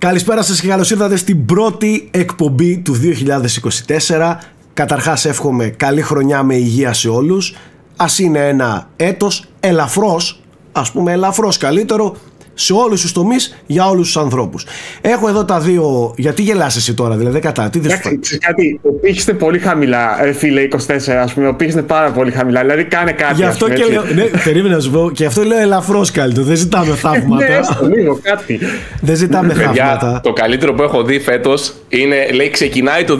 Καλησπέρα σας και καλώς ήρθατε στην πρώτη εκπομπή του 2024. Καταρχάς εύχομαι καλή χρονιά με υγεία σε όλους. Ας είναι ένα έτος ελαφρώς, ας πούμε ελαφρώς καλύτερο, σε όλους τους τομείς για όλους τους ανθρώπους. Έχω εδώ τα δύο. Γιατί γελάς εσύ τώρα, δηλαδή κατά. Τι δεν σου κάτι. Ο πύχη είναι πολύ χαμηλά, ε, φίλε 24, ας πούμε. Ο πύχη είναι πάρα πολύ χαμηλά. Δηλαδή κάνε κάτι. Γι' αυτό και λέω. Ναι, περίμενα να σου πω. Και αυτό λέω ελαφρώς καλύτερο. Δεν ζητάμε θαύματα. ναι, έστω λίγο κάτι. Δεν ζητάμε θαύματα. Το καλύτερο που έχω δει φέτος είναι. Λέει ξεκινάει το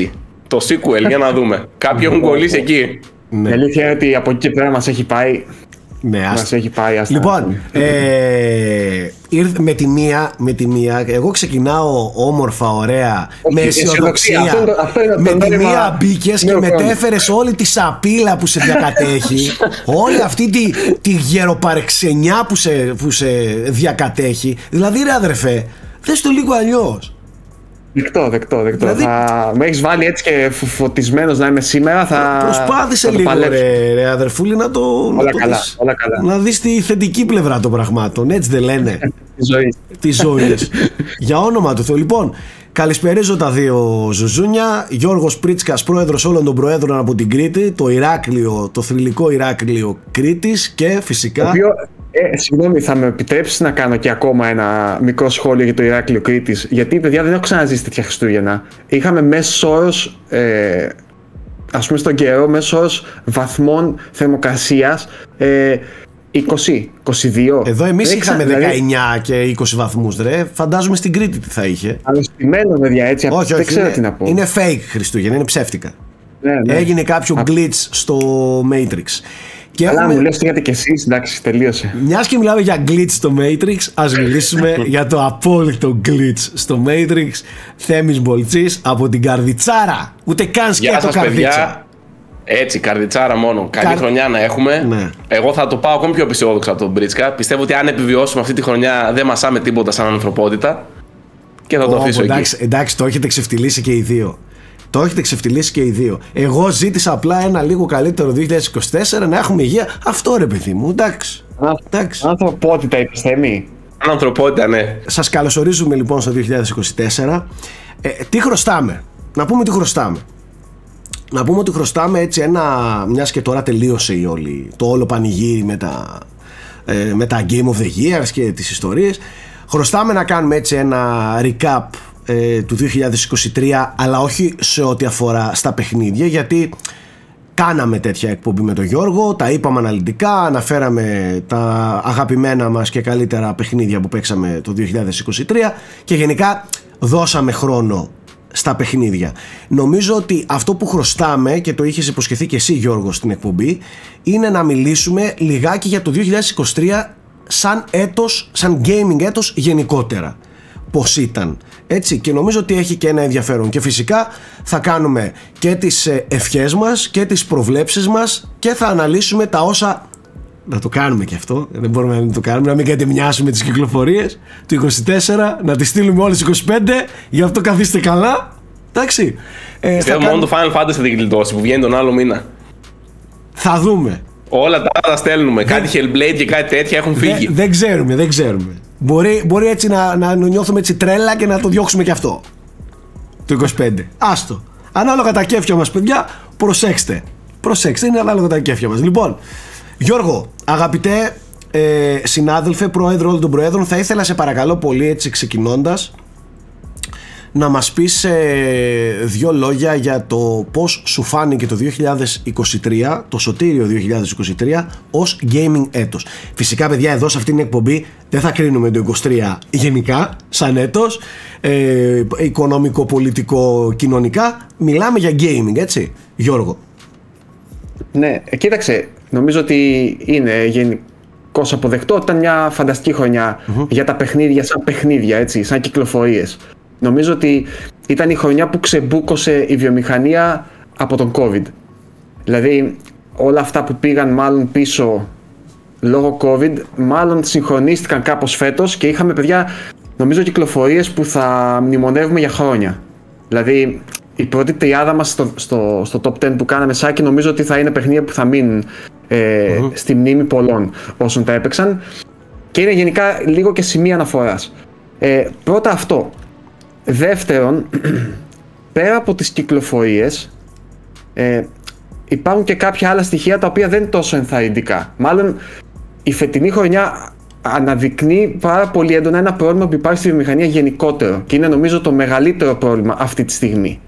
2019-6. Το sequel, για να δούμε. Κάποιοι έχουν κολλήσει εκεί. Ναι. Η αλήθεια είναι ότι από εκεί και πέρα μας έχει πάει ναι, Μας έχει πάει άστα. Λοιπόν, ε, με, τη μία, με τη μία, εγώ ξεκινάω όμορφα, ωραία, με αισιοδοξία. με τη μία μπήκες και μετέφερες όλη τη σαπίλα που σε διακατέχει, όλη αυτή τη, τη γεροπαρεξενιά που σε, που σε διακατέχει. Δηλαδή, ρε αδερφέ, δες το λίγο αλλιώς. Δεκτό, δεκτό, δεκτό. Δηλαδή... Θα... Με έχεις βάλει έτσι και φωτισμένος να είμαι σήμερα. Θα... Προσπάθησε λίγο, ρε, ρε, αδερφούλη, να το. Όλα να καλά. Το όλα καλά. Να δεις τη θετική πλευρά των πραγμάτων. Έτσι δεν λένε; Τη ζωή. Τη ζωή. Για όνομα του Θεού. Λοιπόν, καλησπερίζω τα δύο ζουζούνια. Γιώργος Πρίτσκα, πρόεδρος όλων των προέδρων από την Κρήτη. Το Ηράκλειο, το θρηλυκό Ηράκλειο Κρήτης. Και φυσικά. Το οποίο ε, συγγνώμη, θα με επιτρέψεις να κάνω και ακόμα ένα μικρό σχόλιο για το Ηράκλειο Κρήτης; Γιατί, παιδιά, δεν έχω ξαναζήσει τέτοια Χριστούγεννα. Είχαμε μέσος όρος, ε, ας πούμε στον καιρό, μέσος όρος βαθμών θερμοκρασίας ε, 20, 22. Εδώ εμείς είχαμε 19 δηλαδή- και 20 βαθμούς, ρε. Φαντάζομαι στην Κρήτη τι θα είχε. Αναστημένο, παιδιά, έτσι. Όχι, όχι, δεν ξέρω είναι, τι να πω. Είναι fake Χριστούγεννα, είναι ψεύτικα. Ναι, ναι. Έγινε κάποιο glitch στο Matrix. Και Αλλά έχουμε... μου λες γιατί και εσείς, εντάξει, τελείωσε. Μιας και μιλάμε για glitch στο Matrix, ας μιλήσουμε για το απόλυτο glitch στο Matrix. Θέμης Μπολτσής από την Καρδιτσάρα. Ούτε καν σκέτο Καρδίτσα. Έτσι, καρδιτσάρα μόνο. Καλή χρονιά να έχουμε. Ναι. Εγώ θα το πάω ακόμη πιο αισιόδοξα από τον Μπρίτσκα. Πιστεύω ότι αν επιβιώσουμε αυτή τη χρονιά δεν μασάμε τίποτα σαν ανθρωπότητα. Και θα το αφήσω εντάξει, εκεί. Εντάξει, το έχετε ξεφτυλίσει και οι δύο. Το έχετε ξεφτυλίσει και οι δύο. Εγώ ζήτησα απλά ένα λίγο καλύτερο 2024 να έχουμε υγεία. Αυτό ρε παιδί μου, εντάξει. εντάξει. Ανθρωπότητα επιστήμη. Ανθρωπότητα, ναι. Σας καλωσορίζουμε λοιπόν στο 2024. Ε, τι χρωστάμε; Να πούμε τι χρωστάμε. Να πούμε ότι χρωστάμε έτσι ένα. Μιας και τώρα τελείωσε η όλη, το όλο πανηγύρι με τα, ε, με τα Game of the Years και τις ιστορίες χρωστάμε να κάνουμε έτσι ένα recap ε, του 2023 αλλά όχι σε ό,τι αφορά στα παιχνίδια γιατί κάναμε τέτοια εκπομπή με τον Γιώργο τα είπαμε αναλυτικά, αναφέραμε τα αγαπημένα μας και καλύτερα παιχνίδια που παίξαμε το 2023 και γενικά δώσαμε χρόνο στα παιχνίδια. Νομίζω ότι αυτό που χρωστάμε και το είχες υποσχεθεί και εσύ Γιώργο στην εκπομπή είναι να μιλήσουμε λιγάκι για το 2023 σαν έτος, σαν gaming έτος γενικότερα. Πώς ήταν. Έτσι και νομίζω ότι έχει και ένα ενδιαφέρον και φυσικά θα κάνουμε και τις ε, ευχές μας και τις προβλέψεις μας και θα αναλύσουμε τα όσα να το κάνουμε και αυτό δεν μπορούμε να μην το κάνουμε να μην κατεμοιάσουμε τις κυκλοφορίες του 24 να τις στείλουμε όλες 25 γι' αυτό καθίστε καλά εντάξει ε, Πιστεύω μόνο το Final Fantasy θα την γλιτώσει που βγαίνει τον άλλο μήνα θα δούμε Όλα τα άλλα στέλνουμε. Κάτι Hellblade και κάτι τέτοια έχουν φύγει. Δεν, δεν ξέρουμε, δεν ξέρουμε. Μπορεί, μπορεί έτσι να, να νιώθουμε έτσι τρέλα και να το διώξουμε κι αυτό. Το 25. Άστο. Ανάλογα τα κέφια μας παιδιά, προσέξτε. Προσέξτε, είναι ανάλογα τα κέφια μας. Λοιπόν, Γιώργο, αγαπητέ ε, συνάδελφε, πρόεδρο όλων των προέδρων, θα ήθελα σε παρακαλώ πολύ έτσι ξεκινώντας να μας πεις ε, δύο λόγια για το πώς σου φάνηκε το 2023, το σωτήριο 2023 ως gaming έτος. Φυσικά παιδιά εδώ σε αυτήν την εκπομπή δεν θα κρίνουμε το 23 γενικά σαν έτος, ε, οικονομικό, πολιτικό, κοινωνικά, μιλάμε για gaming έτσι Γιώργο; Ναι, ε, κοίταξε, νομίζω ότι είναι γενικό αποδεκτό ήταν μια φανταστική για τα παιχνίδια σαν παιχνίδια, έτσι, σαν κυκλοφορίες. Νομίζω ότι ήταν η χρονιά που ξεμπούκωσε η βιομηχανία από τον COVID. Δηλαδή όλα αυτά που πήγαν μάλλον πίσω λόγω COVID μάλλον συγχρονίστηκαν κάπως φέτος και είχαμε παιδιά νομίζω κυκλοφορίες που θα μνημονεύουμε για χρόνια. Δηλαδή η πρώτη τριάδα μας στο, στο, στο top 10 που κάναμε σάκι νομίζω ότι θα είναι παιχνίδια που θα μείνουν ε, στη μνήμη πολλών όσων τα έπαιξαν και είναι γενικά λίγο και σημεία αναφοράς. Ε, πρώτα αυτό. Δεύτερον, πέρα από τις κυκλοφορίες, ε, υπάρχουν και κάποια άλλα στοιχεία τα οποία δεν είναι τόσο ενθαρρυντικά. Μάλλον η φετινή χρονιά αναδεικνύει πάρα πολύ έντονα ένα πρόβλημα που υπάρχει στη βιομηχανία γενικότερο και είναι νομίζω το μεγαλύτερο πρόβλημα αυτή τη στιγμή.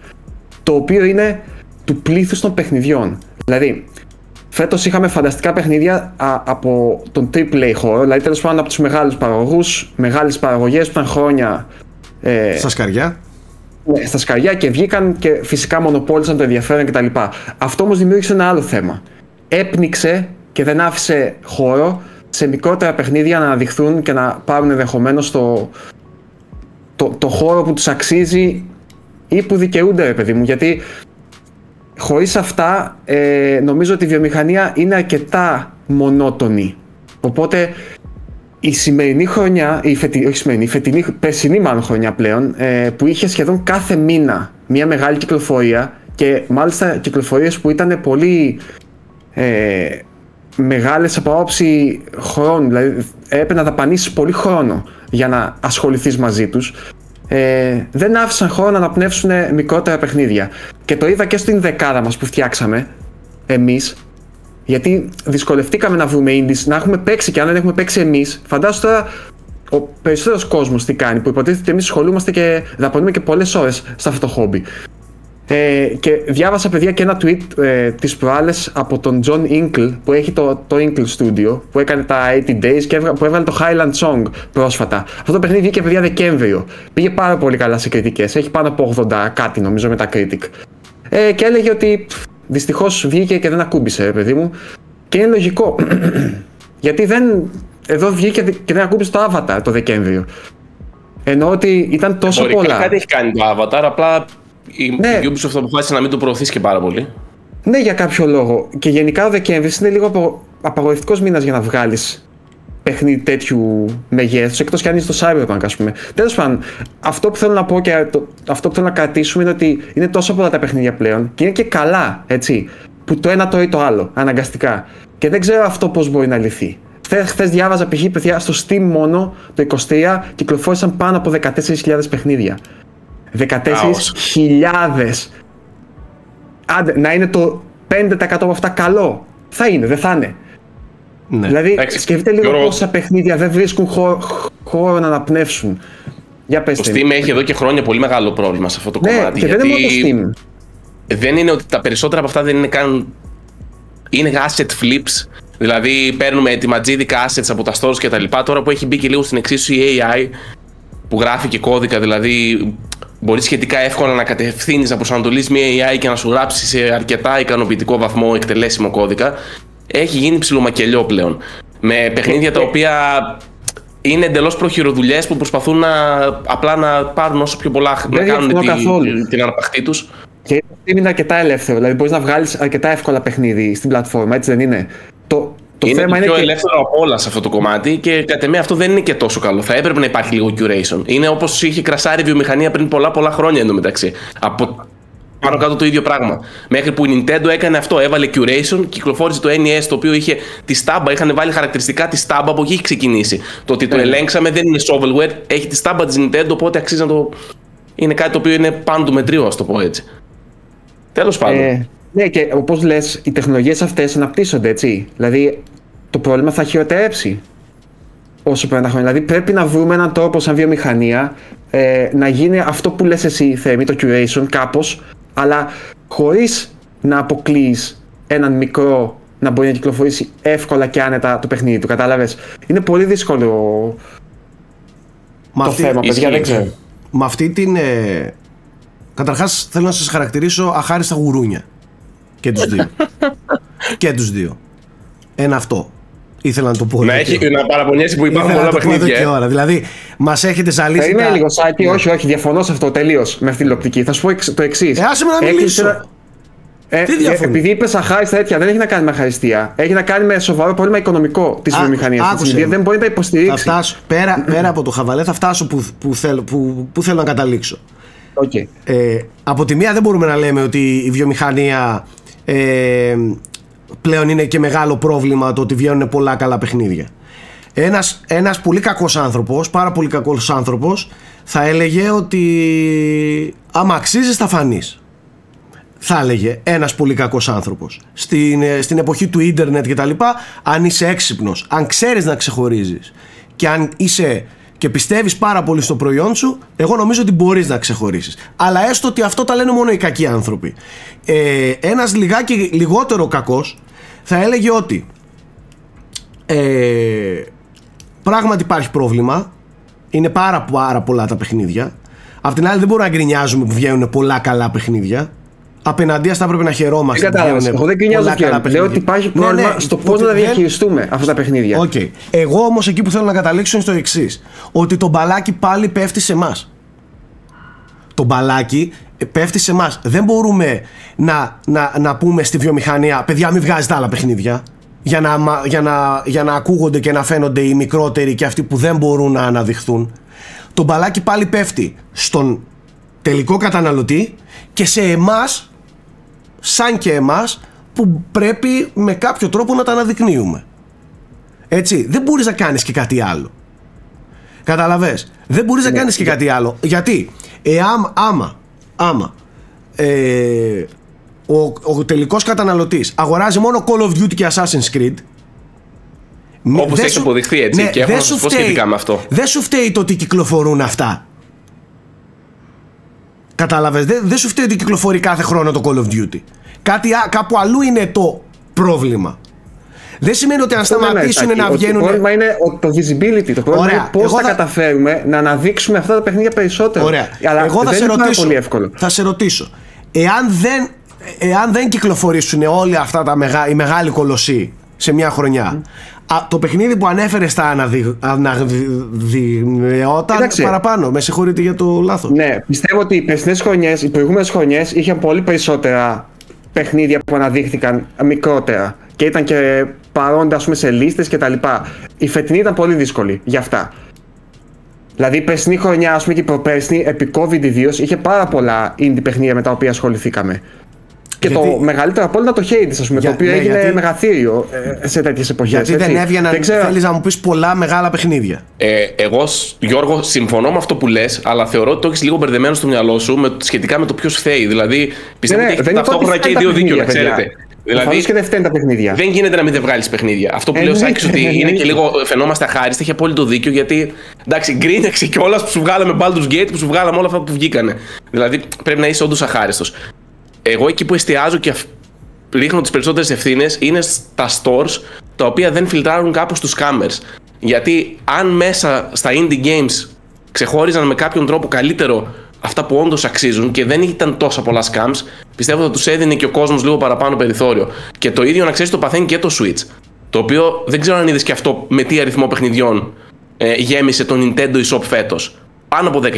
Το οποίο είναι του πλήθους των παιχνιδιών. Δηλαδή, φέτος είχαμε φανταστικά παιχνίδια από τον AAA χώρο, δηλαδή τέλος πάντων από τους μεγάλους παραγωγούς, μεγάλες παραγωγές που ήταν χρόνια. Ε, στα σκαριά. Ναι, στα σκαριά και βγήκαν και φυσικά μονοπόλησαν το ενδιαφέρον κτλ. Αυτό όμως δημιούργησε ένα άλλο θέμα. Έπνιξε και δεν άφησε χώρο σε μικρότερα παιχνίδια να αναδειχθούν και να πάρουν ενδεχομένως το, το, το χώρο που τους αξίζει ή που δικαιούνται ρε παιδί μου γιατί χωρίς αυτά ε, νομίζω ότι η βιομηχανία είναι αρκετά μονότονη οπότε η σημερινή χρονιά, η φετινή, όχι σημερινή, η φετινή, περσινή μάλλον χρονιά πλέον ε, που είχε σχεδόν κάθε μήνα μια μεγάλη κυκλοφορία και μάλιστα κυκλοφορίες που ήταν πολύ ε, μεγάλες από άποψη χρόνου, δηλαδή έπρεπε να δαπανίσει πολύ χρόνο για να ασχοληθείς μαζί τους ε, δεν άφησαν χρόνο να αναπνεύσουν μικρότερα παιχνίδια. Και το είδα και στην δεκάδα μας που φτιάξαμε εμείς γιατί δυσκολευτήκαμε να βρούμε indies, να έχουμε παίξει και αν δεν έχουμε παίξει εμείς φαντάζομαι τώρα ο περισσότερος κόσμος τι κάνει, που υποτίθεται ότι εμείς ασχολούμαστε και δαπανούμε και πολλές ώρες σε αυτό το χόμπι. Ε, και διάβασα παιδιά και ένα tweet ε, τις προάλλες από τον John Inkle που έχει το, το Inkle Studio που έκανε τα 80 Days και που έβαλε το Highland Song πρόσφατα. Αυτό το παιχνίδι βγήκε παιδιά Δεκέμβριο. Πήγε πάρα πολύ καλά σε κριτικές. Έχει πάνω από 80 κάτι νομίζω με τα critic. Ε, και έλεγε ότι δυστυχώς βγήκε και δεν ακούμπησε παιδί μου. Και είναι λογικό. Γιατί δεν... Εδώ βγήκε και δεν ακούμπησε το Avatar το Δεκέμβριο. Ενώ ότι ήταν τόσο Μπορεί, πολλά. Κάτι έχει κάνει το Avatar, απλά η ναι. Ubisoft αποφάσισε να μην το προωθήσει και πάρα πολύ. Ναι, για κάποιο λόγο. Και γενικά ο Δεκέμβρης είναι λίγο απο... απαγορευτικός μήνας για να βγάλεις παιχνίδι τέτοιου μεγέθους, εκτός κι αν είσαι το Cyberpunk, ας πούμε. Τέλος πάντων, αυτό που θέλω να πω και το... αυτό που θέλω να κρατήσουμε είναι ότι είναι τόσο πολλά τα παιχνίδια πλέον και είναι και καλά, έτσι. Που το ένα το ή το άλλο, αναγκαστικά. Και δεν ξέρω αυτό πώς μπορεί να λυθεί. Χθες διάβαζα π.χ. παιδιά στο Steam μόνο το 23 κυκλοφόρησαν πάνω από 14.000 παιχνίδια. 14.000. Άντε, να είναι το 5% από αυτά καλό. Θα είναι, δεν θα είναι. Ναι. Δηλαδή, σκεφτείτε λίγο Γιώργο... πόσα παιχνίδια δεν βρίσκουν χώρο, χώρο να αναπνεύσουν. Για πες το Steam έχει εδώ και χρόνια πολύ μεγάλο πρόβλημα σε αυτό το ναι, κομμάτι. Και γιατί δεν είναι μόνο το Steam. Δεν είναι ότι τα περισσότερα από αυτά δεν είναι καν. Είναι asset flips. Δηλαδή παίρνουμε ετοιματζίδικα assets από τα stores και τα λοιπά. Τώρα που έχει μπει και λίγο στην εξίσου η AI που γράφει και κώδικα, δηλαδή μπορείς σχετικά εύκολα να κατευθύνεις, να προσανατολίσεις μια AI και να σου γράψει σε αρκετά ικανοποιητικό βαθμό εκτελέσιμο κώδικα. Έχει γίνει ψιλομακελιό πλέον. Με παιχνίδια τα οποία είναι εντελώς προχειροδουλειές που προσπαθούν να, απλά να πάρουν όσο πιο πολλά. Δεν να κάνουν την, την αρπαχτή τους. Και είναι αρκετά ελεύθερο. Δηλαδή μπορείς να βγάλεις αρκετά εύκολα παιχνίδι στην πλατφόρμα, έτσι δεν είναι; Το, το είναι θέμα πιο είναι ελεύθερο από όλα σε αυτό το κομμάτι και κατά με αυτό δεν είναι και τόσο καλό. Θα έπρεπε να υπάρχει λίγο curation. Είναι όπως είχε κρασάρει η βιομηχανία πριν πολλά πολλά χρόνια εντωμεταξύ. Από πάνω κάτω το ίδιο πράγμα. Μέχρι που η Nintendo έκανε αυτό, έβαλε curation, κυκλοφόρησε το NES το οποίο είχε τη στάμπα, είχαν βάλει χαρακτηριστικά τη στάμπα από εκεί έχει ξεκινήσει. Το ότι το ναι. ελέγξαμε δεν είναι shovelware, έχει τη στάμπα της Nintendo, οπότε αξίζει να το. Είναι κάτι το οποίο είναι πάνω του μετρίου, ας το πω έτσι. Τέλος πάντων. Ε, ναι, και όπως λες, οι τεχνολογίες αυτές αναπτύσσονται έτσι. Δηλαδή, το πρόβλημα θα χειροτερέψει όσο περνά χρόνια. Δηλαδή, πρέπει να βρούμε έναν τρόπο, σαν βιομηχανία, ε, να γίνει αυτό που λες εσύ, Θέμη, το curation, κάπως, αλλά χωρίς να αποκλείεις έναν μικρό να μπορεί να κυκλοφορήσει εύκολα και άνετα το παιχνίδι του. Κατάλαβες; Είναι πολύ δύσκολο το αυτή, θέμα, παιδιά, δεν ξέρω. Με αυτή την. Ε, Καταρχάς, θέλω να σας χαρακτηρίσω αχάριστα γουρούνια. Και τους δύο. και τους δύο. Ένα αυτό. Ήθελα να το πω. Να, έχει, να παραπονιέσει που υπάρχουν πολλά παιχνίδια. Και ώρα. Δηλαδή, μας έχετε ζαλίσει. Είμαι τα... λίγο σάκι, όχι, όχι, διαφωνώ σε αυτό τελείως με αυτή την οπτική. Θα σου πω το εξής. Ε, άσε με να μιλήσω. Ε, Τι ε, επειδή είπες αχάριστα τέτοια, δεν έχει να κάνει με αχαριστία. Έχει να κάνει με σοβαρό πρόβλημα οικονομικό της βιομηχανίας. Δεν μπορεί να τα υποστηρίξει. Θα φτάσω, πέρα, πέρα από το χαβαλέ, θα φτάσω που, που, θέλω, που, που θέλω να καταλήξω. Okay. Ε, από τη μία δεν μπορούμε να λέμε ότι η βιομηχανία ε, πλέον είναι και μεγάλο πρόβλημα το ότι βγαίνουν πολλά καλά παιχνίδια. Ένας, ένας πολύ κακός άνθρωπος, πάρα πολύ κακός άνθρωπος, θα έλεγε ότι άμα αξίζεις θα φανείς. Θα έλεγε ένας πολύ κακός άνθρωπος. Στην, ε, στην εποχή του ίντερνετ και τα λοιπά, αν είσαι έξυπνος, αν ξέρεις να ξεχωρίζεις και αν είσαι και πιστεύεις πάρα πολύ στο προϊόν σου, εγώ νομίζω ότι μπορείς να ξεχωρίσεις. Αλλά έστω ότι αυτό τα λένε μόνο οι κακοί άνθρωποι. Ε, ένας λιγάκι λιγότερο κακός θα έλεγε ότι ε, πράγματι υπάρχει πρόβλημα. Είναι πάρα, πάρα πολλά τα παιχνίδια. Απ' την άλλη, δεν μπορούμε να γκρινιάζουμε που βγαίνουν πολλά καλά παιχνίδια. Απέναντία θα έπρεπε να χαιρόμαστε. Δεν κατάλαβα. Εγώ δεν γκρινιάζω πια. Λέω ότι υπάρχει ναι, πρόβλημα ναι, στο πώς να τα διαχειριστούμε αυτά τα παιχνίδια. Okay. Εγώ όμως εκεί που θέλω να καταλήξω είναι στο εξής. Ότι το μπαλάκι πάλι πέφτει σε εμάς. Το μπαλάκι πέφτει σε εμάς. Δεν μπορούμε να, να, να πούμε στη βιομηχανία, παιδιά, μην βγάζετε άλλα παιχνίδια για να, για, να, για να ακούγονται και να φαίνονται οι μικρότεροι και αυτοί που δεν μπορούν να αναδειχθούν. Το μπαλάκι πάλι πέφτει στον τελικό καταναλωτή και σε εμάς, σαν και εμάς, που πρέπει με κάποιο τρόπο να τα αναδεικνύουμε. Έτσι, δεν μπορείς να κάνεις και κάτι άλλο. Καταλαβες, δεν μπορείς να ναι, κάνεις και κάτι άλλο. Γιατί, εάν, άμα, άμα, ε, ο, ο τελικός καταναλωτής αγοράζει μόνο Call of Duty και Assassin's Creed. Όπως έχει αποδειχθεί έτσι. Ναι, και έχω να σου πω σχετικά με αυτό. Δεν σου φταίει το ότι κυκλοφορούν αυτά. Κατάλαβες. Δεν, δεν σου φταίει ότι κυκλοφορεί κάθε χρόνο το Call of Duty. Κάτι, κάπου αλλού είναι το πρόβλημα. Δεν σημαίνει ότι αν σταματήσουν να βγαίνουν. Το πρόβλημα είναι το visibility. Το πρόβλημα είναι πώς θα, θα καταφέρουμε να αναδείξουμε αυτά τα παιχνίδια περισσότερο. Ωραία. Αλλά Εγώ θα σε ρωτήσω. Πολύ εύκολο. Θα σε ρωτήσω. Εάν δεν εάν δεν κυκλοφορήσουν όλα αυτά τα μεγά, οι μεγάλοι κολοσσοί σε μια χρονιά, το παιχνίδι που ανέφερε στα αναδειγνυόταν παραπάνω. Με συγχωρείτε για το λάθος. Ναι, πιστεύω ότι οι περσινές χρονιές, οι προηγούμενες χρονιές είχαν πολύ περισσότερα παιχνίδια που αναδείχθηκαν μικρότερα και ήταν και παρόντα πούμε, σε λίστες κτλ. Η φετινή ήταν πολύ δύσκολη για αυτά. Δηλαδή η περσινή χρονιά, ας πούμε και η προπέρσινη, επί COVID ιδίως, είχε πάρα πολλά indie παιχνίδια με τα οποία ασχοληθήκαμε. Και γιατί... το μεγαλύτερο από όλα το Hades, ας πούμε, Για... το οποίο ναι, έγινε γιατί... μεγαθύριο ε, σε τέτοιες εποχές. Γιατί έτσι. δεν έβγαιναν, δεν ξέρω... θέλεις να μου πεις πολλά μεγάλα παιχνίδια. Ε, εγώ, Γιώργο, συμφωνώ με αυτό που λες, αλλά θεωρώ ότι το έχεις λίγο μπερδεμένο στο μυαλό σου με, σχετικά με το ποιος φταίει. Δηλαδή, πιστεύω ναι, ότι έχει ταυτόχρονα και οι δύο δίκιο, να ξέρετε. Δηλαδή, και δεν φταίνουν τα παιχνίδια. Δεν γίνεται να μην δεν βγάλεις παιχνίδια. Αυτό που ε, λέω Σάκη ότι είναι και λίγο φαινόμαστε αχάριστοι, έχει απόλυτο δίκιο γιατί εντάξει, γκρίνεξε κιόλας που σου βγάλαμε Baldur's Gate, που σου βγάλαμε όλα αυτά που βγήκανε. Δηλαδή πρέπει να είσαι όντως αχάριστος εγώ εκεί που εστιάζω και ρίχνω τις περισσότερες ευθύνες είναι στα stores τα οποία δεν φιλτράρουν κάπως τους scammers. Γιατί αν μέσα στα indie games ξεχώριζαν με κάποιον τρόπο καλύτερο αυτά που όντως αξίζουν και δεν ήταν τόσα πολλά scams, πιστεύω ότι τους έδινε και ο κόσμος λίγο παραπάνω περιθώριο. Και το ίδιο να ξέρεις το παθαίνει και το Switch. Το οποίο δεν ξέρω αν είδες και αυτό με τι αριθμό παιχνιδιών ε, γέμισε το Nintendo eShop φέτος. Πάνω από 10.000.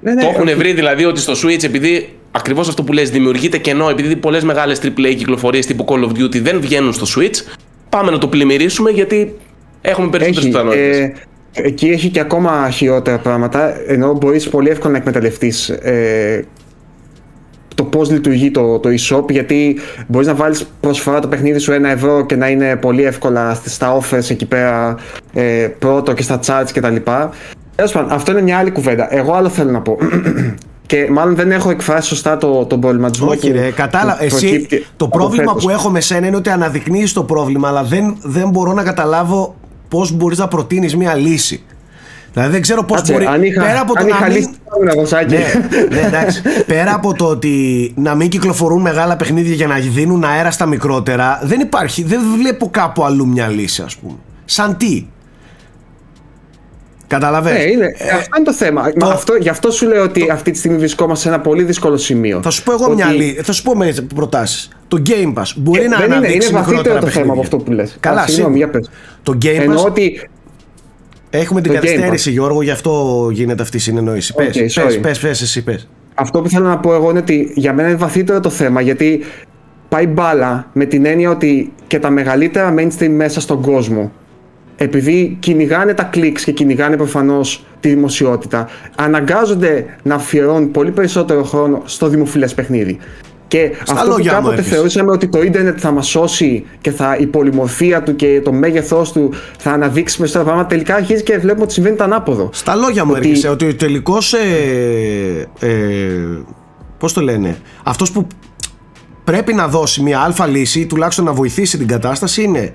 Ναι, ναι, το έχουν βρει δηλαδή ότι στο Switch επειδή ακριβώς αυτό που λες δημιουργείται κενό, επειδή πολλές μεγάλες AAA κυκλοφορίες τύπου Call of Duty δεν βγαίνουν στο Switch, πάμε να το πλημμυρίσουμε γιατί έχουμε περισσότερες πιθανότητες. Ε, εκεί έχει και ακόμα χειρότερα πράγματα, ενώ μπορείς πολύ εύκολα να εκμεταλλευτείς ε, το πώς λειτουργεί το, το e-shop, γιατί μπορείς να βάλεις προσφορά το παιχνίδι σου ένα ευρώ και να είναι πολύ εύκολα στα offers εκεί πέρα ε, πρώτο και στα charts κτλ. Τέλος πάντων, αυτό είναι μια άλλη κουβέντα. Εγώ άλλο θέλω να πω. Και μάλλον δεν έχω εκφράσει σωστά το, τον προβληματισμό Όχι, ρε, κατάλαβα. Εσύ, το πρόβλημα που έχω με σένα είναι ότι αναδεικνύεις το πρόβλημα, αλλά δεν, δεν μπορώ να καταλάβω πώς μπορείς να προτείνεις μια λύση. Δηλαδή δεν ξέρω πώς μπορεί. Αν είχα, πέρα από το να μην... λύση, ναι, ναι, εντάξει. πέρα από το ότι να μην κυκλοφορούν μεγάλα παιχνίδια για να δίνουν αέρα στα μικρότερα, δεν υπάρχει. Δεν βλέπω κάπου αλλού μια λύση, ας πούμε. Σαν τι; Καταλαβαίνεις. Ναι, είναι. Ε, αυτό είναι το θέμα. Το... Αυτό, γι' αυτό σου λέω ότι αυτή τη στιγμή βρισκόμαστε σε ένα πολύ δύσκολο σημείο. Θα σου πω εγώ ότι... μια άλλη. Θα σου πω με προτάσεις. Το Game Pass μπορεί ε, να δεν αναδείξει είναι, είναι βαθύτερο το θέμα από αυτό που λες. Καλά, συγγνώμη, για πες. Το Game Pass. ότι Έχουμε την καθυστέρηση, Γιώργο, γι' αυτό γίνεται αυτή η συνεννόηση. Okay, πες, πες, πες, πες, εσύ πες. Αυτό που θέλω να πω εγώ είναι ότι για μένα είναι βαθύτερο το θέμα γιατί πάει μπάλα με την έννοια ότι και τα μεγαλύτερα mainstream μέσα στον κόσμο επειδή κυνηγάνε τα κλικς και κυνηγάνε προφανώς τη δημοσιότητα, αναγκάζονται να αφιερώνουν πολύ περισσότερο χρόνο στο δημοφιλές παιχνίδι. Και Στα αυτό που λόγια μου κάποτε έρχεσαι. θεωρούσαμε ότι το ίντερνετ θα μας σώσει και θα, η πολυμορφία του και το μέγεθός του θα αναδείξει περισσότερα πράγματα, τελικά αρχίζει και βλέπουμε ότι συμβαίνει το ανάποδο. Στα λόγια μου Ότι- έρχεσαι ότι τελικώ. Ε, ε, Πώς το λένε, αυτός που πρέπει να δώσει μια αλφα λύση ή τουλάχιστον να βοηθήσει την κατάσταση είναι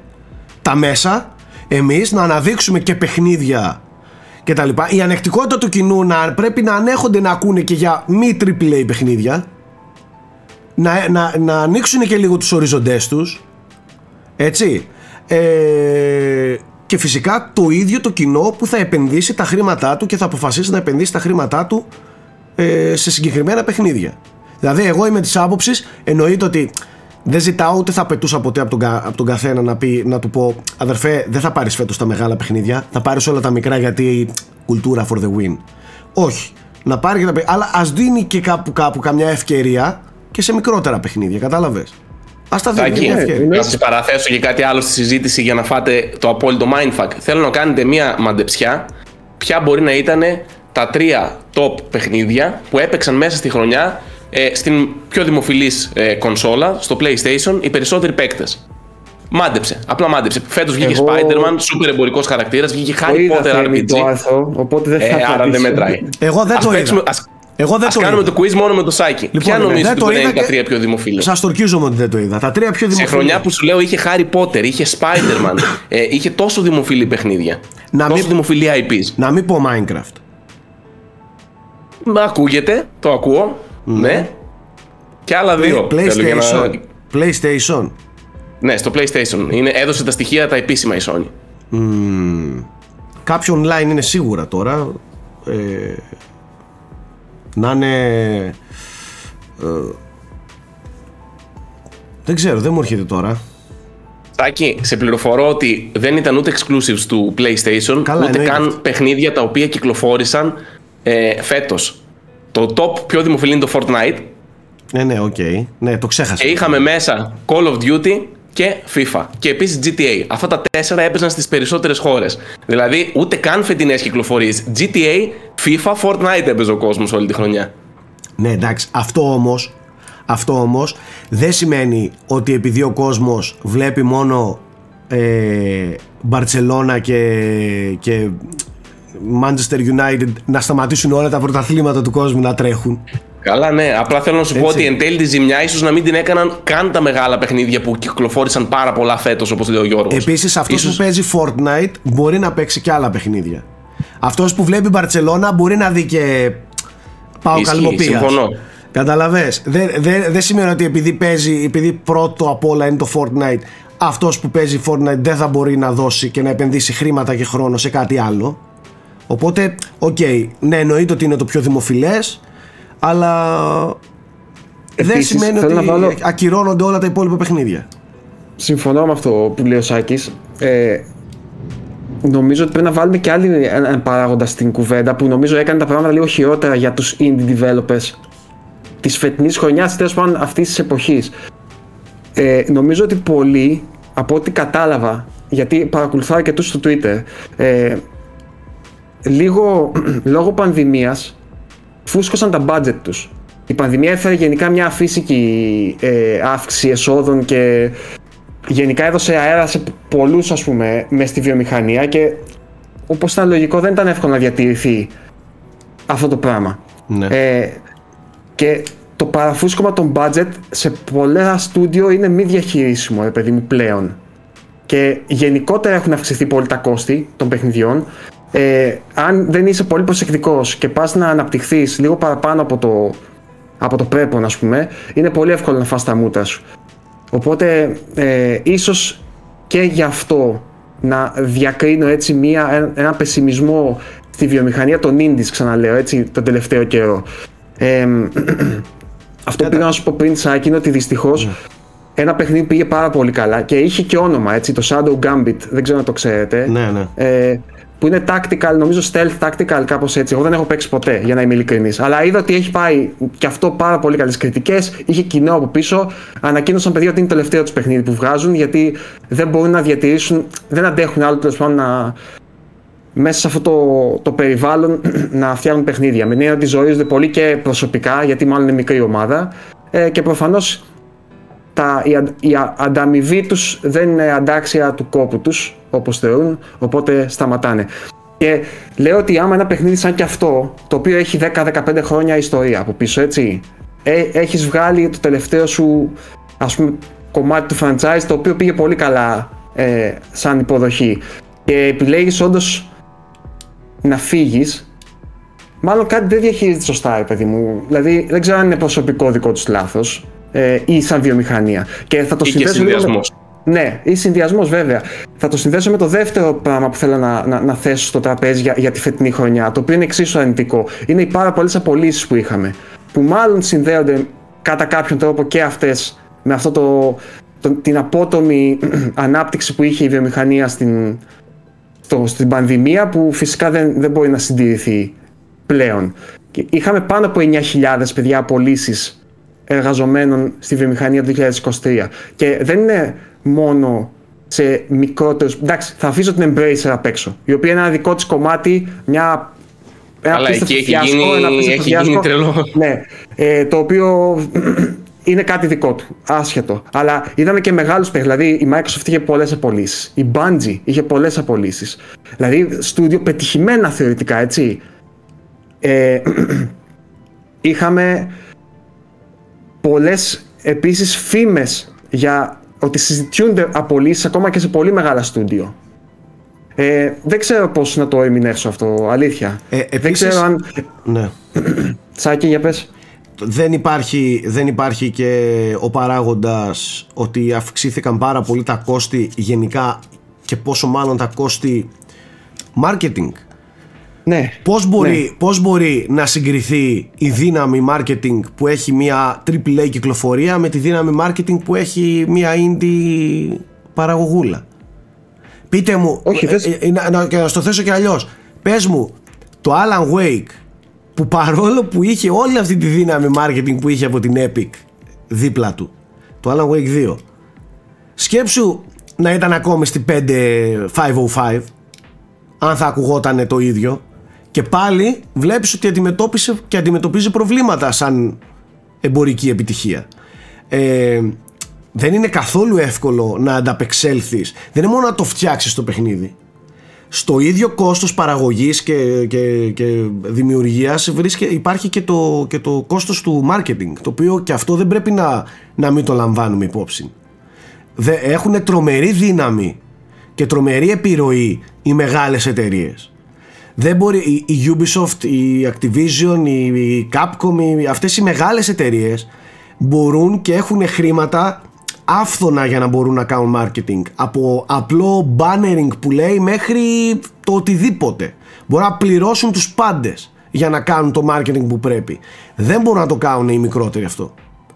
τα μέσα, εμείς να αναδείξουμε και παιχνίδια και τα λοιπά. Η ανεκτικότητα του κοινού να πρέπει να ανέχονται να ακούνε και για μη AAA παιχνίδια. Να, να, να ανοίξουν και λίγο τους οριζοντές τους. Έτσι. Ε, και φυσικά το ίδιο το κοινό που θα επενδύσει τα χρήματά του και θα αποφασίσει να επενδύσει τα χρήματά του ε, σε συγκεκριμένα παιχνίδια. Δηλαδή, εγώ είμαι της άποψης, εννοείται ότι δεν ζητάω ούτε θα πετούσα ποτέ από τον, κα- από τον καθένα να, πει, να του πω Αδερφέ, δεν θα πάρεις φέτος τα μεγάλα παιχνίδια, θα πάρεις όλα τα μικρά γιατί κουλτούρα for the win. Όχι. Να πάρει και τα παιχνίδια. Αλλά ας δίνει και κάπου κάπου καμιά ευκαιρία και σε μικρότερα παιχνίδια, κατάλαβες. Α τα δίνει Τάκη, μια ευκαιρία. να σας παραθέσω και κάτι άλλο στη συζήτηση για να φάτε το απόλυτο mindfuck. Θέλω να κάνετε μία μαντεψιά. Ποια μπορεί να ήταν τα τρία top παιχνίδια που έπαιξαν μέσα στη χρονιά ε, στην πιο δημοφιλής ε, κονσόλα, στο PlayStation, οι περισσότεροι παίκτες. Μάντεψε. Απλά μάντεψε. Φέτος βγήκε Εγώ- Spider-Man, super εμπορικός χαρακτήρας, βγήκε Το Harry είδα Potter Θέμη, RPG. το άρθρο, οπότε δεν θα Ε, άρα δεν απαντήσω. μετράει. Εγώ δεν Ας το παίξουμε- είδα. ας- Εγώ δεν Ας το κάνουμε είδα. το quiz μόνο με το Σάκη. Ποια Λοιπόν, νομίζεις δεν ότι το μπορεί να είδα είναι τα και- τρία πιο δημοφιλή. Σας τορκίζομαι ότι δεν το είδα. Τα τρία πιο Σε δημοφιλή. χρονιά που σου λέω είχε Harry Potter, είχε Spider-Man, ε, είχε τόσο δημοφιλή παιχνίδια. Να τόσο μην- δημοφιλή IPs. Να μην πω Minecraft. Μα ακούγεται, το ακούω. Ναι. Και άλλα δύο. Play- θέλω για να- PlayStation. PlayStation. Ναι, στο PlayStation. Είναι, έδωσε τα στοιχεία τα επίσημα η Sony. Κάποιο online είναι σίγουρα τώρα. Ε, να είναι. ε, δεν ξέρω, δεν μου έρχεται τώρα. Τάκη, σε πληροφορώ ότι δεν ήταν ούτε exclusives του PlayStation, Καλά, ούτε εννοείται καν αυτό. παιχνίδια τα οποία κυκλοφόρησαν ε, φέτος. Το top πιο δημοφιλή είναι το Fortnite Ναι, ναι, ΟΚ. Ναι, το ξέχασα. και είχαμε μέσα Call of Duty και FIFA και επίσης GTA. Αυτά τα τέσσερα έπαιζαν στις περισσότερες χώρες. Δηλαδή ούτε καν φετινές κυκλοφορίες. GTA, FIFA, Fortnite έπαιζε ο κόσμος όλη τη χρονιά. Ναι, εντάξει. Αυτό όμως, αυτό όμως δεν σημαίνει ότι επειδή ο κόσμος βλέπει μόνο ε, Μπαρτσελώνα και, και Manchester United να σταματήσουν όλα τα πρωταθλήματα του κόσμου να τρέχουν. Καλά, ναι. Απλά θέλω να σου πω Έτσι. ότι εν τέλει τη ζημιά ίσως να μην την έκαναν καν τα μεγάλα παιχνίδια που κυκλοφόρησαν πάρα πολλά φέτος, όπως λέει ο Γιώργος. Επίσης αυτός Ίσως- που παίζει Fortnite μπορεί να παίξει και άλλα παιχνίδια. Αυτός που βλέπει Μπαρτσελώνα μπορεί να δει και πάω Ισχύει, καλυμοπίας. συμφωνώ. Καταλαβες; Δεν δεν- δεν σημαίνει ότι επειδή παίζει, επειδή πρώτο απ' όλα είναι το Fortnite, αυτός που παίζει Fortnite δεν θα μπορεί να δώσει και να επενδύσει χρήματα και χρόνο σε κάτι άλλο. Οπότε, ΟΚ, ναι, εννοείται ότι είναι το πιο δημοφιλές, αλλά δεν Επίσης, σημαίνει θέλω ότι να βάλω- ακυρώνονται όλα τα υπόλοιπα παιχνίδια. Συμφωνώ με αυτό που λέει ο Σάκης. Ε, νομίζω ότι πρέπει να βάλουμε και άλλη έναν παράγοντα στην κουβέντα που νομίζω έκανε τα πράγματα λίγο χειρότερα για τους indie developers της φετινής χρονιάς, τέλος πάντων αυτής της εποχής. Ε, νομίζω ότι πολλοί, από ό,τι κατάλαβα, γιατί παρακολουθάω και τους στο Twitter, ε, λίγο λόγω πανδημίας φούσκωσαν τα budget τους. Η πανδημία έφερε γενικά μια αφύσικη ε, αύξηση εσόδων και γενικά έδωσε αέρα σε πολλούς ας πούμε μες στη βιομηχανία και όπως ήταν λογικό δεν ήταν εύκολο να διατηρηθεί αυτό το πράγμα. Ναι. Ε, και το παραφούσκωμα των budget σε πολλά στούντιο είναι μη διαχειρίσιμο, ρε παιδί μου, πλέον. Και γενικότερα έχουν αυξηθεί πολύ τα κόστη των παιχνιδιών. Ε, αν δεν είσαι πολύ προσεκτικός και πας να αναπτυχθείς λίγο παραπάνω από το, από το πρέπον, ας πούμε, είναι πολύ εύκολο να φας τα μούτρα σου. Οπότε, ε, ίσως και γι' αυτό να διακρίνω έτσι μία, ένα, ένα πεσιμισμό στη βιομηχανία των indies, ξαναλέω, έτσι, τον τελευταίο καιρό. Ε, αυτό που πήγα να σου πω πριν, Σάκη, είναι ότι δυστυχώς ένα παιχνίδι πήγε πάρα πολύ καλά και είχε και όνομα, έτσι, το Shadow Gambit, δεν ξέρω αν το ξέρετε. Ναι, ναι. Ε, που είναι tactical, νομίζω stealth tactical, κάπως έτσι. Εγώ δεν έχω παίξει ποτέ, για να είμαι ειλικρινής. Αλλά είδα ότι έχει πάει και αυτό πάρα πολύ καλές κριτικές. Είχε κοινό από πίσω. Ανακοίνωσαν παιδιά ότι είναι το τελευταίο τους παιχνίδι που βγάζουν, γιατί δεν μπορούν να διατηρήσουν, δεν αντέχουν άλλο τέλος πάντων να, μέσα σε αυτό το, το περιβάλλον να φτιάχνουν παιχνίδια. Με την έννοια ότι ζορίζονται πολύ και προσωπικά, γιατί μάλλον είναι μικρή ομάδα. ε, και προφανώς τα, η, αν- η α- ανταμοιβή τους δεν είναι αντάξια του κόπου τους όπως θεωρούν, οπότε σταματάνε. Και λέω ότι άμα ένα παιχνίδι σαν και αυτό, το οποίο έχει 10-15 χρόνια ιστορία από πίσω, έτσι, ε, έχεις βγάλει το τελευταίο σου ας πούμε κομμάτι του franchise το οποίο πήγε πολύ καλά ε, σαν υποδοχή και επιλέγεις όντως να φύγεις Μάλλον κάτι δεν διαχειρίζεται σωστά, ρε παιδί μου. Δηλαδή, δεν ξέρω αν είναι προσωπικό δικό τους λάθος ε, ή σαν βιομηχανία. Και θα το Ή και συνδέσω λίγο με- συνδυασμός. Ναι, ή συνδυασμός βέβαια. Θα το συνδέσω με το δεύτερο πράγμα που θέλω να, να, να θέσω στο τραπέζι για, για τη φετινή χρονιά, το οποίο είναι εξίσου αρνητικό. Είναι οι πάρα πολλές απολύσεις που είχαμε. Που μάλλον συνδέονται κατά κάποιον τρόπο και αυτές με αυτό το, το, την απότομη ανάπτυξη που είχε η βιομηχανία στην, στο, στην πανδημία που φυσικά δεν, δεν μπορεί να συντηρηθεί πλέον. Και είχαμε πάνω από 9.000 παιδιά απολύσεις εργαζομένων στη βιομηχανία το 2023. Και δεν είναι μόνο σε μικρότερου. Εντάξει, θα αφήσω την Embracer απ' έξω, η οποία είναι ένα δικό της κομμάτι, μια. Ένα Αλλά απίστευτο εκεί έχει φιάσκο, γίνει- ένα απίστευτο έχει γίνει φιάσκο. τρελό. Ναι, ε, το οποίο είναι κάτι δικό του, άσχετο. Αλλά είδαμε και μεγάλους παιχνίδι. Δηλαδή η Microsoft είχε πολλές απολύσεις. Η Bungie είχε πολλές απολύσεις. Δηλαδή στούντιο πετυχημένα θεωρητικά, έτσι. Ε, είχαμε πολλές επίσης φήμες για ότι συζητιούνται απολύσεις ακόμα και σε πολύ μεγάλα στούντιο. Ε, δεν ξέρω πώς να το ερμηνεύσω αυτό, αλήθεια. Ε, δεν επίσης- ξέρω αν... Ναι. Σάκη, για πες. δεν υπάρχει, δεν υπάρχει και ο παράγοντας ότι αυξήθηκαν πάρα πολύ τα κόστη γενικά και πόσο μάλλον τα κόστη marketing. Ναι. Πώς μπορεί, Ναι. πώς μπορεί να συγκριθεί η δύναμη marketing που έχει μια AAA κυκλοφορία με τη δύναμη marketing που έχει μια indie παραγωγούλα; Πείτε μου, Όχι, ε, θες- ε, να, να, και να στο θέσω και αλλιώς. Πες μου, το Alan Wake που παρόλο που είχε όλη αυτή τη δύναμη marketing που είχε από την Epic δίπλα του, το Alan Wake 2, σκέψου να ήταν ακόμη στη 5505 αν θα ακουγόταν το ίδιο και πάλι βλέπεις ότι αντιμετώπισε και αντιμετωπίζει προβλήματα σαν εμπορική επιτυχία. Ε, δεν είναι καθόλου εύκολο να ανταπεξέλθεις. Δεν είναι μόνο να το φτιάξεις το παιχνίδι. Στο ίδιο κόστος παραγωγής και, και, και δημιουργίας βρίσκε, υπάρχει και το, και το κόστος του marketing το οποίο και αυτό δεν πρέπει να, να μην το λαμβάνουμε υπόψη. Δε, έχουν τρομερή δύναμη και τρομερή επιρροή οι μεγάλες εταιρείες. Δεν μπορεί, η, η Ubisoft, η Activision, η, η Capcom, οι, αυτές οι μεγάλες εταιρείες μπορούν και έχουν χρήματα άφθονα για να μπορούν να κάνουν marketing. Από απλό bannering που λέει μέχρι το οτιδήποτε. Μπορούν να πληρώσουν τους πάντες για να κάνουν το marketing που πρέπει. Δεν μπορούν να το κάνουν οι μικρότεροι αυτό.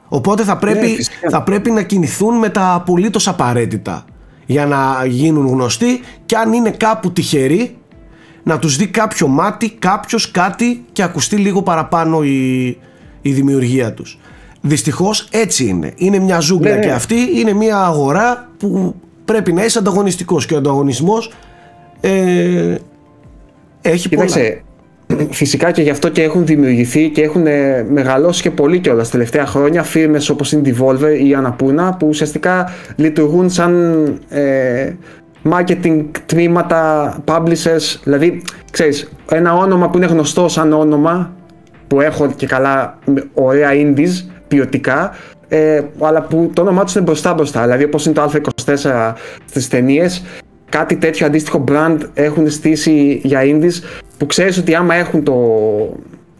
Οπότε θα πρέπει, Ναι, φυσικά. θα πρέπει να κινηθούν με τα απολύτως απαραίτητα για να γίνουν γνωστοί και αν είναι κάπου τυχεροί να τους δει κάποιο μάτι, κάποιος κάτι και ακουστεί λίγο παραπάνω η, η δημιουργία τους. Δυστυχώς έτσι είναι. Είναι μια ζούγκλα Ναι, ναι. και αυτή είναι μια αγορά που πρέπει να είσαι ανταγωνιστικός και ο ανταγωνισμός ε, έχει πολλά. Κοίταξε, φυσικά και γι' αυτό και έχουν δημιουργηθεί και έχουν ε, μεγαλώσει και πολύ κιόλας τα τελευταία χρόνια φίρμες όπως είναι η Devolver ή η Annapurna που ουσιαστικά λειτουργούν σαν ε, marketing τμήματα, publishers, δηλαδή ξέρεις, ένα όνομα που είναι γνωστό σαν όνομα που έχω και καλά με ωραία indies ποιοτικά ε, αλλά που το όνομά τους είναι μπροστά μπροστά δηλαδή όπως είναι το Α24 στις ταινίες κάτι τέτοιο αντίστοιχο brand έχουν στήσει για indies που ξέρεις ότι άμα έχουν το,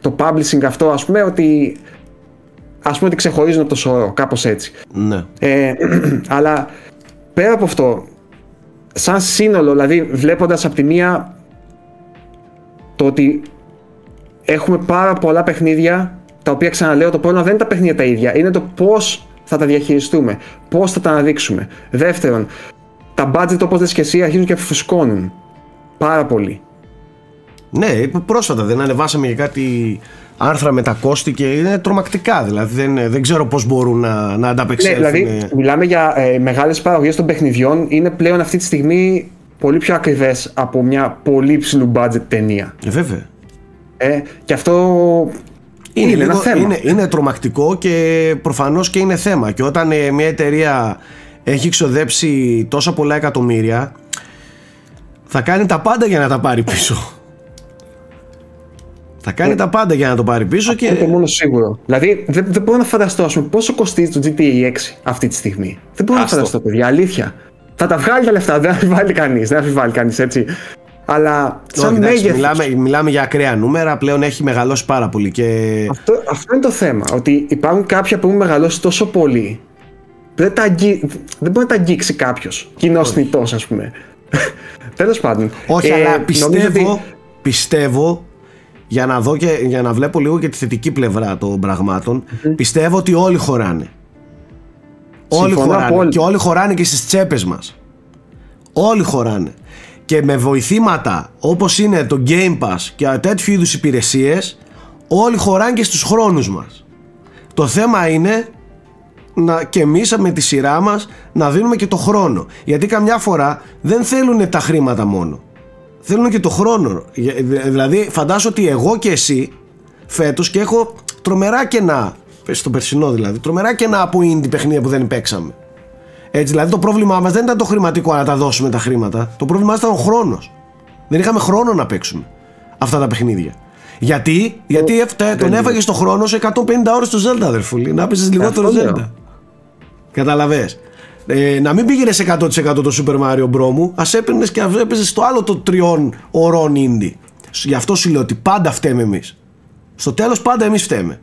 το publishing αυτό ας πούμε ότι ας πούμε ότι ξεχωρίζουν από το σωρό κάπως έτσι Ναι. ε, αλλά πέρα από αυτό, σαν σύνολο, δηλαδή βλέποντας από τη μία το ότι έχουμε πάρα πολλά παιχνίδια τα οποία ξαναλέω το πρόβλημα δεν είναι τα παιχνίδια τα ίδια, είναι το πώς θα τα διαχειριστούμε, πώς θα τα αναδείξουμε. Δεύτερον, τα budget όπως λες και εσύ αρχίζουν και φουσκώνουν πάρα πολύ. Ναι, πρόσφατα δεν ανεβάσαμε για κάτι άρθρα με τα κόστη και είναι τρομακτικά. Δηλαδή δεν, δεν ξέρω πώς μπορούν να, να Ναι, ανταπεξέλθουν. δηλαδή μιλάμε για ε, μεγάλες παραγωγές των παιχνιδιών, είναι πλέον αυτή τη στιγμή πολύ πιο ακριβές από μια πολύ ψηλού budget ταινία. Ε, βέβαια. Ε, και αυτό Είναι, Είναι ένα λίγο- θέμα. είναι, είναι τρομακτικό και προφανώς και είναι θέμα. Και όταν ε, μια εταιρεία έχει ξοδέψει τόσα πολλά εκατομμύρια, θα κάνει τα πάντα για να τα πάρει πίσω. Θα κάνει τα πάντα για να το πάρει πίσω Είναι το και. μόνο σίγουρο. Δηλαδή, δεν, δεν μπορώ να φανταστώ ας πούμε, πόσο κοστίζει το GTA 6 αυτή τη στιγμή. Δεν μπορώ Άστο. να φανταστώ, παιδιά, αλήθεια. Θα τα βγάλει τα λεφτά, δεν αμφιβάλλει κανείς. Δεν αμφιβάλλει κανείς, έτσι. Αλλά σαν Όχι, εντάξει, μέγεθο. μιλάμε, μιλάμε για ακραία νούμερα, πλέον έχει μεγαλώσει πάρα πολύ και Αυτό, αυτό είναι το θέμα. Ότι υπάρχουν κάποια που έχουν μεγαλώσει τόσο πολύ. Δεν, τα αγγί... δεν μπορεί να τα αγγίξει κάποιος. Κοινός θνητός, ας πούμε. Τέλος πάντων. Όχι, Ε, αλλά νομίζω πιστεύω, ότι- πιστεύω για να δω και για να βλέπω λίγο και τη θετική πλευρά των πραγματων πιστεύω ότι όλοι χωράνε. Όλοι Συμφωνώ χωράνε. απόλυτα. Και όλοι χωράνε και στις τσέπες μας. Όλοι χωράνε. Και με βοηθήματα όπως είναι το Game Pass και τέτοιου είδους υπηρεσίες, όλοι χωράνε και στους χρόνους μας. Το θέμα είναι να, και εμείς με τη σειρά μας να δίνουμε και το χρόνο. Γιατί καμιά φορά δεν θέλουν τα χρήματα μόνο. Θέλουν και το χρόνο. Για- δη- Δηλαδή φαντάσου ότι εγώ και εσύ φέτος και έχω τρομερά κενά, στο περσινό δηλαδή, τρομερά κενά από indie παιχνίδια που δεν παίξαμε. Έτσι, δηλαδή το πρόβλημά μας δεν ήταν το χρηματικό να τα δώσουμε τα χρήματα. Το πρόβλημά μας ήταν ο χρόνος. Δεν είχαμε χρόνο να παίξουμε αυτά τα παιχνίδια. Γιατί, γιατί έφτα- τον είναι. έφαγες το χρόνο σε 150 ώρες στο Zelda, αδερφούλη. Να παίζεις λιγότερο Αυτό λέω. Zelda. Καταλαβες. Ε, να μην πήγαινε 100% το Super Mario Bros. μου, ας έπαιρνες και ας έπαιζες το άλλο το τριών ωρών indie. Γι' αυτό σου λέω ότι πάντα φταίμε εμείς. Στο τέλος πάντα εμείς φταίμε.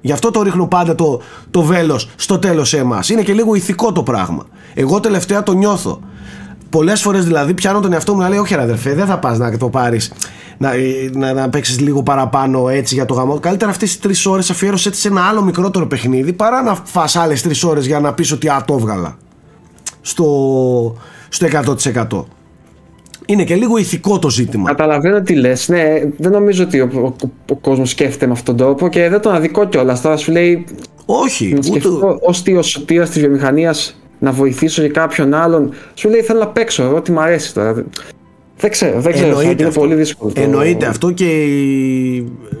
Γι' αυτό το ρίχνω πάντα το, το βέλος στο τέλος σε εμάς. Είναι και λίγο ηθικό το πράγμα. Εγώ τελευταία το νιώθω. Πολλές φορές δηλαδή πιάνω τον εαυτό μου να λέει όχι ρε αδερφέ δεν θα πας να το πάρεις να, να, να παίξεις λίγο παραπάνω έτσι για το γαμό. Καλύτερα αυτές τις τρεις ώρες αφιέρωσε έτσι σε ένα άλλο μικρότερο παιχνίδι παρά να φας άλλες τρεις ώρες για να πεις ότι α, το έβγαλα στο, στο 100%. Είναι και λίγο ηθικό το ζήτημα. Καταλαβαίνω τι λες. Ναι, δεν νομίζω ότι ο, ο, ο κόσμος σκέφτεται με αυτόν τον τρόπο και δεν τον αδικό κιόλας. Τώρα σου λέει Όχι, να ούτε, σκεφτώ ως τι ο σωτήρας της βιομηχανίας να βοηθήσω για κάποιον άλλον. Σου λέει θέλω να παίξω. Εγώ τι μου αρέσει τώρα. Δεν ξέρω, δεν ξέρω. θα είναι αυτό. πολύ δύσκολο. το- Εννοείται αυτό και η,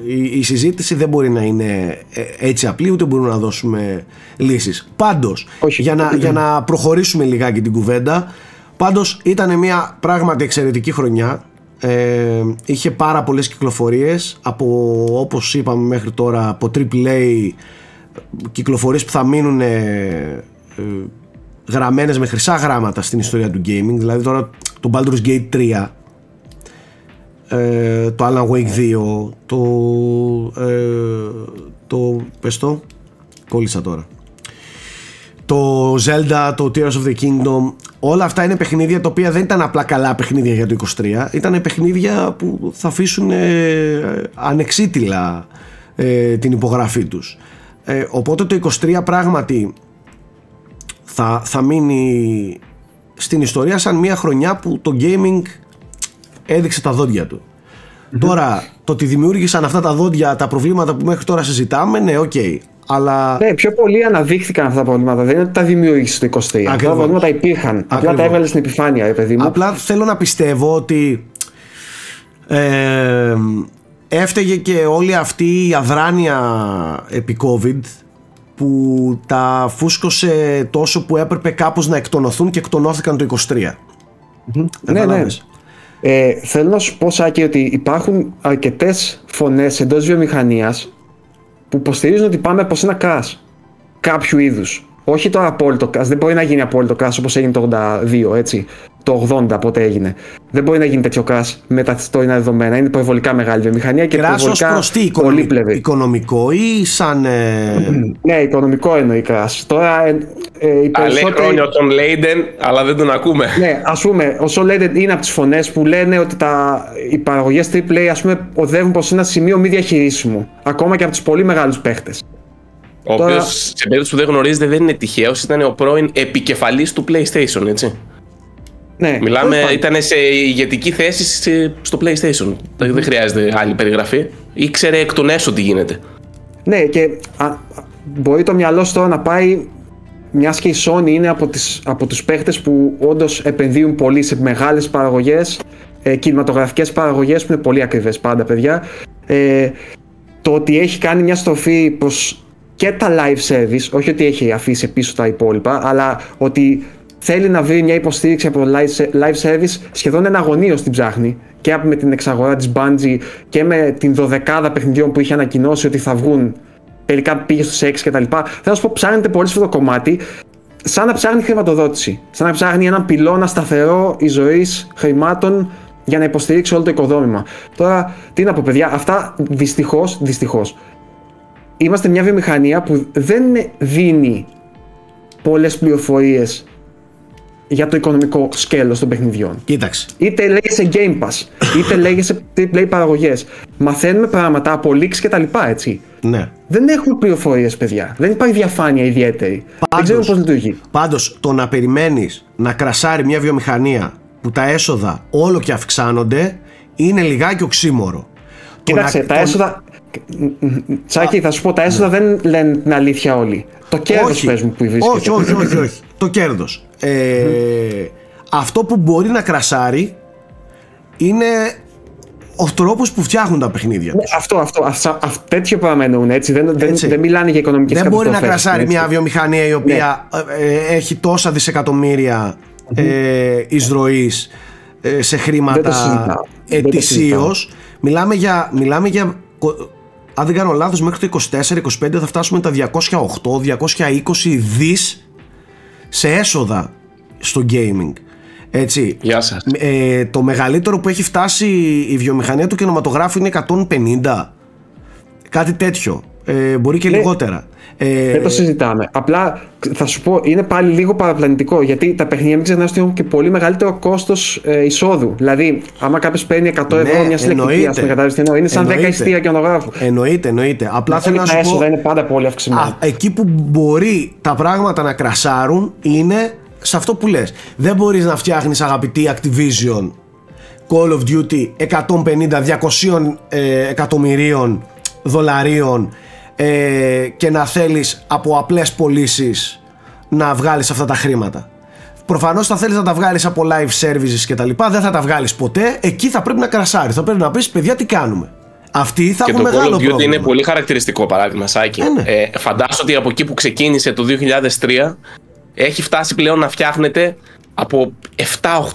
η, η συζήτηση δεν μπορεί να είναι ε, έτσι απλή ούτε μπορούμε να δώσουμε λύσεις. Πάντως, Όχι. για να, για να προχωρήσουμε λιγάκι την κουβέντα, πάντως ήταν μια πράγματι εξαιρετική χρονιά. Ε, είχε πάρα πολλές κυκλοφορίες από όπως είπαμε μέχρι τώρα από AAA κυκλοφορίες που θα μείνουν ε, ε, γραμμένες με χρυσά γράμματα στην ιστορία του gaming δηλαδή τώρα το Baldur's Gate 3 ε, το Alan Wake 2 το ε, το πες το κόλλησα τώρα. Το Zelda, το Tears of the Kingdom όλα αυτά είναι παιχνίδια τα οποία δεν ήταν απλά καλά παιχνίδια για το 23 ήταν παιχνίδια που θα αφήσουν ε, ανεξίτηλα ε, την υπογραφή τους. Ε, οπότε το 23 πράγματι θα, θα μείνει στην ιστορία σαν μια χρονιά που το gaming έδειξε τα δόντια του. Τώρα, το ότι δημιούργησαν αυτά τα δόντια, τα προβλήματα που μέχρι τώρα συζητάμε, ναι, ΟΚ. Αλλά Ναι, πιο πολύ αναδείχθηκαν αυτά τα προβλήματα. Δεν είναι ότι τα δημιούργησε το 23. Αυτά τα Ακριβώς. προβλήματα υπήρχαν. Απλά Ακριβώς. τα έβγαλες στην επιφάνεια, ρε παιδί μου. απλά θέλω να πιστεύω ότι ε, έφταιγε και όλη αυτή η αδράνεια επί COVID που τα φούσκωσε τόσο που έπρεπε κάπως να εκτονωθούν και εκτονώθηκαν το 23. ναι, ναι. Καταλάβες. Ε, θέλω να σου πω, Σάκη, ότι υπάρχουν αρκετές φωνές εντός βιομηχανίας που υποστηρίζουν ότι πάμε προς ένα crash κάποιου είδους. Όχι το απόλυτο crash, δεν μπορεί να γίνει απόλυτο crash όπως έγινε το 82, έτσι. Το 80 πότε έγινε. Δεν μπορεί να γίνει τέτοιο crash με τα τωρινά δεδομένα. Είναι υπερβολικά μεγάλη βιομηχανία και Κράσος υπερβολικά προς τι, οικονομι- πολύπλευρη. οικονομικό ή σαν... ε, Ναι, οικονομικό εννοεί crash. Τώρα ε, ε, οι Τα λέει περισσότεροι. χρόνια τον Λέιντεν, αλλά δεν τον ακούμε. Ναι, ας πούμε, ο Soul είναι από τις φωνές που λένε ότι τα, οι παραγωγές AAA ας πούμε, οδεύουν προς ένα σημείο μη διαχειρίσιμου. Ακόμα και από τους πολύ μεγάλους παίχτες. Ο Τώρα- οποίος σε περίπτωση που δεν γνωρίζετε δεν είναι τυχαίος, ήταν ο πρώην επικεφαλής του PlayStation, έτσι. Ναι, Μιλάμε, τέλος πάντων. ήταν σε ηγετική θέση σε- στο PlayStation. Δεν χρειάζεται άλλη περιγραφή. Ήξερε εκ των έσω τι γίνεται. Ναι, και α, α, μπορεί το μυαλό σου τώρα να πάει. Μιας και η Sony είναι από, τις, από τους παίχτες που όντως επενδύουν πολύ σε μεγάλες παραγωγές, ε, κινηματογραφικές παραγωγές που είναι πολύ ακριβές πάντα παιδιά. Ε, το ότι έχει κάνει μια στροφή προς και τα live service, όχι ότι έχει αφήσει πίσω τα υπόλοιπα, αλλά ότι θέλει να βρει μια υποστήριξη από το live service σχεδόν εναγωνίως την ψάχνει και με την εξαγορά της Bungie και με την δωδεκάδα παιχνιδιών που είχε ανακοινώσει ότι θα βγουν τελικά πήγε στους 6 κτλ. Θέλω να σου πω ψάχνετε πολύ σε αυτό το κομμάτι σαν να ψάχνει χρηματοδότηση. Σαν να ψάχνει έναν πυλώνα σταθερό ζωής χρημάτων για να υποστηρίξει όλο το οικοδόμημα. Τώρα, τι να πω, παιδιά, αυτά δυστυχώς, δυστυχώς. Είμαστε μια βιομηχανία που δεν δίνει πολλές πληροφορίες για το οικονομικό σκέλος των παιχνιδιών. Κοίταξε. Είτε λέει σε Game Pass, είτε λέει σε play παραγωγές. Μαθαίνουμε πράγματα από leaks και τα λοιπά, έτσι. Ναι. Δεν έχουμε πληροφορίες, παιδιά. Δεν υπάρχει διαφάνεια ιδιαίτερη. Πάντως, δεν ξέρουμε πώς λειτουργεί. Πάντως, το να περιμένεις να κρασάρει μια βιομηχανία που τα έσοδα όλο και αυξάνονται είναι λιγάκι οξύμορο. Κοίταξε, τα έσοδα. Τσάκη, θα σου πω, τα έσοδα δεν λένε την αλήθεια όλοι. Το κέρδος παίζουν που βρίσκεται. Όχι, όχι, όχι, όχι. το κέρδος. Ε, αυτό που μπορεί να κρασάρει είναι ο τρόπος που φτιάχνουν τα παιχνίδια. Ναι, αυτό, αυτό, αυτό, αυτό, τέτοιο παραμένουν έτσι. Δεν, έτσι. δεν, μιλάνε για οικονομικές Δεν μπορεί να κρασάρει έτσι. μια βιομηχανία η οποία ναι. ε, έχει τόσα δισεκατομμύρια mm-hmm. ε, εισρωής ε, σε χρήματα ετησίως. Μιλάμε για, μιλάμε για αν δεν κάνω λάθος μέχρι το 24-25 θα φτάσουμε τα 208-220 δις σε έσοδα στο gaming. Έτσι. Γεια σας. Ε, το μεγαλύτερο που έχει φτάσει η βιομηχανία του κινηματογράφου είναι 150. Κάτι τέτοιο. Ε, μπορεί και ναι. λιγότερα. Ε, δεν το συζητάμε. Απλά θα σου πω, είναι πάλι λίγο παραπλανητικό γιατί τα παιχνίδια μην ξεχνάς ότι έχουν και πολύ μεγαλύτερο κόστος ε, εισόδου. Δηλαδή, άμα κάποιος παίρνει 100 ναι, ευρώ μια συλλεκτική, ας πούμε, κατάλαβες είναι σαν 10 ειστήρια κινηματογράφου. Εννοείται, εννοείται. Απλά θέλω να σου πω. Τα έσοδα είναι πάντα πολύ αυξημένα. εκεί που μπορεί τα πράγματα να κρασάρουν είναι σε αυτό που λες. Δεν μπορείς να φτιάχνεις αγαπητή Activision Call of Duty 150-200 ε, εκατομμυρίων δολαρίων ε, και να θέλεις από απλές πωλήσεις να βγάλεις αυτά τα χρήματα. Προφανώς θα θέλεις να τα βγάλεις από live services και τα λοιπά, δεν θα τα βγάλεις ποτέ. Εκεί θα πρέπει να κρασάρεις. Θα πρέπει να πεις, παιδιά, τι κάνουμε. Αυτοί θα έχουν μεγάλο πρόβλημα. Και το Call of Duty είναι πολύ χαρακτηριστικό παράδειγμα, Σάκη. Ε, ναι. ε, φαντάσου ότι από εκεί που ξεκίνησε το 2003 έχει φτάσει πλέον να φτιάχνεται από 7,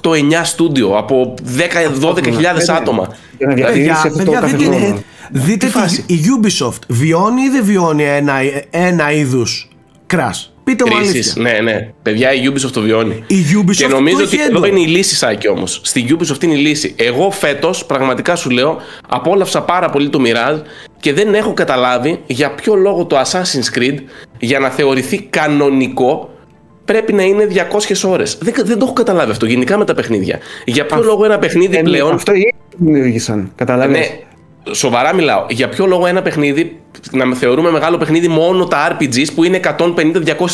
8, 9 στούντιο, από 10, 12 χιλιάδες άτομα. Παιδιά, παιδιά δείτε, δείτε η Ubisoft βιώνει ή δεν βιώνει ένα, ένα είδους crash. Πείτε μου αλήθεια. Ναι, ναι. Παιδιά, η Ubisoft το βιώνει. Η Ubisoft και νομίζω ότι εδώ είναι η λύση, Σάκη όμως. Στη Ubisoft είναι η λύση. Εγώ φέτος, πραγματικά σου λέω, απόλαυσα πάρα πολύ το Mirage και δεν έχω καταλάβει για ποιο λόγο το Assassin's Creed για να θεωρηθεί κανονικό πρέπει να είναι 200 ώρες. Δεν, δεν το έχω καταλάβει αυτό γενικά με τα παιχνίδια. Για ποιο λόγο ένα παιχνίδι ε, πλέον. Αυτό οι δημιούργησαν. Καταλάβει. Ναι, σοβαρά μιλάω. Για ποιο λόγο ένα παιχνίδι να θεωρούμε μεγάλο παιχνίδι μόνο τα RPGs που είναι 150-200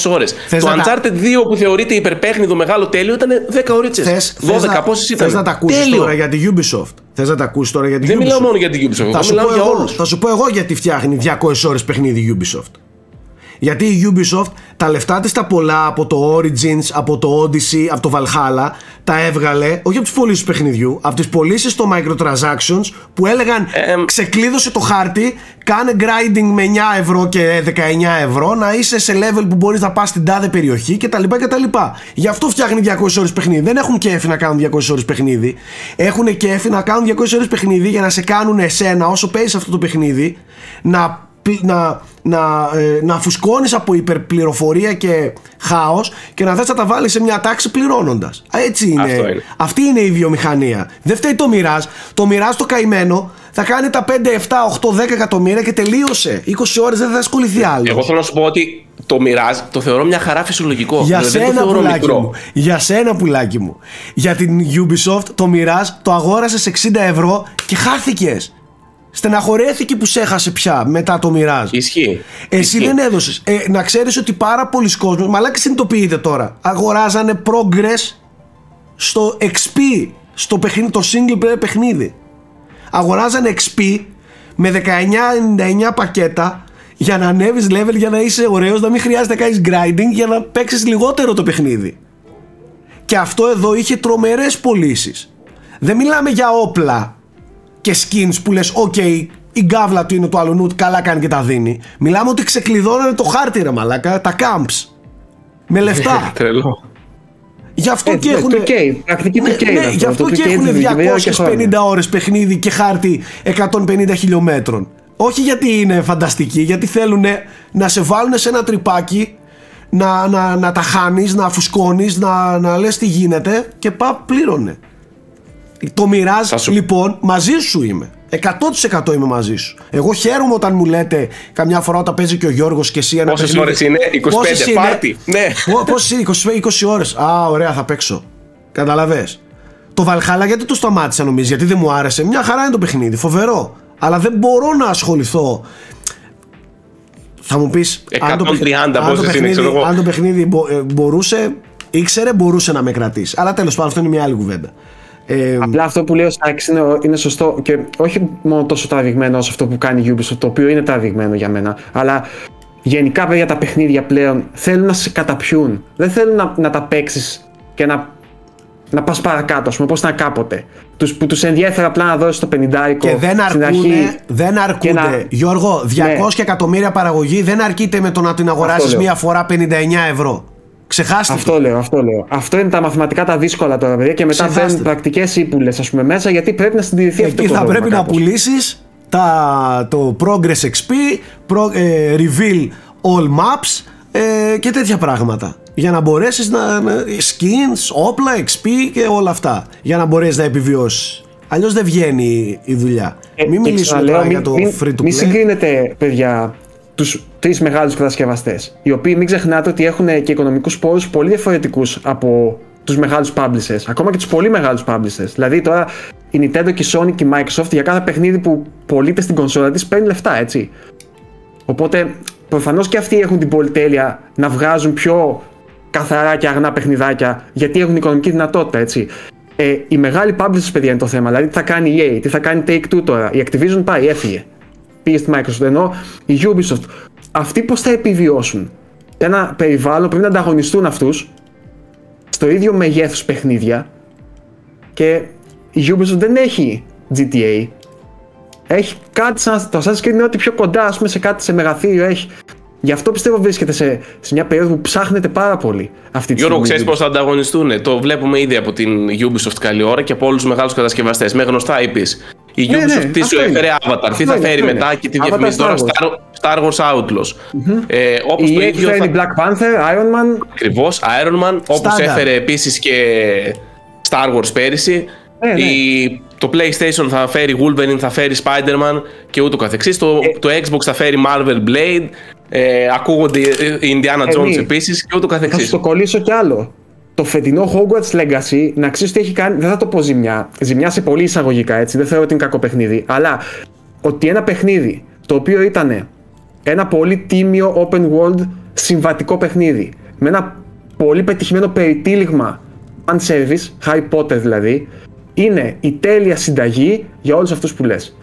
ώρες. Το Uncharted 2 που θεωρείται υπερπέχνιδο μεγάλο τέλειο ήταν 10 ώρες. 12 πόσες ήταν. Θε να τα ακούσεις τώρα για τη Ubisoft; Θες να τα ακούσεις τώρα για τη Ubisoft. Δεν μιλάω μόνο για την Ubisoft. Θα, σου πω εγώ, θα σου πω εγώ γιατί φτιάχνει 200 ώρες παιχνίδι η Ubisoft. Γιατί η Ubisoft τα λεφτά της τα πολλά από το Origins, από το Odyssey, από το Valhalla τα έβγαλε όχι από τις πωλήσεις του παιχνιδιού, από τις πωλήσεις στο microtransactions που έλεγαν ε, ξεκλείδωσε το χάρτη, κάνε grinding με 9 ευρώ και 19 ευρώ να είσαι σε level που μπορείς να πας στην τάδε περιοχή κτλ. κτλ. Γι' αυτό φτιάχνει 200 ώρες παιχνίδι. Δεν έχουν κέφι να κάνουν 200 ώρες παιχνίδι. Έχουν κέφι να κάνουν 200 ώρες παιχνίδι για να σε κάνουν εσένα όσο παίζεις αυτό το παιχνίδι να να, να, ε, να φουσκώνεις από υπερπληροφορία και χάος και να θες να τα βάλεις σε μια τάξη πληρώνοντας. Έτσι είναι. είναι. Αυτή είναι η βιομηχανία. Δεν φταίει το μοιράζ. Το μοιράζ το καημένο θα κάνει τα 5, 7, 8, 10 εκατομμύρια και τελείωσε. 20 ώρες δεν θα ασχοληθεί άλλο. Εγώ θέλω να σου πω ότι το μοιράζ το θεωρώ μια χαρά φυσιολογικό. Για δηλαδή, σένα πουλάκι μου. Για σένα πουλάκι μου. Για την Ubisoft το μοιράζ το αγόρασες σε 60 ευρώ και χάθηκες. Στεναχωρέθηκε που σε έχασε πια μετά το μοιράζ. Ισχύει. Εσύ δεν έδωσες. Ε, να ξέρεις ότι πάρα πολλοί κόσμοι, μαλάκι συνειδητοποιείτε τώρα, αγοράζανε progress στο XP, στο παιχνίδι, το single player παιχνίδι. Αγοράζανε XP με 19,99 πακέτα για να ανέβεις level, για να είσαι ωραίος, να μην χρειάζεται να κάνεις grinding, για να παίξεις λιγότερο το παιχνίδι. Και αυτό εδώ είχε τρομερές πωλήσεις. Δεν μιλάμε για όπλα και skins που λες ok η γκάβλα του είναι του αλουνού, καλά κάνει και τα δίνει. Μιλάμε ότι ξεκλειδώνανε το χάρτη ρε μαλάκα, τα camps. Με λεφτά. Τρελό. Γι' αυτό Ε, και ναι, έχουν. 2K, πρακτική 2K είναι αυτό, γι' αυτό το και 2K έχουν της Wikipedia και 250 ώρες παιχνίδι και χάρτη 150 χιλιόμετρων. Όχι γιατί είναι φανταστικοί, γιατί θέλουν να σε βάλουν σε ένα τρυπάκι, να, να, να τα χάνεις, να φουσκώνεις, να, να λες τι γίνεται και πά πλήρωνε. Το μοιράζει, Θα σου- λοιπόν, μαζί σου είμαι. 100% είμαι μαζί σου. Εγώ χαίρομαι όταν μου λέτε καμιά φορά όταν παίζει και ο Γιώργος και εσύ ένα Πόσες παιχνίδι. ώρες είναι; 25, Πόσες είναι; πάρτι; Ναι. Πόσε είναι, 20, 20 ώρες. Α, ωραία, θα παίξω. Καταλαβέ. Το Valhalla γιατί το σταμάτησα νομίζεις, γιατί δεν μου άρεσε; Μια χαρά είναι το παιχνίδι, φοβερό. Αλλά δεν μπορώ να ασχοληθώ. Θα μου πεις. 130 πόσες είναι, ξέρω εγώ. αν το παιχνίδι μπο- ε, μπορούσε, ήξερε, μπορούσε να με κρατήσει. Αλλά τέλος πάντων, αυτό είναι μια άλλη κουβέντα. Ε, Απλά αυτό που λέει ο Σάκης είναι, είναι σωστό και όχι μόνο τόσο τραβηγμένο όσο αυτό που κάνει η Ubisoft, το οποίο είναι τραβηγμένο για μένα, αλλά γενικά παιδιά τα παιχνίδια πλέον θέλουν να σε καταπιούν. Δεν θέλουν να, να τα παίξεις και να, να πας παρακάτω, ας πούμε, όπως ήταν κάποτε. Τους, που τους ενδιαφέρει απλά να δώσεις το 50 και δεν στην αρκούνται, αρχή. δεν αρκούνται. να- Γιώργο, 200 Ναι. εκατομμύρια παραγωγή δεν αρκείται με το να την αγοράσεις λέω. μία φορά 59 ευρώ. Ξεχάστε το. Αυτό λέω, αυτό λέω. Αυτό είναι τα μαθηματικά τα δύσκολα τώρα, παιδιά, και μετά Ξεχάστε μπαίνουν το. πρακτικές ύπουλες, ας πούμε, μέσα, γιατί πρέπει να συντηρηθεί αυτό Εκεί το θα δόγμα πρέπει να κάπως. πουλήσεις το Progress XP, pro, ε, Reveal All Maps ε, και τέτοια πράγματα. Για να μπορέσεις να. να- skins, όπλα, XP και όλα αυτά. Για να μπορέσεις να επιβιώσεις. Αλλιώς δεν βγαίνει η δουλειά. Ε, μην και μιλήσουμε ξαναλέω, τώρα μην- για το μην- free to Μην play. συγκρίνετε, παιδιά, τους τρεις μεγάλους κατασκευαστές. Οι οποίοι μην ξεχνάτε ότι έχουν και οικονομικούς πόρους πολύ διαφορετικούς από τους μεγάλους publishers. Ακόμα και τους πολύ μεγάλους publishers. Δηλαδή τώρα η Nintendo και η Sony και η Microsoft για κάθε παιχνίδι που πωλείται στην κονσόλα της παίρνει λεφτά, έτσι. Οπότε προφανώς και αυτοί έχουν την πολυτέλεια να βγάζουν πιο καθαρά και αγνά παιχνιδάκια γιατί έχουν οικονομική δυνατότητα, έτσι. Ε, οι μεγάλοι publishers, παιδιά, είναι το θέμα. Δηλαδή, τι θα κάνει η EA, τι θα κάνει η Take Two τώρα. Η Activision πάει, έφυγε. Πήγε στη Microsoft. Ενώ η Ubisoft, αυτοί πώς θα επιβιώσουν; Σε ένα περιβάλλον πρέπει να ανταγωνιστούν αυτούς στο ίδιο μεγέθους παιχνίδια και η Ubisoft δεν έχει GTA. Έχει κάτι σαν το Assassin's Creed είναι ό,τι πιο κοντά ας πούμε, σε κάτι σε μεγαθύριο έχει. Γι' αυτό πιστεύω βρίσκεται σε, σε μια περίοδο που ψάχνεται πάρα πολύ αυτή τη Γιώργο, στιγμή. ξέρεις πώς θα ανταγωνιστούν. Το βλέπουμε ήδη από την Ubisoft καλή ώρα και από όλους τους μεγάλους κατασκευαστές. Με γνωστά IPs. Η Ναι, ναι, Ubisoft τι αυτό σου είναι. έφερε Avatar, τι Αυτό θα είναι, φέρει αυτό μετά είναι. και τι Avatar διαφημίζει τώρα Star Wars. Star, Star Wars Outlaws. Ε, Όπως Η το EA ίδιο. φέρνει Θα... Black Panther, Iron Man. Ακριβώς, Iron Man, όπως Στάνταρ. έφερε επίσης και Star Wars πέρυσι. Ναι, ναι. Η, το PlayStation θα φέρει Wolverine, θα φέρει Spider-Man και ούτω καθεξής. Το, Ε. το Xbox θα φέρει Marvel Blade. Ε, ακούγονται η Indiana Jones Εμεί. επίσης και ούτω Θα σου καθεξής. το κολλήσω κι άλλο. Το φετινό Hogwarts Legacy, να ξέρεις ότι έχει κάνει. Δεν θα το πω ζημιά. Ζημιά σε πολύ εισαγωγικά έτσι. Δεν θεωρώ ότι είναι κακό παιχνίδι. Αλλά ότι ένα παιχνίδι το οποίο ήταν ένα πολύ τίμιο open world συμβατικό παιχνίδι με ένα πολύ πετυχημένο περιτύλιγμα fan service, Harry Potter δηλαδή, είναι η τέλεια συνταγή για όλους αυτούς που λες.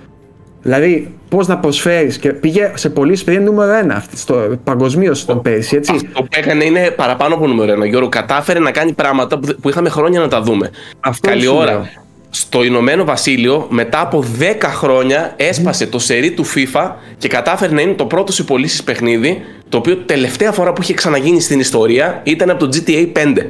Δηλαδή, πώς να προσφέρεις και πήγε σε πωλήσει παιδιά νούμερο ένα αυτή, στο παγκοσμίως ήταν πέρυσι, έτσι. Αυτό που έκανε είναι παραπάνω από νούμερο ένα. Γιώργο, κατάφερε να κάνει πράγματα που, που είχαμε χρόνια να τα δούμε. Αυτό Καλή σου ώρα. λέω. Στο Ηνωμένο Βασίλειο, μετά από 10 χρόνια, έσπασε το σερί του FIFA και κατάφερε να είναι το πρώτο σε πωλήσει παιχνίδι, το οποίο τελευταία φορά που είχε ξαναγίνει στην ιστορία ήταν από το GTA 5.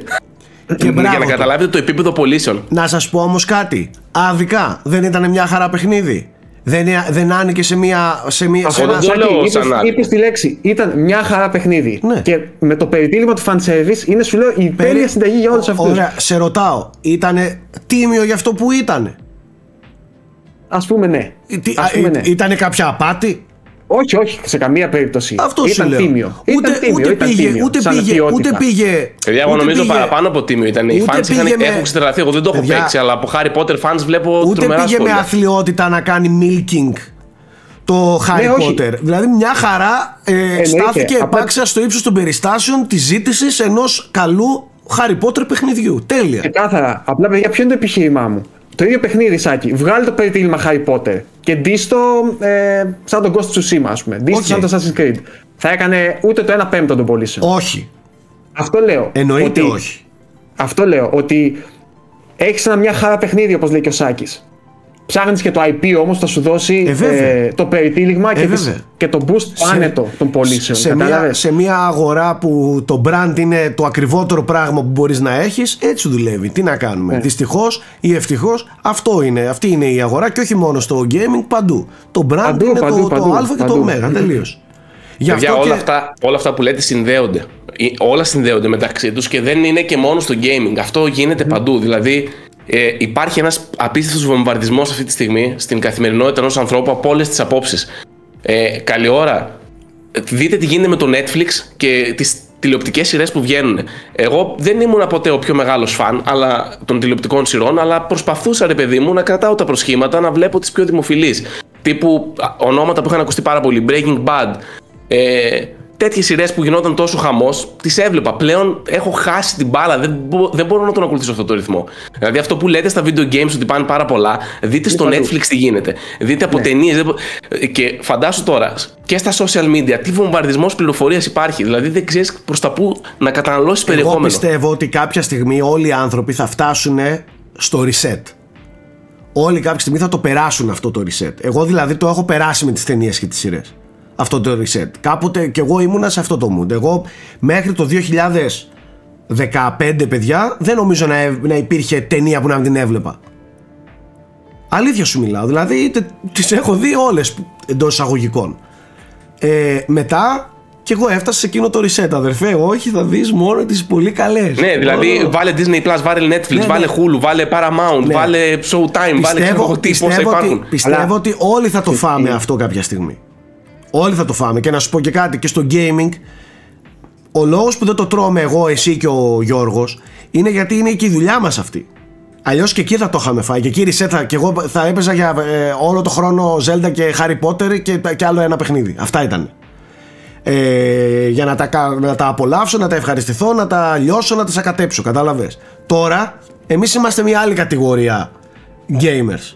Και μπράβο Για να του. καταλάβετε το επίπεδο πωλήσεων. Να σας πω όμως κάτι. Άδικα δεν ήταν μια χαρά παιχνίδι. Δεν, δεν άνοιγε σε μια. Σε μια σε Αυτό ένα, δεν το λέω Είπες- σαν άδικο. είπες τη λέξη. Ήταν μια χαρά παιχνίδι. Ναι. Και με το περιτύλιγμα του fan service είναι σου λέω η περί- τέλεια συνταγή για όλους αυτούς. Ωραία, σε ρωτάω. Ήτανε τίμιο για αυτό που ήτανε; Α πούμε ναι. Τι- Ας α, πούμε ή- ναι. Ήτανε κάποια απάτη; Όχι, όχι, σε καμία περίπτωση. Αυτό ήταν σου λέω. τίμιο. Ούτε, ήταν τίμιο, ούτε, ήταν πήγε, τίμιο, ούτε, σαν πήγε, ποιότητα. ούτε πήγε. Παιδιά, εγώ ούτε νομίζω πήγε- παραπάνω από τίμιο ήταν. Οι ούτε fans είχαν, πήγε με- έχουν ξετρελαθεί. Εγώ δεν το έχω Παιδιά, παίξει, αλλά από Harry Potter fans βλέπω Ούτε τρομερά πήγε με σχόλια. αθλιότητα να κάνει milking το Harry Ναι, όχι. Potter. Δηλαδή μια χαρά ε, στάθηκε Απλά- επάξια στο ύψος των περιστάσεων της ζήτησης ενός καλού Harry Potter παιχνιδιού. Τέλεια. Ξεκάθαρα. Απλά, παιδιά, ποιο είναι το επιχείρημά μου; Το ίδιο παιχνίδι, Σάκη. Βγάλε το περιτύλιγμα Harry Potter και ντύσ' το ε, σαν τον Ghost of Tsushima, ας πούμε. Ντύσ' το ΟΚ. σαν το Assassin's Creed. Θα έκανε ούτε το 1 πέμπτο των πωλήσεων. Όχι. Αυτό λέω. Εννοείται ότι- όχι. Αυτό λέω. Ότι έχεις ένα μια χαρά παιχνίδι, όπως λέει και ο Σάκης. Ψάχνεις και το IP όμως θα σου δώσει Ε, βέβαια. ε, το περιτύλιγμα και, Ε, τις- βέβαια. και το boost το άνετο των πωλήσεων. σε, μια, κατάλαβες; σε μια αγορά που το brand είναι το ακριβότερο πράγμα που μπορείς να έχεις έτσι δουλεύει, τι να κάνουμε; Ναι. δυστυχώς ή ευτυχώς αυτό είναι, αυτή είναι η αγορά και όχι μόνο στο gaming παντού το brand Παντού, είναι παντού, το, το παντού, α και το παντού. ω τελείως Γι' Παιδιά, αυτό όλα, και- αυτά, όλα αυτά που λέτε συνδέονται. Ε, Όλα συνδέονται μεταξύ τους και δεν είναι και μόνο στο gaming. Αυτό γίνεται παντού. Δηλαδή, ε, υπάρχει ένας απίστευτος βομβαρδισμός αυτή τη στιγμή στην καθημερινότητα ενός ανθρώπου από όλες τις απόψεις. Ε, καλή ώρα. Δείτε τι γίνεται με το Netflix και τις τηλεοπτικές σειρές που βγαίνουν. Εγώ δεν ήμουν ποτέ ο πιο μεγάλος φαν αλλά, των τηλεοπτικών σειρών, αλλά προσπαθούσα, ρε παιδί μου, να κρατάω τα προσχήματα, να βλέπω τις πιο δημοφιλείς. Τύπου α, ονόματα που είχαν ακουστεί πάρα πολύ. Breaking Bad. Ε, Τέτοιες σειρές που γινόταν τόσο χαμός, τις έβλεπα. Πλέον έχω χάσει την μπάλα. Δεν, μπο- δεν μπορώ να τον ακολουθήσω αυτό το ρυθμό. Δηλαδή, αυτό που λέτε στα video games ότι πάνε πάρα πολλά, δείτε στο παντού. Netflix τι γίνεται. Δείτε από ταινίες. Και φαντάσου τώρα και στα social media τι βομβαρδισμός πληροφορίας υπάρχει. Δηλαδή, δεν ξέρεις προς τα πού να καταναλώσεις εγώ περιεχόμενο. πιστεύω ότι κάποια στιγμή όλοι οι άνθρωποι θα φτάσουν στο reset όλοι κάποια στιγμή θα το περάσουν αυτό το reset εγώ δηλαδή το έχω περάσει με τις ταινίες και τις σειρές αυτό το reset κάποτε και εγώ ήμουνα σε αυτό το mood εγώ μέχρι το 2015 παιδιά δεν νομίζω να, έ- να υπήρχε ταινία που να μην την έβλεπα Αλήθεια σου μιλάω. Δηλαδή είτε τις έχω δει όλες εντός εισαγωγικών. Ε, μετά και εγώ έφτασα σε εκείνο το reset, αδερφέ. Όχι, θα δεις μόνο τις πολύ καλές. Ναι, δηλαδή Μόνο- βάλε Disney Plus, βάλε Netflix, Ναι, βάλε ναι. Hulu, βάλε Paramount, Ναι. βάλε Showtime, βάλε ξέρω πιστεύω, εγώ τι, πόσα πιστεύω, υπάρχουν. ότι, πιστεύω Αλλά- ότι όλοι θα το φάμε αυτό κάποια στιγμή. Όλοι θα το φάμε. Και να σου πω και κάτι, και στο gaming, ο λόγος που δεν το τρώμε εγώ, εσύ και ο Γιώργος, είναι γιατί είναι και η δουλειά μας αυτή. Αλλιώς και εκεί θα το είχαμε φάει. Και εκεί reset θα, και εγώ θα έπαιζα για ε, όλο το χρόνο Zelda και Harry Potter και, τα- και άλλο ένα παιχνίδι. Αυτά ήταν. Ε, για να τα, κα- να τα απολαύσω, να τα ευχαριστηθώ, να τα λιώσω, να τα σακατέψω. Κατάλαβες. Τώρα, εμείς είμαστε μια άλλη κατηγορία gamers.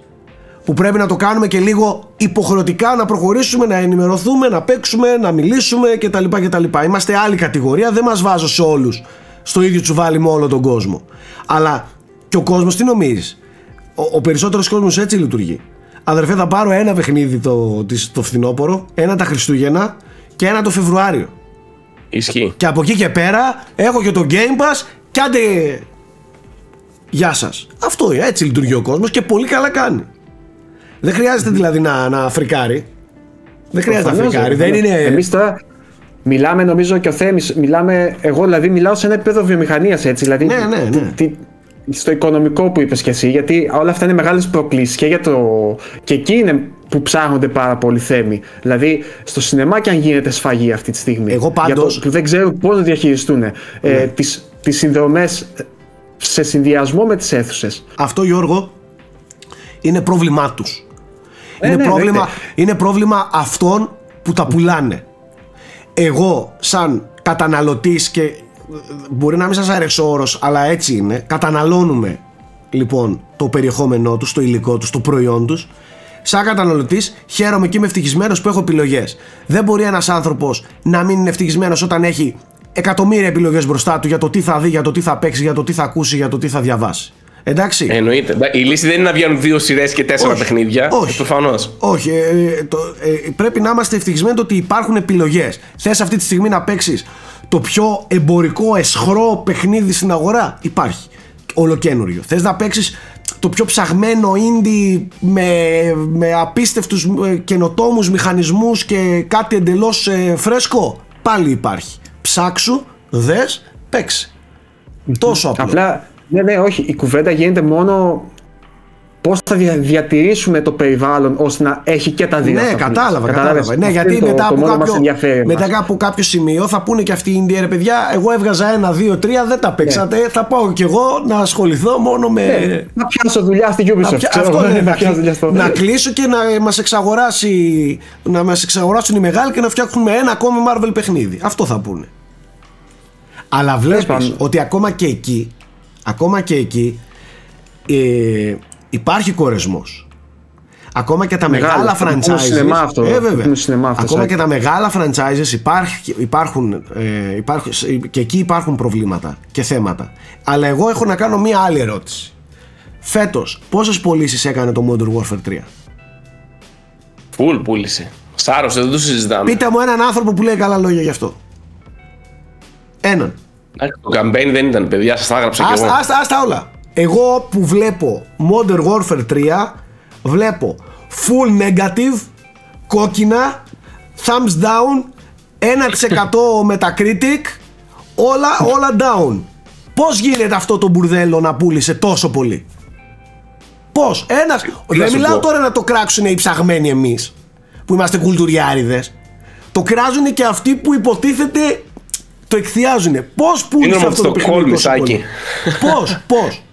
Που πρέπει να το κάνουμε και λίγο υποχρεωτικά να προχωρήσουμε, να ενημερωθούμε, να παίξουμε, να μιλήσουμε κτλ. κτλ. Είμαστε άλλη κατηγορία, δεν μας βάζω σε όλους στο ίδιο τσουβάλι με όλο τον κόσμο. Αλλά και ο κόσμος τι νομίζεις; Ο, ο περισσότερος κόσμος έτσι λειτουργεί. Αδερφέ θα πάρω ένα παιχνίδι το, της- το φθινόπωρο, ένα τα Χριστούγεννα και ένα το Φεβρουάριο. Ισχύει. Και από εκεί και πέρα έχω και το Game Pass και άντε Γεια σας Αυτό είναι, έτσι λειτουργεί ο κόσμος και πολύ καλά κάνει Δεν χρειάζεται δηλαδή να, να φρικάρει Δεν χρειάζεται να Προφανώς, φρικάρει ρε, Δεν είναι Εμείς τώρα μιλάμε νομίζω και ο Θέμης, μιλάμε, εγώ δηλαδή μιλάω σε ένα επίπεδο βιομηχανίας έτσι, δηλαδή Ναι, ναι, ναι. τι- στο οικονομικό που είπες και εσύ, γιατί όλα αυτά είναι μεγάλες προκλήσεις και, για το, και εκεί είναι που ψάχνονται πάρα πολύ θέμη. Δηλαδή στο σινεμά και αν γίνεται σφαγή αυτή τη στιγμή. Εγώ Για πάντως- το, που δεν ξέρουν πώς να διαχειριστούν ε, τις, τις συνδρομές σε συνδυασμό με τις αίθουσες. Αυτό Γιώργο Είναι πρόβλημά τους Ε, είναι, ναι, πρόβλημα, εννοείται. είναι πρόβλημα αυτών που τα πουλάνε. Εγώ σαν καταναλωτής και ε, μπορεί να μην σας αρέσει ο όρος αλλά έτσι είναι καταναλώνουμε λοιπόν το περιεχόμενό τους, το υλικό τους, το προϊόν τους. Σαν καταναλωτής χαίρομαι και είμαι ευτυχισμένος που έχω επιλογές. Δεν μπορεί ένας άνθρωπος να μην είναι ευτυχισμένος όταν έχει εκατομμύρια επιλογές μπροστά του για το τι θα δει, για το τι θα παίξει, για το τι θα ακούσει, για το τι θα διαβάσει Εντάξει Εννοείται. Η λύση δεν είναι να βγαίνουν δύο σειρές και τέσσερα Όχι. παιχνίδια. Όχι. Προφανώς. Όχι, ε, το, ε, πρέπει να είμαστε ευτυχισμένοι το ότι υπάρχουν επιλογές. Θες αυτή τη στιγμή να παίξεις το πιο εμπορικό, εσχρό παιχνίδι στην αγορά; Υπάρχει. Ολοκένουργιο. Θες να παίξεις το πιο ψαγμένο indie με, με απίστευτους ε, καινοτόμους μηχανισμούς και κάτι εντελώς ε, φρέσκο; Πάλι υπάρχει. Ψάξου, δες, παίξε. Τόσο απλό. Απλά, ναι, ναι, όχι. Η κουβέντα γίνεται μόνο πώς θα δια- διατηρήσουμε το περιβάλλον ώστε να έχει και τα δύο. Ναι, αυτά που κατάλαβα, λες. κατάλαβα. Κατάλαβες; Ναι, Αυτό γιατί είναι το- μετά, το από μόνο μας κάποιο, ενδιαφέρει μετά εμάς. από κάποιο σημείο θα πούνε και αυτοί οι Ινδιέ, ρε παιδιά, εγώ έβγαζα ένα, δύο, τρία, δεν τα παίξατε. Θα πάω κι εγώ να ασχοληθώ μόνο με. Ναι, να πιάσω δουλειά στη Να Ubisoft. πια- ξέρω αυτό εγώ, είναι, να να, πιάσω δουλειά στο. να κλείσω και να μας εξαγοράσει να μας εξαγοράσουν οι μεγάλοι και να φτιάχνουμε ένα ακόμη Marvel παιχνίδι. Αυτό θα πούνε. Αλλά βλέπεις πάντων. ότι ακόμα και εκεί ακόμα και εκεί ε, υπάρχει κορεσμός. Ακόμα και τα Μεγάλο, μεγάλα αυτό που πούμε franchises. στο σινεμά αυτό, ε, αυτό που βέβαια. πούμε στο σινεμά αυτό, Ακόμα Σάκη. και τα μεγάλα franchises υπάρχει, υπάρχουν, ε, υπάρχουν, και εκεί υπάρχουν προβλήματα και θέματα. Αλλά εγώ έχω να κάνω μία άλλη ερώτηση. φέτος πόσες πωλήσεις έκανε το Modern Warfare 3. Φουλ πούλησε. Σάρωσε, δεν το συζητάμε. Πείτε μου έναν άνθρωπο που λέει καλά λόγια γι' αυτό. Έναν. Το campaign δεν ήταν, παιδιά, σας τα έγραψα κι Άστα, εγώ. άστα, άστα όλα. Εγώ που βλέπω Modern Warfare 3 βλέπω full negative, κόκκινα, thumbs down, 1% Metacritic, όλα, όλα down. Πώς γίνεται αυτό το μπουρδέλο να πούλησε τόσο πολύ; Πώς, ένας, να δεν σου μιλάω πω. τώρα να το κράξουν οι ψαγμένοι εμείς που είμαστε κουλτουριάριδες. Το κράζουν και αυτοί που υποτίθεται το εκθιάζουν. Πώς πούλησε Σύνδρομο αυτό το του παιχνίδι τόσο Στοκχόλμη, πολύ; Πώς, πώς;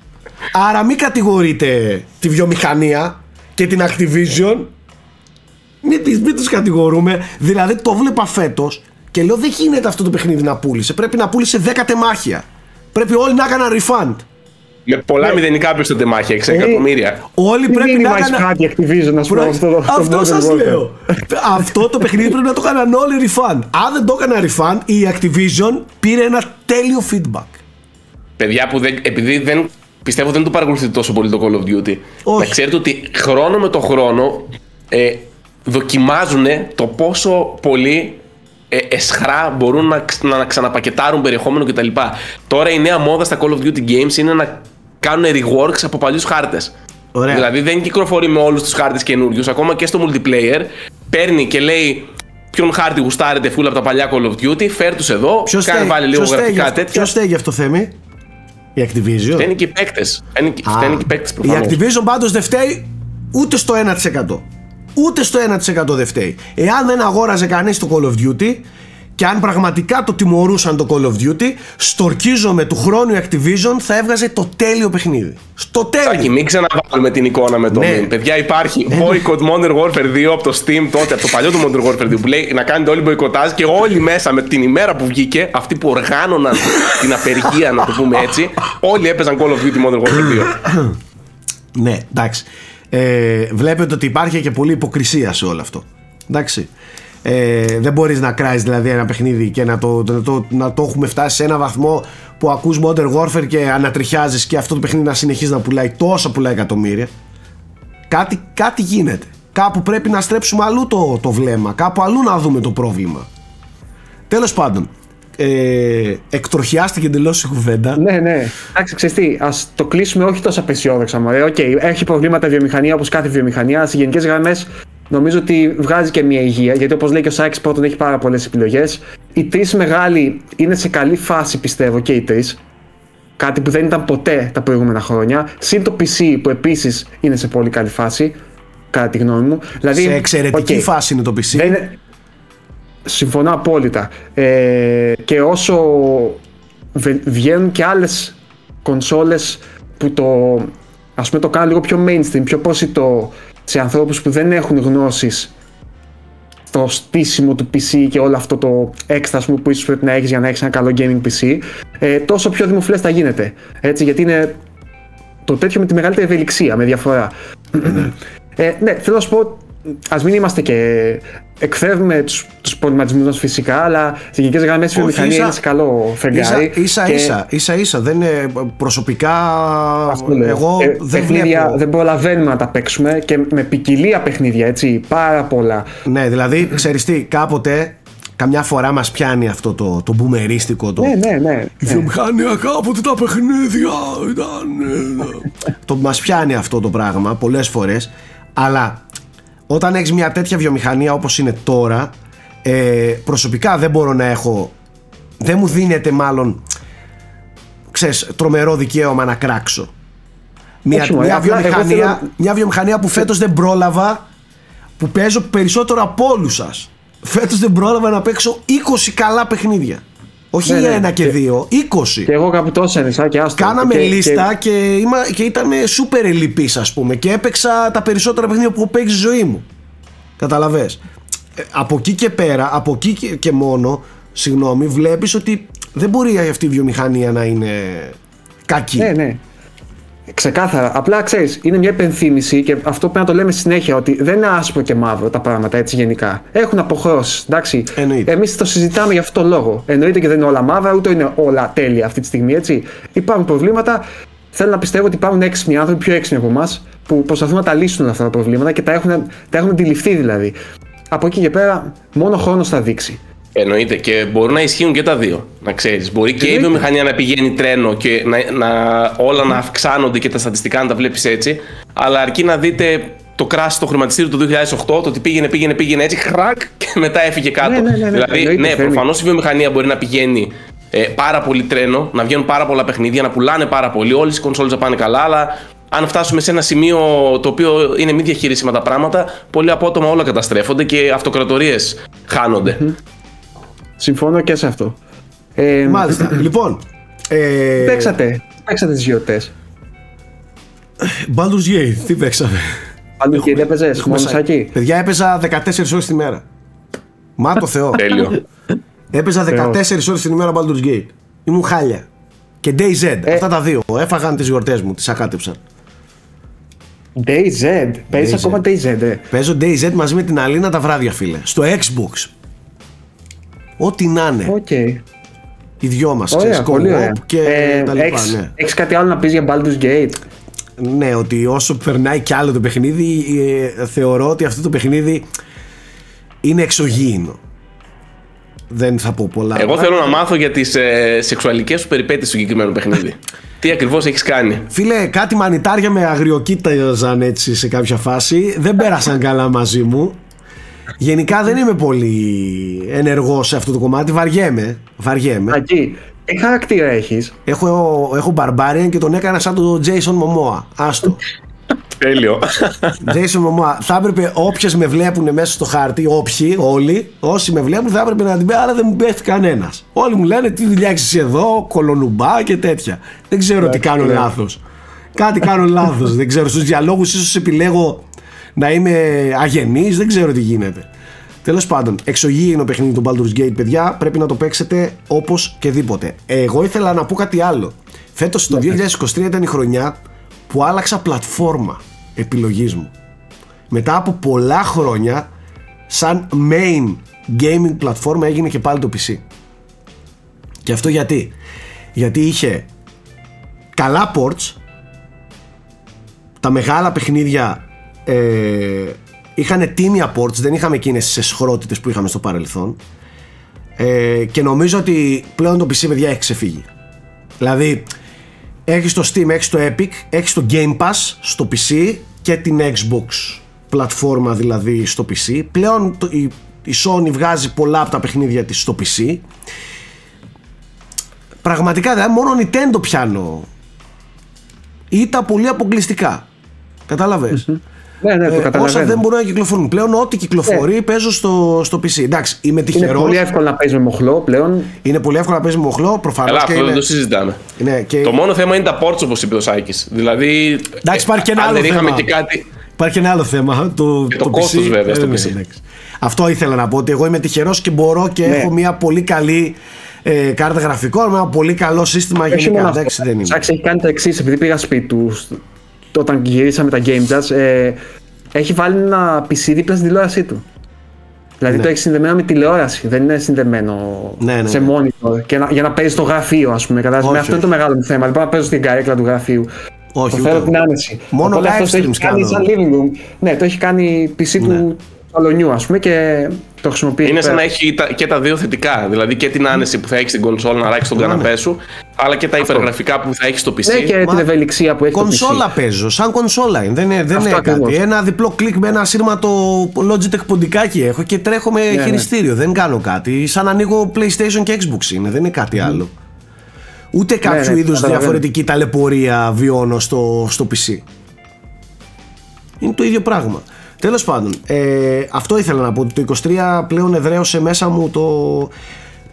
Άρα μην κατηγορείτε τη βιομηχανία και την Activision. Μην, τις- μην τους κατηγορούμε. Δηλαδή το βλέπα φέτος και λέω δεν γίνεται αυτό το παιχνίδι να πούλησε. Πρέπει να πούλησε 10 τεμάχια. Πρέπει όλοι να έκαναν refund. Με πολλά μηδενικά πίσω στο τεμάχια, 6 εκατομμύρια. Όλοι Τι πρέπει να μήνυμα έχει έκαναν... κάτι Activision, να σου πω Προ- αυτό το- το Αυτό Modern σας Warfare. λέω. Αυτό το παιχνίδι πρέπει να το έκαναν όλοι refund. Αν δεν το έκανα refund, η Activision πήρε ένα τέλειο feedback. Παιδιά που δεν, επειδή δεν πιστεύω δεν το παρακολουθείτε τόσο πολύ το Call of Duty. Όχι. Να ξέρετε ότι χρόνο με το χρόνο ε, δοκιμάζουν το πόσο πολύ ε, εσχρά μπορούν να, ξ- να ξαναπακετάρουν περιεχόμενο κτλ. Τώρα η νέα μόδα στα Call of Duty Games είναι να κάνουν reworks από παλιούς χάρτες. Ωραία. Δηλαδή δεν κυκλοφορεί με όλους τους χάρτες καινούριους. Ακόμα και στο multiplayer παίρνει και λέει ποιον χάρτη γουστάρετε φούλα από τα παλιά Call of Duty, φέρ τους εδώ, Ποιος κάνε στέγει- βάλει λίγο ποιος στέγει γραφικά αυτό- τέτοια. Ποιος στέγει αυτό Θέμη; Η Activision; Φταίνει και οι παίκτες. Φταίνει και φταίνει και οι παίκτες η προφανώ. Activision πάντως δεν φταίει ούτε στο 1%. Ούτε στο 1% δεν φταίει. Εάν δεν αγόραζε κανείς το Call of Duty και αν πραγματικά το τιμωρούσαν το Call of Duty, στορκίζομαι του χρόνου η Activision θα έβγαζε το τέλειο παιχνίδι. Στο Σάκη, τέλειο. μην ξαναβάλουμε την εικόνα με το Ναι. meme. Παιδιά, υπάρχει boycott Modern Warfare 2 από το Steam τότε, από το παλιό του Modern Warfare 2 που λέει να κάνετε όλοι μποϊκοτάζ και όλοι μέσα με την ημέρα που βγήκε, αυτοί που οργάνωναν την απεργία, να το πούμε έτσι, όλοι έπαιζαν Call of Duty Modern Warfare 2. Ναι, εντάξει. Ε, βλέπετε ότι υπάρχει και πολλή υποκρισία σε όλο αυτό. Εντάξει. Ε, δεν μπορείς να κράεις δηλαδή ένα παιχνίδι και να το, να, το, να το έχουμε φτάσει σε ένα βαθμό που ακούς Modern Warfare και ανατριχιάζεις και αυτό το παιχνίδι να συνεχίζει να πουλάει τόσα πουλάει εκατομμύρια. Κάτι, κάτι γίνεται. Κάπου πρέπει να στρέψουμε αλλού το, το βλέμμα. Κάπου αλλού να δούμε το πρόβλημα. Τέλος πάντων. Ε, εκτροχιάστηκε εντελώς η κουβέντα. Ναι, ναι. Εντάξει, ξέρεις τι, ας το κλείσουμε όχι τόσο απεσιόδοξα. Μωρέ. ΟΚ, έχει προβλήματα η βιομηχανία όπως κάθε βιομηχανία. Σε γενικές γραμμές νομίζω ότι βγάζει και μια υγεία. Γιατί όπως λέει και ο Σάκης πρώτον έχει πάρα πολλές επιλογές. Οι τρεις μεγάλοι είναι σε καλή φάση πιστεύω και οι τρεις. Κάτι που δεν ήταν ποτέ τα προηγούμενα χρόνια. Συν το PC που επίσης είναι σε πολύ καλή φάση. Κατά τη γνώμη μου. Δηλαδή, σε εξαιρετική ΟΚ, φάση είναι το PC. δεν είναι... Συμφωνώ απόλυτα. Ε, και όσο βε- βγαίνουν και άλλες κονσόλες που το, ας πούμε, το κάνουν λίγο πιο mainstream, πιο πρόσιτο σε ανθρώπους που δεν έχουν γνώσεις στο στήσιμο του PC και όλο αυτό το έξτρα ας πούμε, που ίσως πρέπει να έχεις για να έχεις ένα καλό gaming PC, ε, τόσο πιο δημοφιλές θα γίνεται. Έτσι, γιατί είναι το τέτοιο με τη μεγαλύτερη ευελιξία, με διαφορά. ε, ναι, θέλω να σου πω, ας μην είμαστε και εκφεύγουμε τους, τους προβληματισμούς μας φυσικά, αλλά σε γενικές γραμμές η Όχι, βιομηχανία ίσα- είναι σε καλό φεγγάρι. Ίσα, ίσα, και, ίσα, ίσα, ίσα, δεν είναι προσωπικά ας πούμε, εγώ ε, δεν παιχνίδια βλέπω δεν προλαβαίνουμε να τα παίξουμε και με ποικιλία παιχνίδια, έτσι, πάρα πολλά. ναι δηλαδή ξέρεις τι κάποτε καμιά φορά μας πιάνει αυτό το, το μπουμερίστικο το, Ναι, ναι, ναι. η βιομηχανία κάποτε τα παιχνίδια ήταν ε, το μας πιάνει αυτό το πράγμα πολλές φορές αλλά όταν έχεις μια τέτοια βιομηχανία όπως είναι τώρα ε, προσωπικά δεν μπορώ να έχω δεν μου δίνεται μάλλον ξέρεις, τρομερό δικαίωμα να κράξω. Μια, Όχι, μωρέ, μια, απλά εγώ βιομηχανία, θέλω- μια βιομηχανία που φέτος δεν πρόλαβα που παίζω περισσότερο από όλους σας. Φέτος δεν πρόλαβα να παίξω 20 καλά παιχνίδια όχι Ναι, ναι. ένα και Και- δύο, 20 Και εγώ κάπου τόσο είναι, σαν και άστο. Κάναμε Και- λίστα και, είμα, και ήταν σούπερ ελλειπής ας πούμε και έπαιξα τα περισσότερα παιχνίδια που έχω παίξει στη ζωή μου. Καταλαβες. Ε, από εκεί και πέρα, από εκεί και, και μόνο, συγγνώμη, βλέπεις ότι δεν μπορεί αυτή η βιομηχανία να είναι κακή. Ναι, ναι. Ξεκάθαρα. Απλά ξέρεις, είναι μια υπενθύμηση και αυτό πρέπει να το λέμε συνέχεια ότι δεν είναι άσπρο και μαύρο τα πράγματα έτσι γενικά. Έχουν αποχρώσεις. Εντάξει. Εννοείται. Εμείς το συζητάμε για αυτόν τον λόγο. Εννοείται και δεν είναι όλα μαύρα, ούτε είναι όλα τέλεια αυτή τη στιγμή έτσι. Υπάρχουν προβλήματα. θέλω να πιστεύω ότι υπάρχουν έξυπνοι άνθρωποι, πιο έξυπνοι από εμάς, που προσπαθούν να τα λύσουν αυτά τα προβλήματα και τα έχουν, τα έχουν αντιληφθεί δηλαδή. Από εκεί και πέρα, μόνο χρόνος θα δείξει. Εννοείται και μπορούν να ισχύουν και τα δύο. Να ξέρεις. Μπορεί και η βιομηχανία να πηγαίνει τρένο και να, να, όλα να αυξάνονται και τα στατιστικά να τα βλέπεις έτσι. Αλλά αρκεί να δείτε το crash στο χρηματιστήριο του 2008, το ότι πήγαινε, πήγαινε, πήγαινε έτσι, χρακ και μετά έφυγε κάτω. Ναι, ναι, ναι, ναι, δηλαδή, ναι, προφανώς η βιομηχανία μπορεί να πηγαίνει ε, πάρα πολύ τρένο, να βγαίνουν πάρα πολλά παιχνίδια, να πουλάνε πάρα πολύ, όλες οι κονσόλες να πάνε καλά, αλλά αν φτάσουμε σε ένα σημείο το οποίο είναι μη διαχειρίσιμα τα πράγματα, πολύ απότομα όλα καταστρέφονται και αυτοκρατορίες χάνονται. Συμφωνώ και σε αυτό. Ε, Μάλιστα. λοιπόν. Ε... Παίξατε. Παίξατε τις γιορτέ. Baldur's Gate, τι παίξαμε; Baldur's Gate έπαιζες, μόνο σακί. Παιδιά έπαιζα 14 ώρες τη μέρα. Μα το Θεό. Τέλειο. Έπαιζα 14 ώρες την ημέρα Baldur's Gate. Ήμουν χάλια. Και DayZ, ε. αυτά τα δύο. Έφαγαν τις γιορτές μου, τις ακάτεψαν. DayZ, παίζεις ακόμα DayZ. Ε. Παίζω DayZ μαζί με την Αλίνα τα βράδια, φίλε. Στο Xbox. Ό,τι να είναι. Okay. Οι δυο μας, ξέρεις. και ε, τα λοιπά. Έχεις, ναι. έχεις κάτι άλλο να πεις για Baldur's Gate; Ναι, ότι όσο περνάει κι άλλο το παιχνίδι, ε, θεωρώ ότι αυτό το παιχνίδι είναι εξωγήινο. Δεν θα πω πολλά. Εγώ θέλω να μάθω για τις ε, σεξουαλικές σου περιπέτειες του συγκεκριμένου παιχνίδι. Τι ακριβώς έχεις κάνει; Φίλε, κάτι μανιτάρια με αγριοκοίταζαν έτσι σε κάποια φάση. Δεν πέρασαν καλά μαζί μου. Γενικά δεν είμαι πολύ ενεργός σε αυτό το κομμάτι. Βαριέμαι. Βαριέμαι. Ακεί. Τι χαρακτήρα έχεις; Έχω, έχω Barbarian και τον έκανα σαν τον Jason Momoa. Άστο. Τέλειο. Jason Momoa. Θα έπρεπε όποιες με βλέπουν μέσα στο χάρτη, όποιοι, όλοι, όσοι με βλέπουν, θα έπρεπε να την πει, αλλά δεν μου πέφτει κανένας. Όλοι μου λένε τι δουλειά έχεις εδώ, κολονουμπά και τέτοια. Δεν ξέρω τι κάνω λάθος. Κάτι κάνω λάθος. δεν ξέρω. Στους διαλόγους ίσως επιλέγω να είμαι αγενής, δεν ξέρω τι γίνεται. Τέλος πάντων, εξωγήινο παιχνίδι του Baldur's Gate, παιδιά, πρέπει να το παίξετε όπως και δίποτε. Εγώ ήθελα να πω κάτι άλλο. Φέτος το 2023 ήταν η χρονιά που άλλαξα πλατφόρμα επιλογής μου. Μετά από πολλά χρόνια, σαν main gaming πλατφόρμα έγινε και πάλι το PC. Και αυτό γιατί; Γιατί είχε καλά ports, τα μεγάλα παιχνίδια ε, είχαν τίμια ports, δεν είχαμε εκείνες τις εσχρότητες που είχαμε στο παρελθόν ε, και νομίζω ότι πλέον το PC παιδιά έχει ξεφύγει. Δηλαδή έχεις το Steam, έχεις το Epic, έχεις το Game Pass στο PC και την Xbox πλατφόρμα δηλαδή στο PC. Πλέον η, η Sony βγάζει πολλά από τα παιχνίδια της στο PC. Πραγματικά δηλαδή μόνο Nintendo πιάνω ή τα πολύ αποκλειστικά. Κατάλαβες. Ναι, ναι, το ε, καταλαβαίνω. Όσα δεν μπορούν να κυκλοφορούν. Πλέον ό,τι κυκλοφορεί ναι. παίζω στο, στο PC. Εντάξει, είμαι τυχερός. Είναι πολύ εύκολο να παίζεις με μοχλό πλέον. Είναι πολύ εύκολο να παίζεις με μοχλό, προφανώς. Αλλά αυτό είναι... δεν το συζητάμε. Ναι, και... Το μόνο θέμα είναι τα ports όπως είπε ο Σάκης. Δηλαδή. Εντάξει, υπάρχει και ένα άλλο θέμα. Και κάτι... Υπάρχει ένα άλλο θέμα. Το, το, το κόστος βέβαια στο PC. Ναι, αυτό ήθελα να πω ότι εγώ είμαι τυχερός και μπορώ και ναι. έχω μια πολύ καλή ε, κάρτα γραφικών με ένα πολύ καλό σύστημα γενικά. Εντάξει, δεν είναι. έχει κάνει το εξής, επειδή πήγα σπίτι του όταν γυρίσαμε τα Game Jazz, ε, έχει βάλει ένα PC δίπλα στην τηλεόρασή του. Δηλαδή ναι. το έχει συνδεμένο με τηλεόραση, δεν είναι συνδεμένο ναι, ναι, σε ναι. monitor και να, για να παίζει στο γραφείο, ας πούμε. Κατάλαβες. Αυτό είναι το μεγάλο μου θέμα. Δεν μπορώ να παίζω στην καρέκλα του γραφείου. Όχι, το θέλω την άνεση. Μόνο live streams το έχει κάνει σαν living room. Ναι, το έχει κάνει PC ναι. του σαλονιού, ας πούμε, και το χρησιμοποιεί. Είναι σαν να έχει και τα δύο θετικά. Δηλαδή και την άνεση που θα έχεις στην κονσόλα να ράξει τον ναι, καναπέ σου, αλλά και τα υπεργραφικά που θα έχεις στο PC. Ναι, και την ευελιξία που έχει κονσόλα το PC. παίζω, σαν κονσόλα είναι. Δεν είναι, δεν είναι κάτι. Ένα διπλό κλικ με ένα σύρματο Logitech ποντικάκι έχω και τρέχω με ναι, ναι. χειριστήριο. Δεν κάνω κάτι. Σαν να ανοίγω PlayStation και Xbox είναι. Δεν είναι κάτι άλλο. Ούτε κάποιο ναι, είδους διαφορετική ταλαιπωρία βιώνω στο, στο PC. Είναι το ίδιο πράγμα. Τέλος πάντων, ε, αυτό ήθελα να πω. Το 23 πλέον εδραίωσε μέσα μου το...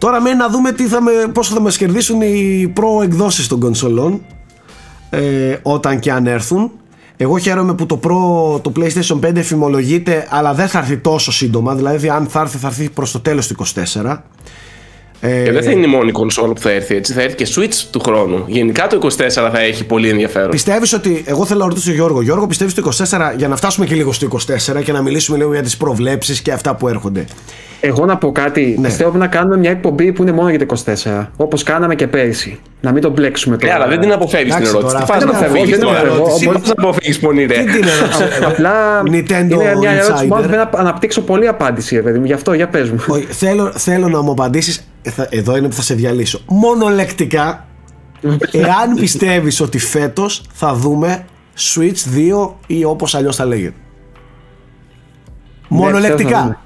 Τώρα μένει να δούμε τι θα με, πόσο θα μας κερδίσουν οι προ εκδόσεις των κονσολών ε, όταν και αν έρθουν. Εγώ χαίρομαι που το Pro, το PlayStation 5 εφημολογείται αλλά δεν θα έρθει τόσο σύντομα, δηλαδή αν θα έρθει θα έρθει προς το τέλος του 24. Και δεν θα είναι η μόνη κονσόλα που θα έρθει έτσι, θα έρθει και Switch του χρόνου. Γενικά το 24 θα έχει πολύ ενδιαφέρον. Πιστεύεις ότι. Εγώ θέλω να ρωτήσω τον Γιώργο. Γιώργο, πιστεύεις το 24 για να φτάσουμε και λίγο στο 24 και να μιλήσουμε λίγο για τις προβλέψεις και αυτά που έρχονται. Εγώ να πω κάτι. Ναι. Πιστεύω να κάνουμε μια εκπομπή που είναι μόνο για το 24. Όπως κάναμε και πέρυσι. Να μην τον μπλέξουμε Ναι, τώρα. αλλά δεν την αποφεύγεις την Εντάξει, ερώτηση. τώρα, Τι πα αυτή να είναι αποφύγεις δεν την τώρα. αποφεύγω. Τι Μπορείς- πας να αποφύγεις πονή, ρε. Τι την ερώτηση; Απλά Nintendo είναι μια ερώτηση που Insider. θέλω να αναπτύξω πολύ απάντηση, ρε παιδί μου. Γι' αυτό, για πες μου. Όχι, θέλω, θέλω να μου απαντήσεις. Εδώ είναι που θα σε διαλύσω. Μονολεκτικά, εάν πιστεύεις ότι φέτος θα δούμε Switch 2 ή όπως αλλιώς θα λέγεται. Μονολεκτικά. Ναι, δούμε.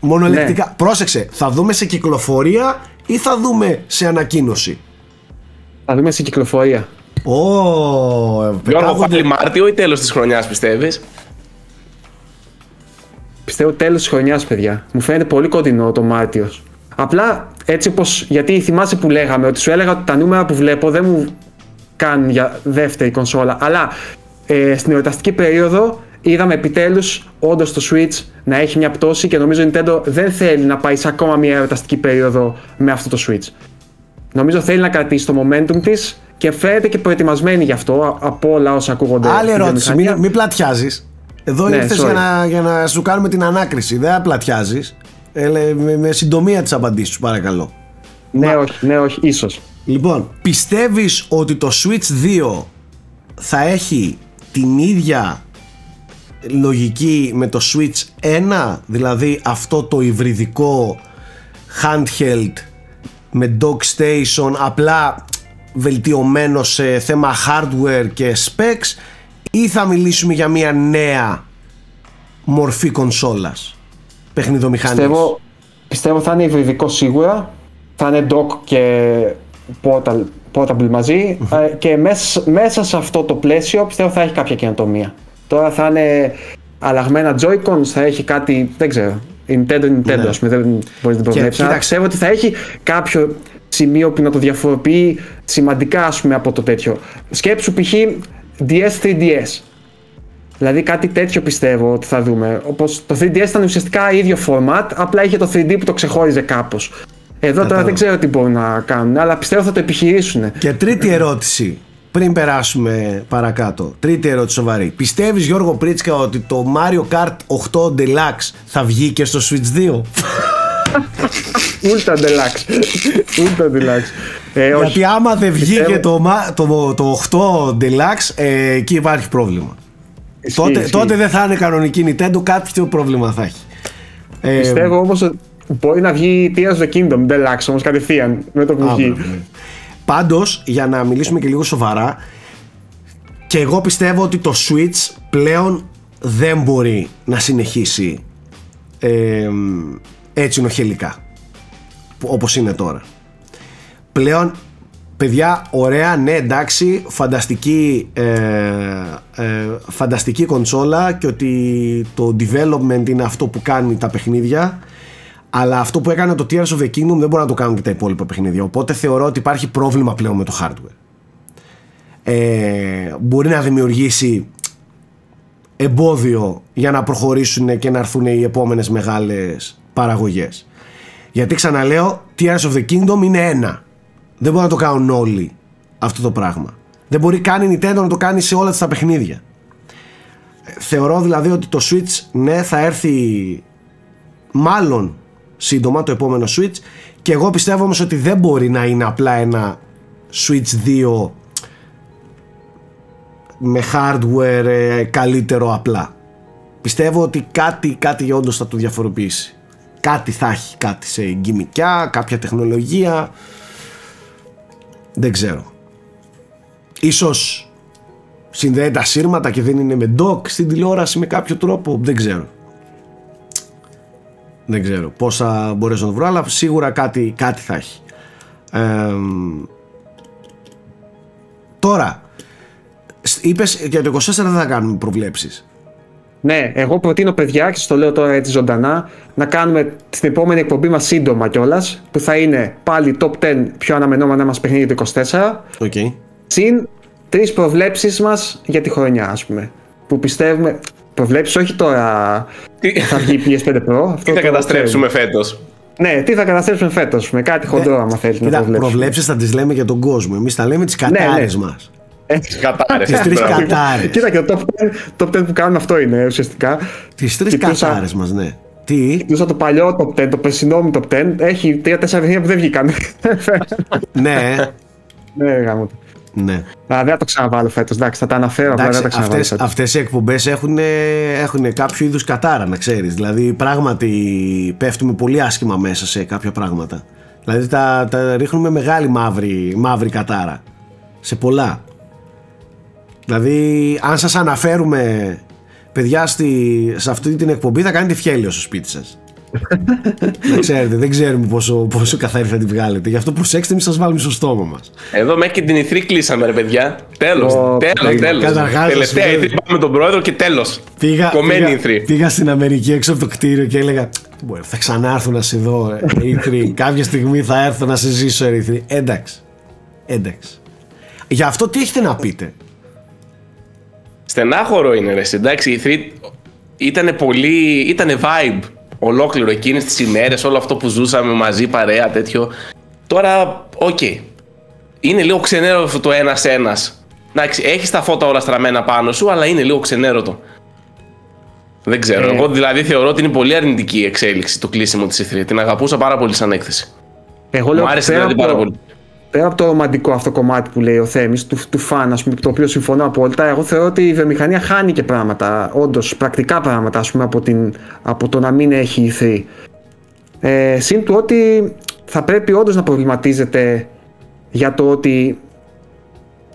Μονολεκτικά. Πρόσεξε, θα δούμε σε κυκλοφορία ή θα δούμε σε ανακοίνωση; Θα δούμε στην κυκλοφορία. Ω, Γιώργο, πετάγονται- πάλι Μάρτιο ή τέλος της χρονιάς πιστεύεις; Πιστεύω τέλος της χρονιάς, παιδιά. Μου φαίνεται πολύ κοντινό το Μάρτιος. Απλά έτσι όπω. Γιατί θυμάσαι που λέγαμε ότι σου έλεγα ότι τα νούμερα που βλέπω δεν μου κάνουν για δεύτερη κονσόλα. Αλλά ε, στην εορταστική περίοδο είδαμε επιτέλους όντως το Switch να έχει μια πτώση και νομίζω η Nintendo δεν θέλει να πάει σε ακόμα μια εορταστική περίοδο με αυτό το Switch. Νομίζω θέλει να κρατήσει το momentum της και φαίνεται και προετοιμασμένη γι' αυτό α- από όλα όσα ακούγονται. Άλλη στην ερώτηση, μην, βιομηχανία. μην πλατιάζεις. Εδώ Ναι, ήρθες sorry. για να, για να σου κάνουμε την ανάκριση. Δεν πλατιάζει. με, με συντομία τις απαντήσεις σου, παρακαλώ. Ναι, όχι, ναι, όχι, ίσως. Λοιπόν, πιστεύεις ότι το Switch 2 θα έχει την ίδια λογική με το Switch 1, δηλαδή αυτό το υβριδικό handheld με dock station, απλά βελτιωμένο σε θέμα hardware και specs ή θα μιλήσουμε για μια νέα μορφή κονσόλας; Παιχνιδομηχανής Πιστεύω, πιστεύω θα είναι υβριδικός σίγουρα. Θα είναι dock και portal, portable μαζί. Ε, και μέσα, μέσα σε αυτό το πλαίσιο πιστεύω θα έχει κάποια καινοτομία. Τώρα θα είναι αλλαγμένα Joy-Cons, θα έχει κάτι, δεν ξέρω. Η Nintendo, Nintendo, Ναι. ας πούμε, δεν μπορείς να την προβλέψεις. Αλλά κοίταξε. πιστεύω ότι θα έχει κάποιο σημείο που να το διαφοροποιεί σημαντικά, ας πούμε, από το τέτοιο. Σκέψου π.χ. DS 3DS. Δηλαδή κάτι τέτοιο πιστεύω ότι θα δούμε. Όπως το 3DS ήταν ουσιαστικά ίδιο format, απλά είχε το 3D που το ξεχώριζε κάπως. Εδώ τώρα Κατάλαβα. δεν ξέρω τι μπορούν να κάνουν, αλλά πιστεύω θα το επιχειρήσουν. Και τρίτη ερώτηση, πριν περάσουμε παρακάτω. Τρίτη ερώτηση σοβαρή. Πιστεύεις Γιώργο Πρίτσκα ότι το Mario Kart 8 Deluxe θα βγει και στο Switch 2? Ultra Deluxe. Ultra Deluxe. Ε, όχι. Γιατί άμα δεν βγήκε Πιστεύω- το, μα- το, το 8 Deluxe, ε, εκεί υπάρχει πρόβλημα. Ισχύει, τότε, ισχύει. τότε δεν θα είναι κανονική Nintendo, κάποιο πρόβλημα θα έχει. Ε, Πιστεύω όμως ότι μπορεί να βγει Tears of the Kingdom Deluxe όμως κατευθείαν με το που Α, βγει. μπράβο, ναι. Πάντως, για να μιλήσουμε και λίγο σοβαρά, και εγώ πιστεύω ότι το Switch πλέον δεν μπορεί να συνεχίσει ε, έτσι νοχελικά, που- όπως είναι τώρα. Πλέον, παιδιά, ωραία, ναι, εντάξει, φανταστική, ε, ε, φανταστική κονσόλα και ότι το development είναι αυτό που κάνει τα παιχνίδια αλλά αυτό που έκανε το Tears of the Kingdom δεν μπορεί να το κάνουν και τα υπόλοιπα παιχνίδια. Οπότε θεωρώ ότι υπάρχει πρόβλημα πλέον με το hardware. Ε, μπορεί να δημιουργήσει εμπόδιο για να προχωρήσουν και να έρθουν οι επόμενες μεγάλες παραγωγές. Γιατί ξαναλέω, Tears of the Kingdom είναι ένα. Δεν μπορεί να το κάνουν όλοι αυτό το πράγμα. Δεν μπορεί καν η Nintendo να το κάνει σε όλα τα παιχνίδια. Ε, Θεωρώ δηλαδή ότι το Switch ναι θα έρθει μάλλον σύντομα το επόμενο Switch και εγώ πιστεύω όμως ότι δεν μπορεί να είναι απλά ένα Switch 2 με hardware ε, καλύτερο απλά. Πιστεύω ότι κάτι, κάτι όντως θα το διαφοροποιήσει. Κάτι θα έχει, κάτι σε γκυμικιά, κάποια τεχνολογία. Δεν ξέρω. Ίσως συνδέει τα σύρματα και δεν είναι με dock στην τηλεόραση με κάποιο τρόπο. Δεν ξέρω. Δεν ξέρω πώς θα μπορέσω να το βρω, αλλά σίγουρα κάτι, κάτι θα έχει. Ε, τώρα, είπες για το 24 δεν θα κάνουμε προβλέψεις. Ναι, εγώ προτείνω παιδιά και σας το λέω τώρα έτσι ζωντανά να κάνουμε στην επόμενη εκπομπή μας σύντομα κιόλας, που θα είναι πάλι top 10 πιο αναμενόμενα μας παιχνίδια του 24 ΟΚ. συν τρεις προβλέψεις μας για τη χρονιά ας πούμε που πιστεύουμε προβλέψεις όχι τώρα Τι- θα βγει η PS5 Pro αυτό Τι θα το καταστρέψουμε φέτος; ξέρουμε. ναι, τι θα καταστρέψουμε φέτος με κάτι χοντρό άμα θέλεις να Κοίτα, προβλέψεις προβλέψεις θα τις λέμε για τον κόσμο. Εμείς θα λέμε τις κατάρες ναι. Μας. Κατάρες. Τις τρεις κατάρες. Κοίτα και το top 10, top 10 που κάνουμε αυτό είναι ουσιαστικά Τις τρεις Κοιτούσα- κατάρες μας, ναι. Τι, Κοιτούσα το παλιό top 10, το περσινό μου top 10. Έχει 3-4 παιχνίδια που δεν βγήκαν. ναι, ναι, γάμο. το. ναι. Α, δεν θα το ξαναβάλω φέτος. Εντάξει, θα τα αναφέρω, απλά δεν θα τα Εντάξει, ξαναβάλω. αυτές, φέτος. αυτές οι εκπομπές έχουν, έχουν κάποιο είδους κατάρα να ξέρεις Δηλαδή πράγματι πέφτουμε πολύ άσχημα μέσα σε κάποια πράγματα Δηλαδή τα, τα ρίχνουμε μεγάλη μαύρη, μαύρη κατάρα Σε πολλά Δηλαδή αν σας αναφέρουμε παιδιά στη, σε αυτή την εκπομπή θα κάνετε φιέλιο στο σπίτι σας να ξέρετε, δεν ξέρουμε πόσο, πόσο καθαρή θα την βγάλετε. Γι' αυτό προσέξτε, μη σας βάλουμε στο στόμα μας. Εδώ μέχρι και την ηθρή κλείσαμε, ρε παιδιά. Τέλος. Ω, Τέλος, παιδιά, τέλος. καταρχάς, Τελευταία να σου πω- ηθρή πάμε με τον πρόεδρο και τέλος. Πήγα, Κομμένη πήγα, ηθρή. πήγα στην Αμερική έξω από το κτίριο και έλεγα «Τι μπορεί, θα ξανάρθω να σε δω ε, E3. Κάποια στιγμή θα έρθω να σε ζήσω E3. Εντάξει. Εντάξει. Γι' αυτό τι έχετε να πείτε; Στενάχωρο είναι, ρε. εσύ. Εντάξει, η E3 ήταν πολύ. ήταν vibe ολόκληρο εκείνες τις ημέρες, όλο αυτό που ζούσαμε μαζί, παρέα, τέτοιο. Τώρα, ΟΚ. Είναι λίγο ξενέρωτο το ένα-ένα. Εντάξει, έχεις τα φώτα όλα στραμμένα πάνω σου, αλλά είναι λίγο ξενέρωτο. Δεν ξέρω. Ε. Εγώ δηλαδή θεωρώ ότι είναι πολύ αρνητική η εξέλιξη το κλείσιμο της ηθρή. Την αγαπούσα πάρα πολύ σαν έκθεση. Εγώ λέω Μου άρεσε πέρα δηλαδή από- πάρα πολύ. Πέρα από το ρομαντικό αυτό κομμάτι που λέει ο Θέμης, του, του φαν, ας πούμε, το οποίο συμφωνώ απόλυτα, εγώ θεωρώ ότι η βιομηχανία χάνει και πράγματα, όντως πρακτικά πράγματα, ας πούμε, από, την, από το να μην έχει ηθρή. Ε, συν του ότι θα πρέπει όντως να προβληματίζεται για το ότι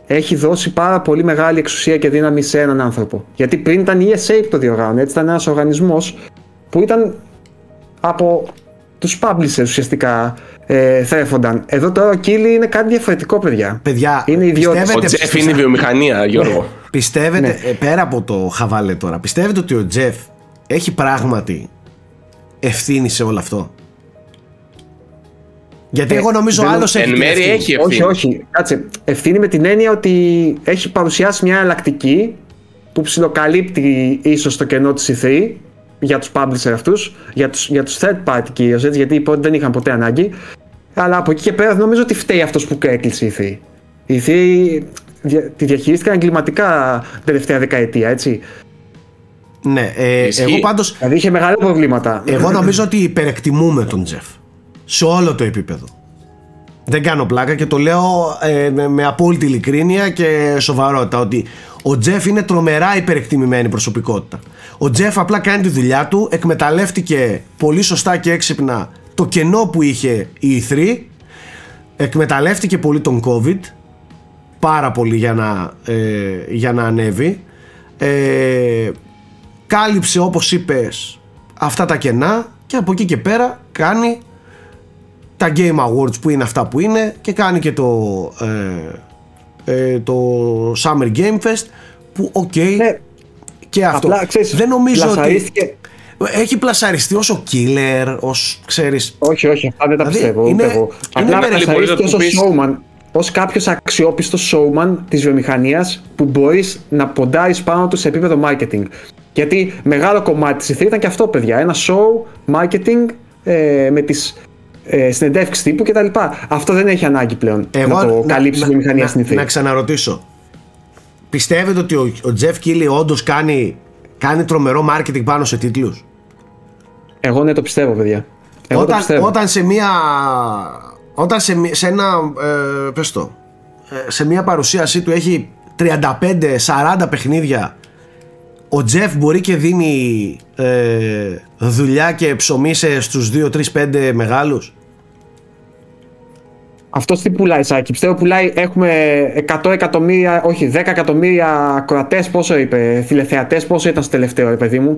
έχει δώσει πάρα πολύ μεγάλη εξουσία και δύναμη σε έναν άνθρωπο. Γιατί πριν ήταν η ESA που το διοργάνωνε, έτσι ήταν ένας οργανισμός που ήταν από τους publishers ουσιαστικά ε, θρέφονταν. Εδώ τώρα ο Κίλι είναι κάτι διαφορετικό, παιδιά. Παιδιά, είναι ιδιότητα. Ο πιστεύετε- Τζεφ είναι η βιομηχανία, Γιώργο. Πιστεύετε, Ναι. ε, πέρα από το χαβάλε τώρα, πιστεύετε ότι ο Τζεφ έχει πράγματι ευθύνη σε όλο αυτό; Γιατί Ε, εγώ νομίζω δεν- άλλος εν έχει. την μέρει ευθύνη. έχει. όχι, ευθύνη. όχι. Κάτσε. Ευθύνη με την έννοια ότι έχει παρουσιάσει μια εναλλακτική που ψιλοκαλύπτει ίσως το κενό της E3 για τους publisher αυτούς, για τους, για τους third party κυρίως, έτσι, γιατί οι πρώτοι δεν είχαν ποτέ ανάγκη. Αλλά από εκεί και πέρα δεν νομίζω ότι φταίει αυτός που έκλεισε η E3. Η E3 δια- τη διαχειρίστηκαν εγκληματικά την τελευταία δεκαετία, έτσι. Ναι, ε, Ισχύει. εγώ πάντως Δηλαδή είχε μεγάλα προβλήματα. Εγώ νομίζω ότι υπερεκτιμούμε τον Τζεφ. Σε όλο το επίπεδο. Δεν κάνω πλάκα και το λέω ε, με, με απόλυτη ειλικρίνεια και σοβαρότητα ότι ο Τζεφ είναι τρομερά υπερεκτιμημένη προσωπικότητα. Ο Τζεφ απλά κάνει τη δουλειά του, εκμεταλλεύτηκε πολύ σωστά και έξυπνα το κενό που είχε η E3, εκμεταλλεύτηκε πολύ τον COVID, πάρα πολύ για να, ε, για να ανέβει. Ε, κάλυψε όπως είπες αυτά τα κενά και από εκεί και πέρα κάνει τα Game Awards που είναι αυτά που είναι και κάνει και το, ε, ε, το Summer Game Fest που ΟΚ Ναι, και αυτό απλά, ξέρεις, δεν νομίζω ότι πλασαρίστηκε- έχει πλασαριστεί ως killer ως ξέρεις Όχι, όχι, αυτά δεν τα Δηλαδή, πιστεύω. είναι- ούτε εγώ. είναι Απλά περίπου- πλασαρίστηκε μπορείς να ως του πεις- showman, ως κάποιος αξιόπιστος showman της βιομηχανίας που μπορείς να ποντάρεις πάνω του σε επίπεδο marketing. Γιατί μεγάλο κομμάτι της E3 ήταν και αυτό, παιδιά. Ένα show, marketing, ε, με τις ε, συνεντεύξεις τύπου κτλ. Αυτό δεν έχει ανάγκη πλέον να το καλύψει η βιομηχανία στην E να, E3. να ξαναρωτήσω. Πιστεύετε ότι ο, ο Jeff Keighley όντως κάνει, κάνει τρομερό marketing πάνω σε τίτλους; Εγώ ναι το πιστεύω, παιδιά. Εγώ το όταν, πιστεύω. όταν σε μία όταν σε, μη- σε ένα ε, πες το, ε, σε μία παρουσίασή του έχει 35-40 παιχνίδια ο Τζεφ μπορεί και δίνει ε, δουλειά και ψωμί σε στους 2-3-5 μεγάλους; Αυτός τι πουλάει, Σάκη; Πιστεύω πουλάει. Έχουμε 100 εκατομμύρια, όχι 10 εκατομμύρια ακροατές. Πόσο είπε, τηλεθεατές, πόσο ήταν στο τελευταίο, ρε παιδί μου.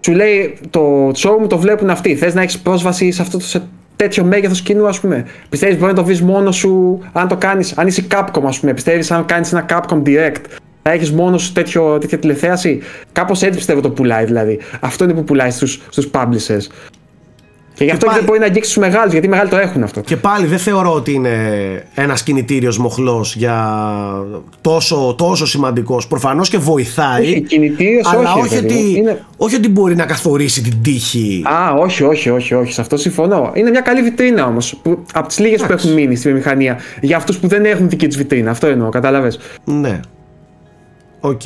Σου λέει το show μου το βλέπουν αυτοί. Θες να έχεις πρόσβαση σε αυτό το σε τέτοιο μέγεθος κοινού, ας πούμε; Πιστεύεις μπορεί να το βρεις μόνος σου αν το κάνεις. Αν είσαι Capcom, ας πούμε. Πιστεύεις αν κάνεις ένα Capcom Direct. Θα έχεις μόνος σου τέτοιο, τέτοια τηλεθέαση; Κάπως έτσι πιστεύω το πουλάει δηλαδή. Αυτό είναι που πουλάει στους στους publishers. Και γι' αυτό και πάλι- δεν μπορεί να αγγίξεις τους μεγάλους, γιατί οι μεγάλοι το έχουν αυτό. Και πάλι δεν θεωρώ ότι είναι ένας κινητήριος μοχλός για τόσο, τόσο σημαντικός. Προφανώς και βοηθάει. Όχι, κινητήριος αλλά όχι, ρε όχι, παιδί ότι, μου. Είναι- όχι ότι μπορεί να καθορίσει την τύχη. Α, όχι, όχι, όχι, όχι. Σε αυτό συμφωνώ. Είναι μια καλή βιτρίνα όμως. Από τις λίγες που Εντάξει. έχουν μείνει στη βιομηχανία. Για αυτούς που δεν έχουν δική τους βιτρίνα. Αυτό εννοώ, κατάλαβες; Ναι. Οκ.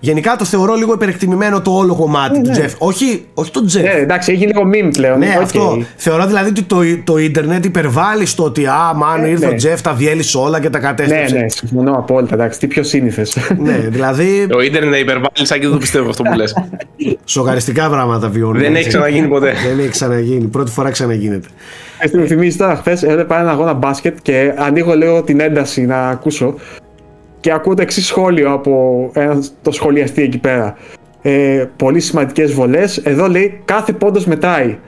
Γενικά το θεωρώ λίγο υπερεκτιμημένο το όλο κομμάτι του Jeff. Όχι, όχι το Jeff. Ναι, εντάξει, έχει λίγο meme πλέον. Ναι, οκ. αυτό. Θεωρώ δηλαδή ότι το, το ίντερνετ υπερβάλλει στο ότι α, μάλλον Ε, ήρθε ναι. ο Jeff, τα διέλυσε όλα και τα Ναι, κατέστρεψε. ναι, συμφωνώ απόλυτα. Εντάξει, τι πιο σύνηθες. Ναι, δηλαδή Το ίντερνετ να υπερβάλλει, σαν και δεν το πιστεύω αυτό που λες. σοκαριστικά πράγματα βιώνουμε. Δεν έχει έτσι. ξαναγίνει ποτέ. Δεν έχει ξαναγίνει. Πρώτη φορά ξαναγίνεται. Εσύ μου θυμίζεις τώρα, χθες έβλεπα ένα αγώνα μπάσκετ και ανοίγω λίγο την ένταση να ακούσω και ακούω το εξής σχόλιο από ένα, το σχολιαστή εκεί πέρα. Ε, πολύ σημαντικές βολές. Εδώ λέει κάθε πόντος μετράει.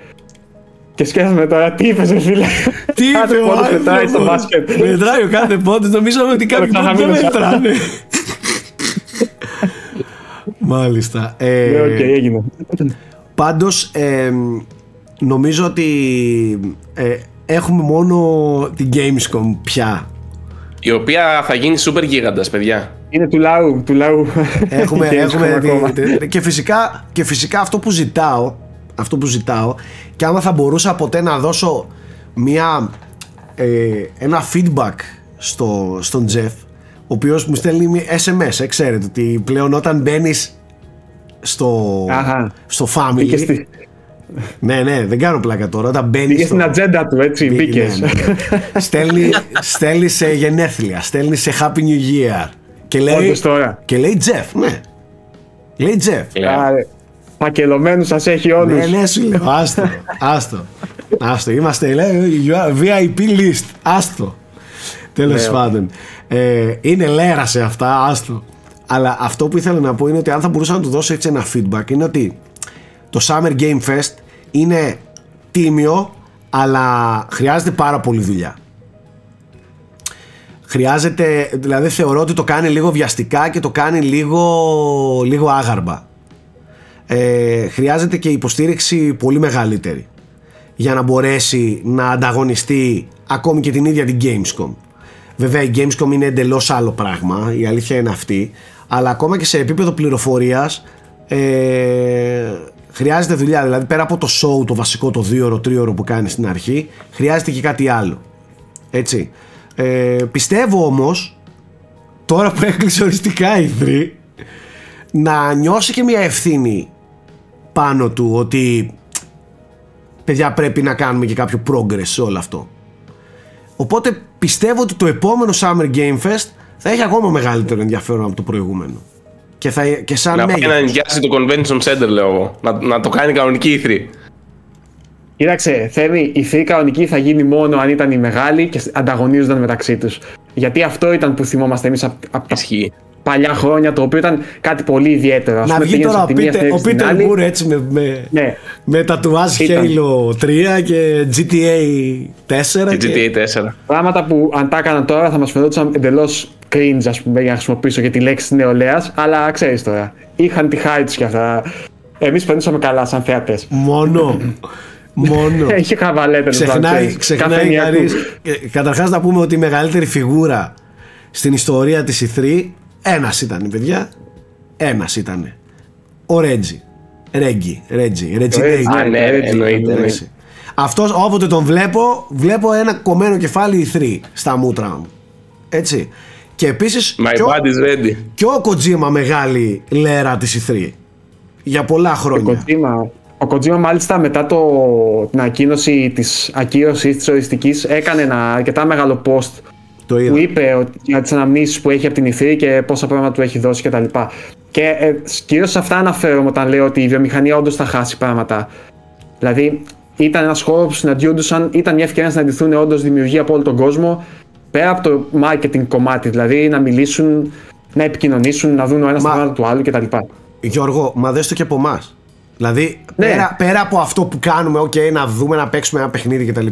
Και σκέφτομαι τώρα, τι είπες, ρε φίλε; Τι κάθε είπε ο πόντος μετράει στο άνθρωπος. μπάσκετ. Μετράει ο κάθε πόντος, νομίζαμε ότι κάποιοι Θα πόντους δεν χαμηλώσω. μετράνε. Μάλιστα. Ε, Ναι, οκ, έγινε. Πάντως ε, νομίζω ότι ε, έχουμε μόνο την Gamescom πια. Η οποία θα γίνει super γίγαντας, παιδιά. Είναι του λαού, του λαού. Έχουμε, Και έχουμε ακόμα. δει- και, φυσικά, και φυσικά αυτό που ζητάω αυτό που ζητάω και άμα θα μπορούσα ποτέ να δώσω μια, ε, ένα feedback στο, στον Jeff ο οποίος μου στέλνει μη- SMS ε, ξέρετε ότι πλέον όταν μπαίνεις στο, Αχα. στο Μπήκες family στη- ναι ναι δεν κάνω πλάκα τώρα όταν μπαίνεις Μπήκε στην ατζέντα του, έτσι, μπήκες. στέλνει, στέλνει σε γενέθλια στέλνει σε Happy New Year και λέει, Όντως τώρα. και λέει Jeff ναι λέει Jeff Λέω. Πακελωμένου σας έχει όλους. Ναι, ναι, σου λέω. Άστο. Άστο. Άστο. Είμαστε, λέει, you are VIP list. Άστο. Τέλος Ναι, πάντων. Ε, είναι λέρα σε αυτά, άστο. Αλλά αυτό που ήθελα να πω είναι ότι αν θα μπορούσα να του δώσω έτσι ένα feedback είναι ότι το Summer Game Fest είναι τίμιο, αλλά χρειάζεται πάρα πολύ δουλειά. Χρειάζεται, δηλαδή θεωρώ ότι το κάνει λίγο βιαστικά και το κάνει λίγο, λίγο άγαρμα ε, χρειάζεται και υποστήριξη πολύ μεγαλύτερη για να μπορέσει να ανταγωνιστεί ακόμη και την ίδια την Gamescom. Βέβαια η Gamescom είναι εντελώς άλλο πράγμα, η αλήθεια είναι αυτή, αλλά ακόμα και σε επίπεδο πληροφορίας ε, χρειάζεται δουλειά, δηλαδή πέρα από το show το βασικό το 2ωρο, 3ωρο που κάνεις στην αρχή, χρειάζεται και κάτι άλλο. Έτσι. Ε, πιστεύω όμως, τώρα που έκλεισε οριστικά η 3, να νιώσει και μια ευθύνη πάνω του ότι παιδιά πρέπει να κάνουμε και κάποιο progress σε όλο αυτό. Οπότε πιστεύω ότι το επόμενο Summer Game Fest θα έχει ακόμα μεγαλύτερο ενδιαφέρον από το προηγούμενο. Και, θα, και σαν Να πάει μέγεθος. να νοικιάσει το Convention Center, λέω εγώ. Να, να το κάνει κανονική ήθρη. Κοίταξε, Θέμη, η θεία κανονική θα γίνει μόνο αν ήταν οι μεγάλοι και ανταγωνίζονταν μεταξύ τους. Γιατί αυτό ήταν που θυμόμαστε εμείς από τα Ισχύει. παλιά χρόνια, το οποίο ήταν κάτι πολύ ιδιαίτερο. Ας Να πούμε, βγει πήγαινες τώρα ο από τη μία Peter, θέση ο στην Peter άλλη. Moore έτσι με, με, Ναι. με τατουάζ Ήταν. Halo 3 και GTA 4 Και GTA 4. Πράγματα που αν τα έκαναν τώρα θα μας φαινόταν εντελώς cringe, ας πούμε, για να χρησιμοποιήσω και τη λέξη τη νεολαίας. Αλλά ξέρεις τώρα, είχαν τη χάρη τους κι αυτά. Εμείς περνούσαμε καλά σαν θεατές. Μόνο. Μόνο. Έχει χαβαλέτε Ξεχνάει, ξεχνάει κανείς. Ε, Καταρχάς να πούμε ότι η μεγαλύτερη φιγούρα στην ιστορία της E3 ένας ήταν παιδιά. Ένας ήταν. Ο Ρέτζι. Ρέγγι. Ρέτζι. Ρέτζι Ρέτζι. Α, ναι, εννοείται. εννοείται. Αυτός όποτε τον βλέπω, βλέπω ένα κομμένο κεφάλι E3 στα μούτρα μου. Έτσι. Και επίσης My και, ο, body is ready. και ο Kojima μεγάλη λέρα της E3. Για πολλά Ο χρόνια. Kojima, ο Kojima μάλιστα μετά το, την ακοίνωση της ακύρωσης της οριστικής έκανε ένα αρκετά μεγάλο post Το είδα. που είπε ότι, για τις αναμνήσεις που έχει από την ηθή και πόσα πράγματα του έχει δώσει κτλ. Και ε, κυρίως σε αυτά αναφέρομαι όταν λέω ότι η βιομηχανία όντως θα χάσει πράγματα. Δηλαδή ήταν ένας χώρος που συναντιόντουσαν, ήταν μια ευκαιρία να συναντηθούν όντως δημιουργοί από όλο τον κόσμο πέρα από το marketing κομμάτι, δηλαδή να μιλήσουν, να επικοινωνήσουν, να δουν ο ένας Μα- τα πράγματα του άλλου κτλ. Γιώργο, μα δες το και από εμάς. Δηλαδή, Ναι. πέρα, πέρα από αυτό που κάνουμε, OK, να δούμε, να παίξουμε ένα παιχνίδι κτλ.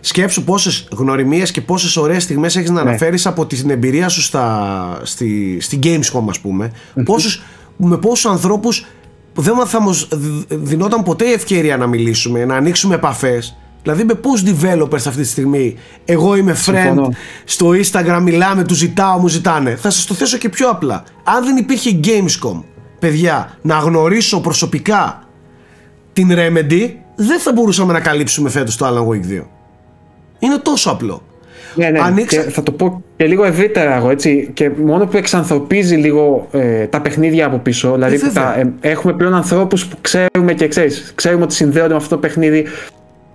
Σκέψου πόσες γνωριμίες και πόσες ωραίες στιγμές έχεις να Ναι. αναφέρεις από την εμπειρία σου στα, στη, στη Gamescom, ας πούμε. Πόσους, με πόσους ανθρώπους δεν θα μας δινόταν ποτέ η ευκαιρία να μιλήσουμε, να ανοίξουμε επαφές. Δηλαδή, με πόσους developers αυτή τη στιγμή, εγώ είμαι friend Συμφωνώ. στο Instagram, μιλάμε, του ζητάω, μου ζητάνε. Θα σας το θέσω και πιο απλά. Αν δεν υπήρχε Gamescom, παιδιά, να γνωρίσω προσωπικά την Remedy, δεν θα μπορούσαμε να καλύψουμε φέτος το Alan Wake 2. Είναι τόσο απλό. Ναι, ναι. ανοίξα... Και θα το πω και λίγο ευρύτερα εγώ έτσι. Και μόνο που εξανθρωπίζει λίγο ε, τα παιχνίδια από πίσω. Δηλαδή, που βέβαια. τα, ε, έχουμε πλέον ανθρώπους που ξέρουμε και ξέρεις, ξέρουμε ότι συνδέονται με αυτό το παιχνίδι.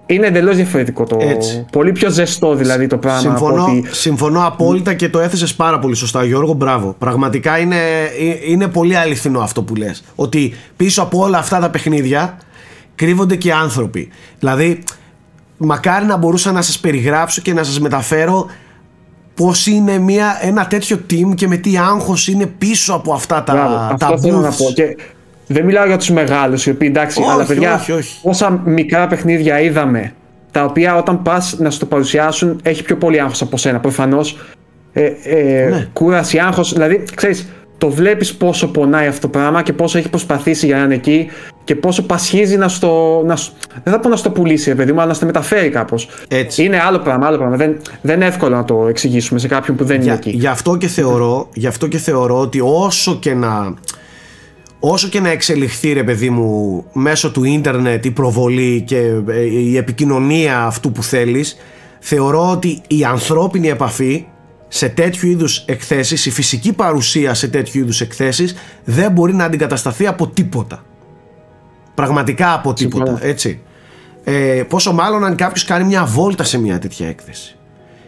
Είναι εντελώς διαφορετικό το. Έτσι. Πολύ πιο ζεστό δηλαδή το πράγμα. Συμφωνώ, Από ότι, συμφωνώ απόλυτα και το έθεσες πάρα πολύ σωστά Γιώργο, μπράβο. Πραγματικά είναι, ε, είναι πολύ αληθινό αυτό που λες. Ότι πίσω από όλα αυτά τα παιχνίδια κρύβονται και άνθρωποι. Δηλαδή, μακάρι να μπορούσα να σας περιγράψω και να σας μεταφέρω πώς είναι μια, ένα τέτοιο team και με τι άγχος είναι πίσω από αυτά τα, Μπράβο, τα αυτό θέλω να booths. πω. Και δεν μιλάω για τους μεγάλους, οι οποίοι εντάξει, Όχι, αλλά παιδιά, όχι, όχι. πόσα μικρά παιχνίδια είδαμε, τα οποία όταν πας να σου το παρουσιάσουν έχει πιο πολύ άγχος από σένα. Προφανώς. Ε, ε, Ναι. Κούραση, άγχος. Δηλαδή, ξέρεις, το βλέπεις πόσο πονάει αυτό το πράγμα και πόσο έχει προσπαθήσει για να είναι εκεί και πόσο πασχίζει να στο. Να, σου- δεν θα πω να στο πουλήσει, ρε παιδί μου, αλλά να στο μεταφέρει κάπως. Έτσι. Είναι άλλο πράγμα, άλλο πράγμα. Δεν, δεν είναι εύκολο να το εξηγήσουμε σε κάποιον που δεν είναι Για, εκεί. γι, αυτό και θεωρώ, γι' αυτό και θεωρώ ότι όσο και να όσο και να εξελιχθεί ρε παιδί μου μέσω του ίντερνετ η προβολή και ε, η επικοινωνία αυτού που θέλεις θεωρώ ότι η ανθρώπινη επαφή σε τέτοιου είδους εκθέσεις η φυσική παρουσία σε τέτοιου είδους εκθέσεις δεν μπορεί να αντικατασταθεί από τίποτα. Πραγματικά από τίποτα Συμφωνώ. έτσι. Ε, πόσο μάλλον αν κάποιος κάνει μια βόλτα σε μια τέτοια έκθεση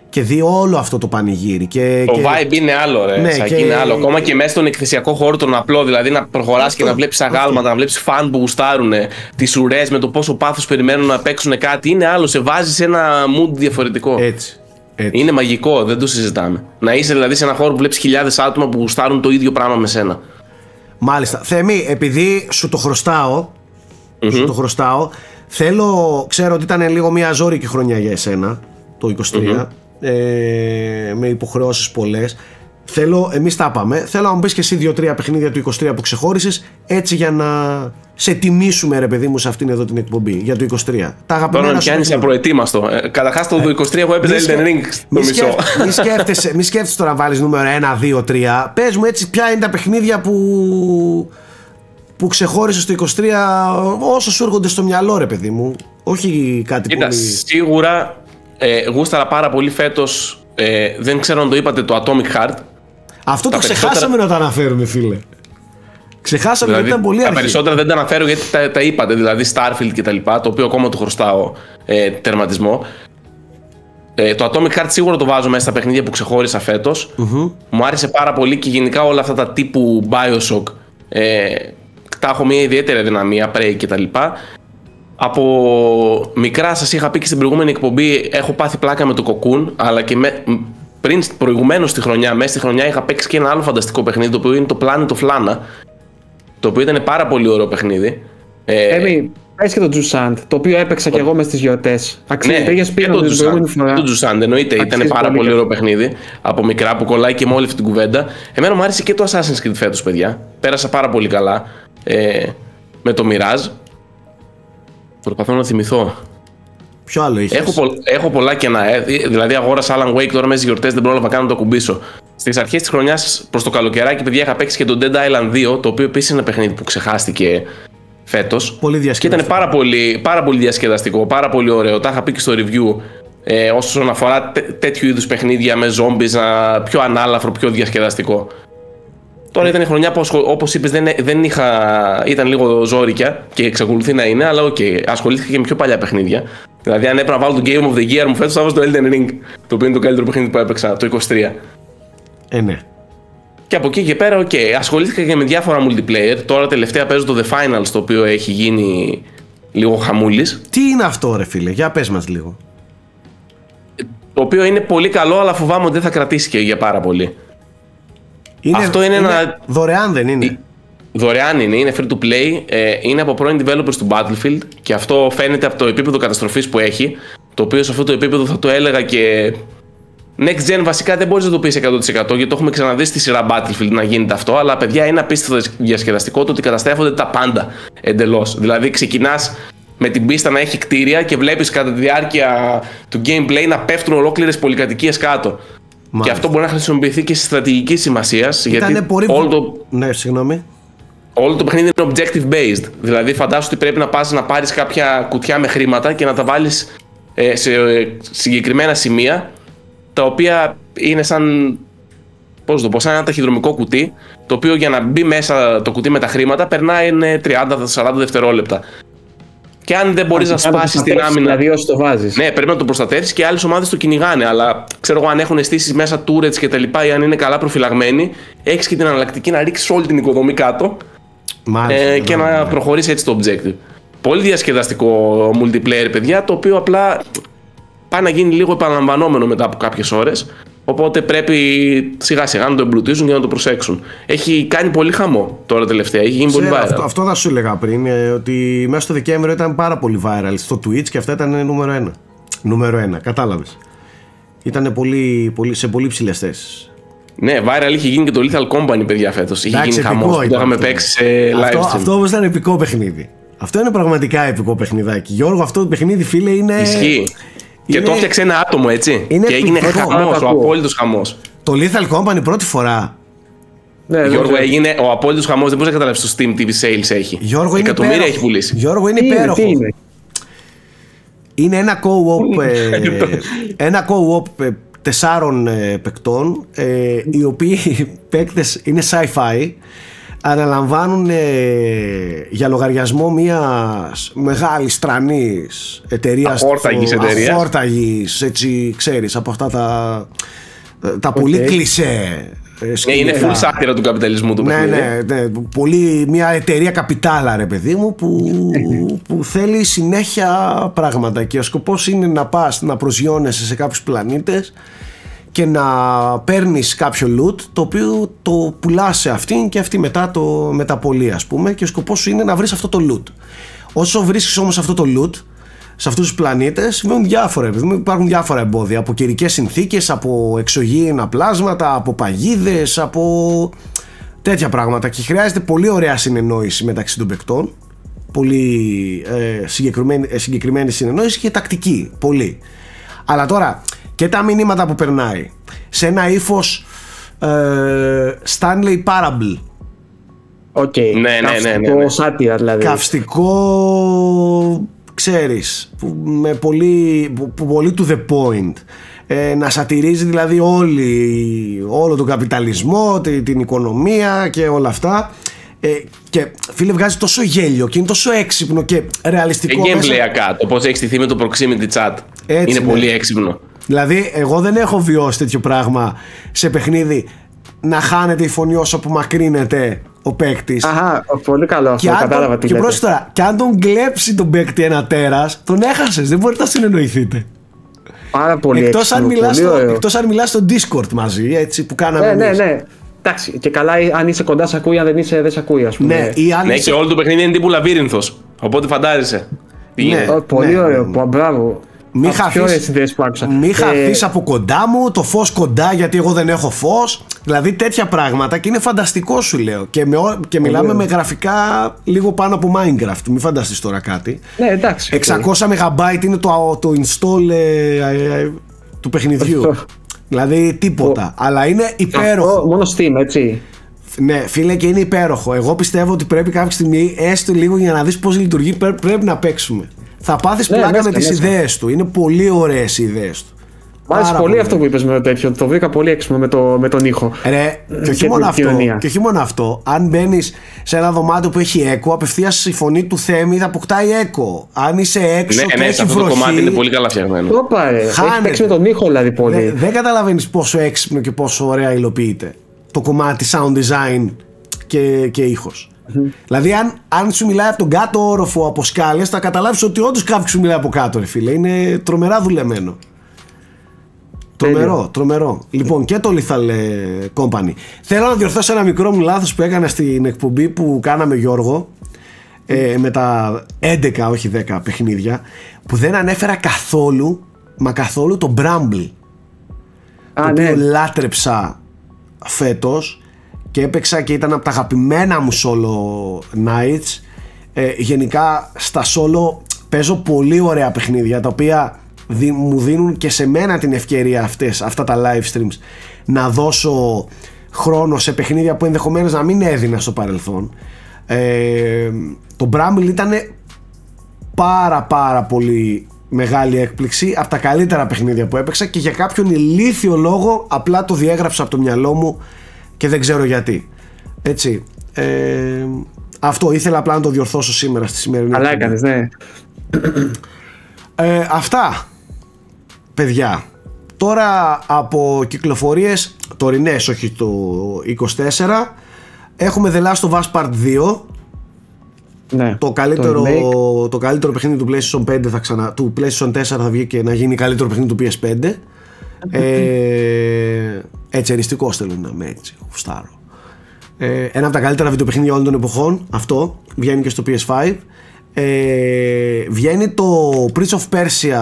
και δει όλο αυτό το πανηγύρι και, Το και... vibe είναι άλλο, ρε. Ναι, Σάκη, και- είναι άλλο. Ακόμα και μέσα στον εκθεσιακό χώρο, τον απλό, δηλαδή να προχωράς και να βλέπεις αγάλματα, να βλέπεις φαν που γουστάρουν, τις ουρές με το πόσο πάθος περιμένουν να παίξουν κάτι. Είναι άλλο, σε βάζεις σε ένα mood διαφορετικό. έτσι, έτσι. Είναι μαγικό, δεν το συζητάμε. Να είσαι δηλαδή σε ένα χώρο που βλέπεις χιλιάδες άτομα που γουστάρουν το ίδιο πράγμα με σένα. Μάλιστα. Θέμη, επειδή σου το χρωσταω σου το χρωστάω, θέλω, ξέρω ότι ήταν λίγο μια ζώρικη χρονιά για εσένα, το 23, ε, με υποχρεώσεις πολλές. Θέλω, εμείς τα είπαμε, θέλω να μου πεις και εσύ δύο-τρία παιχνίδια του 23 που ξεχώρισες, έτσι για να σε τιμήσουμε ρε παιδί μου σε αυτήν εδώ την εκπομπή, για το 23. Τα Τώρα αγαπημένα με σου πιάνει παιχνίδια. απροετοίμαστο. Ε, Καταρχάς το 23 εγώ έπαιζα Μη Elden σκε- Ring στο μη μισό. σκέφ- Μη σκέφτεσαι, μη σκέφτεσαι τώρα να βάλεις νούμερο 1, 2, 3. Πες μου έτσι ποια είναι τα παιχνίδια που, που ξεχώρισες στο 23 όσο σου έρχονται στο μυαλό ρε παιδί μου. Όχι κάτι Κοίτα, πολύ... σίγουρα ε, γούσταρα πάρα πολύ φέτος. Ε, δεν ξέρω αν το είπατε το Atomic Heart. Αυτό το τα ξεχάσαμε να το αναφέρουμε φίλε. Ξεχάσαμε γιατί ήταν πολύ τα αρχή. περισσότερα δεν τα αναφέρω γιατί τα, τα είπατε, δηλαδή Starfield και τα λοιπά, το οποίο ακόμα του χρωστάω ε, τερματισμό. Ε, το Atomic Heart σίγουρα το βάζω μέσα στα παιχνίδια που ξεχώρισα φέτος. Μου άρεσε πάρα πολύ και γενικά όλα αυτά τα τύπου Bioshock. Ε, τα έχω μια ιδιαίτερη δυναμία, Prey και τα λοιπά. Από μικρά σας είχα πει και στην προηγούμενη εκπομπή έχω πάθει πλάκα με το Cocoon αλλά και με, μ, πριν προηγουμένως στη χρονιά, μέσα στη χρονιά είχα παίξει και ένα άλλο φανταστικό παιχνίδι το οποίο είναι το Planet of Lana το οποίο ήταν πάρα πολύ ωραίο παιχνίδι. Ε, Έμι, πες και το Jusant, το οποίο έπαιξα και εγώ μες στις γιορτές. Αξίζει, πήγες και πίσω το την προηγούμενη Jusant. φορά. Το Jusant, εννοείται. Ήταν Αξίζει πάρα πολύ πολύ και ωραίο παιχνίδι. Από μικρά που κολλάει και με όλη αυτή την κουβέντα. Εμένα μου άρεσε και το Assassin's Creed φέτος, παιδιά. Πέρασα πάρα πολύ καλά ε, με το Mirage. Προσπαθώ να θυμηθώ. Ποιο άλλο είχες; Έχω, πο- έχω πολλά κενά. Ε. Δηλαδή, αγόρασα Alan Wake τώρα μέσα στις γιορτές, δεν πρόλαβα καν να το ακουμπήσω. Στις αρχές της χρονιάς, προς το καλοκαιράκι, παιδιά, είχα παίξει και το Dead Island 2, το οποίο επίσης είναι ένα παιχνίδι που ξεχάστηκε φέτος. Πολύ Και διασκεδαστικό. ήταν πάρα πολύ, πάρα πολύ διασκεδαστικό, πάρα πολύ ωραίο. Τα είχα πει και στο review. Ε, όσον αφορά τέ- τέτοιου είδους παιχνίδια με zombies, να, πιο ανάλαφρο, πιο διασκεδαστικό. Τώρα ήταν η χρονιά που, όπως είπες, δεν, δεν είχα. ήταν λίγο ζόρικη και εξακολουθεί να είναι, αλλά οκ, ασχολήθηκα και με πιο παλιά παιχνίδια. Δηλαδή, αν έπρεπε να βάλω το Game of the Year μου φέτος, θα βάζω το Elden Ring, το οποίο είναι το καλύτερο παιχνίδι που έπαιξα, το 23. Ε, ναι. Και από εκεί και πέρα, οκ, ασχολήθηκα και με διάφορα multiplayer. Τώρα τελευταία παίζω το The Finals, το οποίο έχει γίνει λίγο χαμούλης. Τι είναι αυτό ρε φίλε, για πες μας λίγο. Το οποίο είναι πολύ καλό, αλλά φοβάμαι ότι δεν θα κρατήσει και για πάρα πολύ. Είναι, Αυτό είναι ένα- Δωρεάν δεν είναι; Δωρεάν είναι, είναι free to play, ε, είναι από πρώην developers του Battlefield και αυτό φαίνεται από το επίπεδο καταστροφής που έχει, το οποίο σε αυτό το επίπεδο θα το έλεγα και next gen βασικά δεν μπορείς να το πεις 100% γιατί το έχουμε ξαναδεί στη σειρά Battlefield να γίνεται αυτό, αλλά παιδιά είναι απίστευτο διασκεδαστικό το ότι καταστρέφονται τα πάντα εντελώς. Δηλαδή ξεκινάς με την πίστα να έχει κτίρια και βλέπεις κατά τη διάρκεια του gameplay να πέφτουν ολόκληρες πολυκατοικίες κάτω. Και Μάλιστα. αυτό μπορεί να χρησιμοποιηθεί και στη στρατηγική σημασίας. Γιατί Ήτανε πολύ... όλο το, Ναι, συγγνώμη. όλο το παιχνίδι είναι objective based. Δηλαδή, φαντάσου ότι πρέπει να πας να πάρεις κάποια κουτιά με χρήματα και να τα βάλεις ε, σε ε, συγκεκριμένα σημεία, τα τα οποία είναι σαν. Πώς το πω, σαν ένα ταχυδρομικό κουτί, το οποίο για να μπει μέσα το κουτί με τα χρήματα περνάει 30-40 δευτερόλεπτα. Και αν δεν μπορείς να σπάσεις την άμυνα. Δηλαδή, όσο το βάζεις. Ναι, πρέπει να το προστατεύσει και άλλες ομάδες το κυνηγάνε. Αλλά ξέρω εγώ, αν έχουν στήσει μέσα turrets και τα λοιπά ή αν είναι καλά προφυλαγμένοι, έχεις και την εναλλακτική να ρίξεις όλη την οικοδομή κάτω Μάλιστα, ε, και ναι, να ναι. προχωρήσει έτσι το objective. Πολύ διασκεδαστικό multiplayer, παιδιά, το οποίο απλά πάει να γίνει λίγο επαναλαμβανόμενο μετά από κάποιες ώρες. Οπότε πρέπει σιγά σιγά να το εμπλουτίζουν και να το προσέξουν. Έχει κάνει πολύ χαμό τώρα τελευταία. Έχει γίνει πολύ Ξέρω, viral. αυτό, αυτό θα σου έλεγα πριν, ε, ότι μέσα στο Δεκέμβριο ήταν πάρα πολύ viral στο Twitch και αυτά ήταν νούμερο ένα. Νούμερο ένα, κατάλαβες. Ήταν πολύ, πολύ, σε πολύ ψηλές θέσεις. Ναι, viral είχε γίνει και το Lethal Company, παιδιά, φέτος. Είχε Εντάξει, γίνει χαμός. επικό Το ήταν είχαμε αυτό. παίξει σε live Αυτό, stream. αυτό όμως ήταν επικό παιχνίδι. Αυτό είναι πραγματικά επικό παιχνιδάκι. Γιώργο, αυτό το παιχνίδι, φίλε, είναι. Ισχύει. Και είναι- το έφτιαξε ένα άτομο, έτσι. Είναι και έγινε επικό. χαμός, Να το ο ακούω. απόλυτος χαμός. Το Lethal Company πρώτη φορά. Ναι, δεν Γιώργο, ξέρω. έγινε ο απόλυτος χαμός. Δεν μπορείς να καταλάβεις το Steam TV Sales έχει. Γιώργο είναι Εκατομμύρια υπέροχο. έχει πουλήσει. Γιώργο είναι Τι είναι, υπέροχο. τι είναι; Είναι ένα co-op, ε, ένα co-op ε, τεσσάρων ε, παικτών ε, οι οποίοι παίκτες είναι sci-fi αναλαμβάνουν ε, για λογαριασμό μιας μεγάλης τρανής εταιρείας Αφόρταγης εταιρείας. αφόρταγης, έτσι ξέρεις από αυτά τα, τα πολύ κλισέ ε, Ναι, είναι σκηνικά. full σάτυρα του καπιταλισμού του Ναι, παιχνίδι. ναι, ναι. Πολύ, μια εταιρεία καπιτάλα, ρε παιδί μου, που, που θέλει συνέχεια πράγματα. Και ο σκοπός είναι να πας να προσγειώνεσαι σε κάποιους πλανήτες και να παίρνεις κάποιο loot το οποίο το πουλάς σε αυτήν και αυτή μετά το μεταπολεί ας πούμε και ο σκοπός σου είναι να βρεις αυτό το loot. Όσο βρίσκεις όμως αυτό το loot σε αυτούς τους πλανήτες συμβαίνουν διάφορα επειδή υπάρχουν διάφορα εμπόδια από καιρικές συνθήκες, από εξωγήινα πλάσματα, από παγίδες, από τέτοια πράγματα και χρειάζεται πολύ ωραία συνεννόηση μεταξύ των παικτών πολύ ε, συγκεκριμένη, ε, συγκεκριμένη συνεννόηση και τακτική, πολύ αλλά τώρα και τα μηνύματα που περνάει σε ένα ύφος ε, Stanley Parable OK. Ναι, ναι, ναι, ναι, Καυστικό ναι. σάτιρα δηλαδή. καυστικό ξέρεις που, με πολύ, που, που πολύ to the point ε, να σατιρίζει δηλαδή όλη, όλο τον καπιταλισμό τη- την οικονομία και όλα αυτά ε, και φίλε βγάζει τόσο γέλιο και είναι τόσο έξυπνο και Και ρεαλιστικό μέσα. gameplayακά, το πώς έχεις στηθεί με το proximity chat. Έτσι, είναι ναι. πολύ έξυπνο. Δηλαδή, εγώ δεν έχω βιώσει τέτοιο πράγμα σε παιχνίδι να χάνεται η φωνή όσο απομακρύνεται ο παίκτης. Αχα, πολύ καλό αυτό. Και, αν Κατάλαβα τον, τι και λέτε. πρόσεχε τώρα, και αν τον κλέψει τον παίκτη ένα τέρας, τον έχασες. Δεν μπορείτε να συνεννοηθείτε. Πάρα πολύ Εκτός έξυπνο, αν, μιλάς πολύ στο, ωραίο. εκτός αν μιλάς στο Discord μαζί, έτσι που κάναμε. Ναι, ναι, εμείς. ναι. Εντάξει, και καλά αν είσαι κοντά σε ακούει, αν δεν είσαι δεν σε ακούει, ας πούμε. Ναι, ή αν Ναι, είσαι- και όλο το παιχνίδι είναι τύπου λαβύρινθος. Οπότε φαντάζεσαι. Τι Ναι. γίνεται. Ω, πολύ ναι, ωραίο. ναι. Πο- Μπράβο. Μη Από τις πιο χαθείς- ωραίες ιδέες που άκουσα. Μη Ε, χαθείς από κοντά μου, το φως κοντά γιατί εγώ δεν έχω φως. Δηλαδή τέτοια πράγματα και είναι φανταστικό σου λέω. Και, με, ό- και μιλάμε με γραφικά λίγο πάνω από Minecraft. Μην φανταστείς τώρα κάτι. Ναι, εντάξει. 600 MB είναι το, το install ε, ε, ε, του παιχνιδιού. Δηλαδή τίποτα. Αλλά είναι υπέροχο. Αυτό μόνο Steam, έτσι. Ναι φίλε και είναι υπέροχο. Εγώ πιστεύω ότι πρέπει κάποια στιγμή Έστω λίγο για να δεις πώς λειτουργεί πρέ- Πρέπει να παίξουμε Θα πάθεις Ναι, πλάκα μέσα, με τις μέσα. ιδέες του Είναι πολύ ωραίες οι ιδέες του Μ' άρεσε Πάρα πολύ αυτό που είπες με το τέτοιο. Το βρήκα πολύ έξυπνο με, το, με τον ήχο. Ρε, και όχι, Και μόνο την αυτό, κοινωνία. και όχι μόνο αυτό. Αν μπαίνεις σε ένα δωμάτιο που έχει έκο, απευθείας η φωνή του Θέμη θα αποκτάει έκο. Αν είσαι έξω Ναι, και ναι, σε έχει αυτό το βροχή. κομμάτι είναι πολύ καλά φτιαγμένο. Το πάρε. Έχει Χάνεται. παίξει με τον ήχο δηλαδή πολύ. δε- δεν καταλαβαίνεις πόσο έξυπνο και πόσο ωραία υλοποιείται το κομμάτι sound design και, και ήχο. Δηλαδή, αν, αν σου μιλάει από τον κάτω όροφο από σκάλες, θα καταλάβεις ότι όντως κάποιο σου μιλάει από κάτω, ρε φίλε. Είναι τρομερά δουλεμένο. Τρομερό, τρομερό. Λοιπόν, και το Lethal ε, Company. Θέλω να διορθώσω ένα μικρό μου λάθος που έκανα στην εκπομπή που κάναμε Γιώργο ε, με τα 11, όχι 10 παιχνίδια που δεν ανέφερα καθόλου, μα καθόλου το Bramble Α, το ναι. οποίο λάτρεψα φέτος και έπαιξα και ήταν από τα αγαπημένα μου solo nights. Ε, γενικά στα solo παίζω πολύ ωραία παιχνίδια τα οποία δι- μου δίνουν και σε μένα την ευκαιρία αυτές, αυτά τα live streams να δώσω χρόνο σε παιχνίδια που ενδεχομένως να μην έδινα στο παρελθόν. Ε, το Bramble ήταν πάρα πάρα πολύ μεγάλη έκπληξη από τα καλύτερα παιχνίδια που έπαιξα και για κάποιον ηλίθιο λόγο απλά το διέγραψα από το μυαλό μου και δεν ξέρω γιατί. Έτσι. Ε, αυτό ήθελα απλά να το διορθώσω σήμερα στη σημερινή. Αλλά εκπομπή. έκανες, ναι. Ε, αυτά, παιδιά. Τώρα από κυκλοφορίες τωρινές, όχι το 24, έχουμε The Last of Us Part 2, ναι. το καλύτερο, remake. το, καλύτερο παιχνίδι του PlayStation 5 θα ξανα, του PlayStation 4 θα βγει και να γίνει καλύτερο παιχνίδι του PS5. ε, έτσι εριστικός θέλω να είμαι έτσι, γουστάρω. Ε, ένα από τα καλύτερα βιντεοπαιχνίδια όλων των εποχών, αυτό, βγαίνει και στο PS5. Ε, βγαίνει το Prince of Persia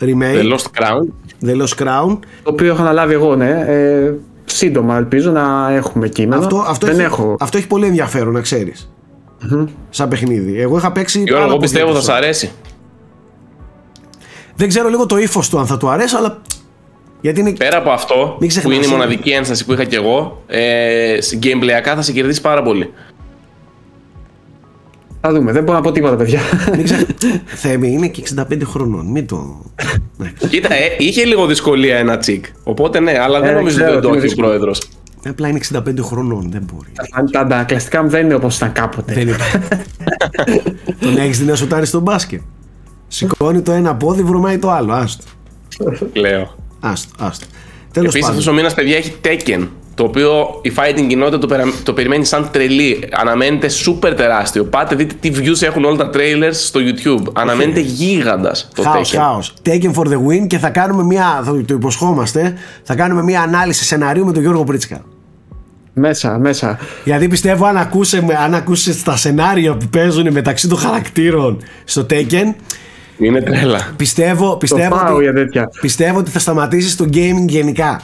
remake, The Lost Crown. The Lost Crown. Το οποίο έχω αναλάβει εγώ, ναι. Ε, σύντομα ελπίζω να έχουμε κείμενο. Αυτό, αυτό, Δεν έχει, έχω. αυτό έχει πολύ ενδιαφέρον να ξέρεις. Σαν παιχνίδι. Εγώ είχα παίξει. Γιώργο, πάρα εγώ πολύ πιστεύω θα αυτό. σ' αρέσει. Δεν ξέρω λίγο το ύφος του αν θα του αρέσει, αλλά. Γιατί είναι. Πέρα από αυτό, Μην που ξεχνάς, είναι η είναι- μοναδική ένσταση που είχα κι εγώ, ε, σε gameplayακά θα σε κερδίσει πάρα πολύ. Θα δούμε. Δεν μπορώ να πω τίποτα, παιδιά. Μην ξεχ... Θέμη, είναι και 65 χρονών. Μην το. Εντάξει. Κοίτα, ε, είχε λίγο δυσκολία ένα τσικ. Οπότε ναι, αλλά δεν Ε, νομίζω ξέρω ότι δεν το ότι έχει ο είναι πρόεδρος. Απλά είναι 65 χρονών. Δεν μπορεί. τα αντανακλαστικά μου δεν είναι όπως ήταν κάποτε. Δεν είναι. Τον έχεις δει να σουτάρεις στο μπάσκετ. Σηκώνει το ένα πόδι, βρωμάει το άλλο. Άστο. Λέω. Άστο. άστο. Τέλος Επίσης, πάντων. αυτός ο μήνας, παιδιά, έχει Tekken. Το οποίο η fighting κοινότητα το, περα- το περιμένει σαν τρελή. Αναμένεται super τεράστιο. Πάτε δείτε τι views έχουν όλα τα trailers στο YouTube. Αναμένεται γίγαντας το Χάος, Tekken. χάος. Taken for the win και θα κάνουμε μια. Θα το υποσχόμαστε. Θα κάνουμε μια ανάλυση σεναρίου με τον Γιώργο Πρίτσκα. Μέσα, μέσα. Γιατί πιστεύω αν ακούσε, αν ακούσες τα σενάρια που παίζουν μεταξύ των χαρακτήρων στο Taken, Είναι τρέλα. πιστεύω, πιστεύω, πάω ότι, για τέτοια. πιστεύω ότι θα σταματήσεις το gaming γενικά.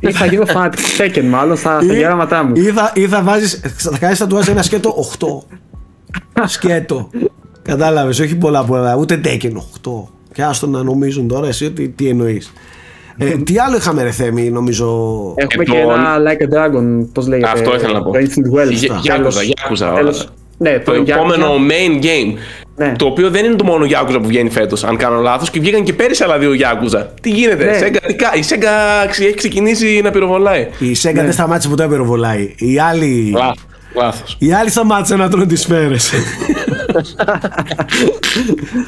Ή θα γίνω fanatic Tekken, μάλλον στα, στα γεράματά μου. Ή θα, ή θα βάζεις, θα κάνεις θα του βάζεις ένα σκέτο 8. σκέτο. Κατάλαβες, όχι πολλά πολλά, ούτε Taken 8. Και άστο να νομίζουν τώρα εσύ ότι τι εννοείς. Ε, τι άλλο είχαμε ρε Θέμη, νομίζω; Έχουμε Και και τον- ένα Like a Dragon, πώς λέγεται. Αυτό ήθελα να πω. Το Instant Wells. Γε- Γιάκουζα, Γιάκουζα. Τέλος. Ναι, Το το επόμενο Yakuza. main game. Ναι. Το οποίο δεν είναι το μόνο Yakuza που βγαίνει φέτος, αν κάνω λάθος, και βγήκαν και πέρυσι άλλα δύο Yakuza. Τι γίνεται, Ναι. Sega, τι κα- η Sega ξε- έχει ξεκινήσει να πυροβολάει. Η Sega δεν σταμάτησε ποτέ να πυροβολάει. Οι άλλοι, Λάθος. Λάθος. οι άλλοι σταμάτησαν να τρώνε τις σφαίρες.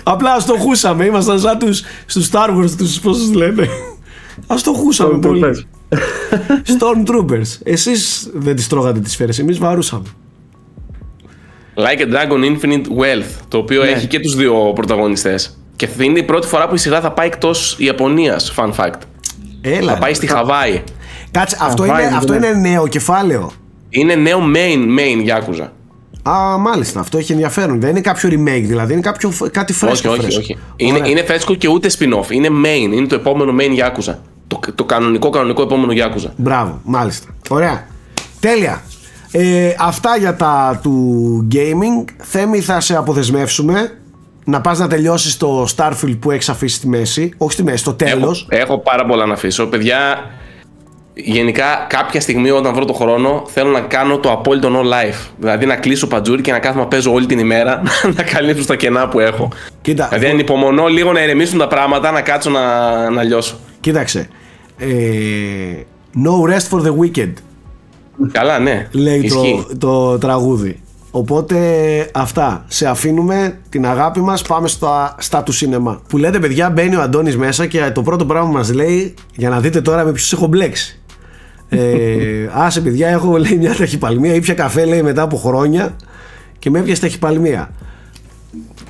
Απλά ας το χούσαμε. Ήμασταν σαν τους, στους Star Wars, τους πώς τους λένε. Ας το χούσαμε πολύ. Stormtroopers. Εσείς δεν τις τρώγατε τις σφαίρες, εμείς βαρούσαμε. Like a Dragon Infinite Wealth, το οποίο Ναι. έχει και τους δύο πρωταγωνιστές. Και θα είναι η πρώτη φορά που η σειρά θα πάει εκτός Ιαπωνίας, fun fact. Έλα. Θα πάει στη Χαβάη. Κάτσε, αυτό, Χαβάη, είναι, αυτό ναι. είναι νέο κεφάλαιο. Είναι νέο main, main Yakuza. Α, μάλιστα, αυτό έχει ενδιαφέρον. Δεν είναι κάποιο remake, δηλαδή είναι κάποιο, κάτι φρέσκο. όχι, όχι, φρέσκο. όχι. Είναι, Ωραία. είναι φρέσκο και ούτε spin-off. Είναι main, είναι το επόμενο main Yakuza. Το, το κανονικό, κανονικό επόμενο Yakuza. Μπράβο, μάλιστα. Ωραία. Τέλεια. Ε, αυτά για τα του gaming. Θέμη θα σε αποδεσμεύσουμε να πας να τελειώσεις το Starfield που έχεις αφήσει στη μέση. Όχι στη μέση, στο τέλος. Έχω, έχω πάρα πολλά να αφήσω. Παιδιά, γενικά κάποια στιγμή όταν βρω το χρόνο θέλω να κάνω το απόλυτο no life. Δηλαδή να κλείσω παντζούρι και να κάθομαι να παίζω όλη την ημέρα να καλύψω στα κενά που έχω. Κοίτα, Δηλαδή ανυπομονώ λίγο να ηρεμήσουν τα πράγματα, να κάτσω να, να λιώσω. κοίταξε. Ε, no rest for the wicked Καλά, ναι. λέει Ισχύει. το, το τραγούδι. Οπότε αυτά. Σε αφήνουμε την αγάπη μας. Πάμε στα, στα του σινεμά. Που λέτε, παιδιά, μπαίνει ο Αντώνης μέσα και το πρώτο πράγμα που μας λέει για να δείτε τώρα με ποιους έχω μπλέξει. Ε, άσε, παιδιά, έχω λέει μια ταχυπαλμία. Ήπια καφέ, λέει μετά από χρόνια και με έπιασε ταχυπαλμία.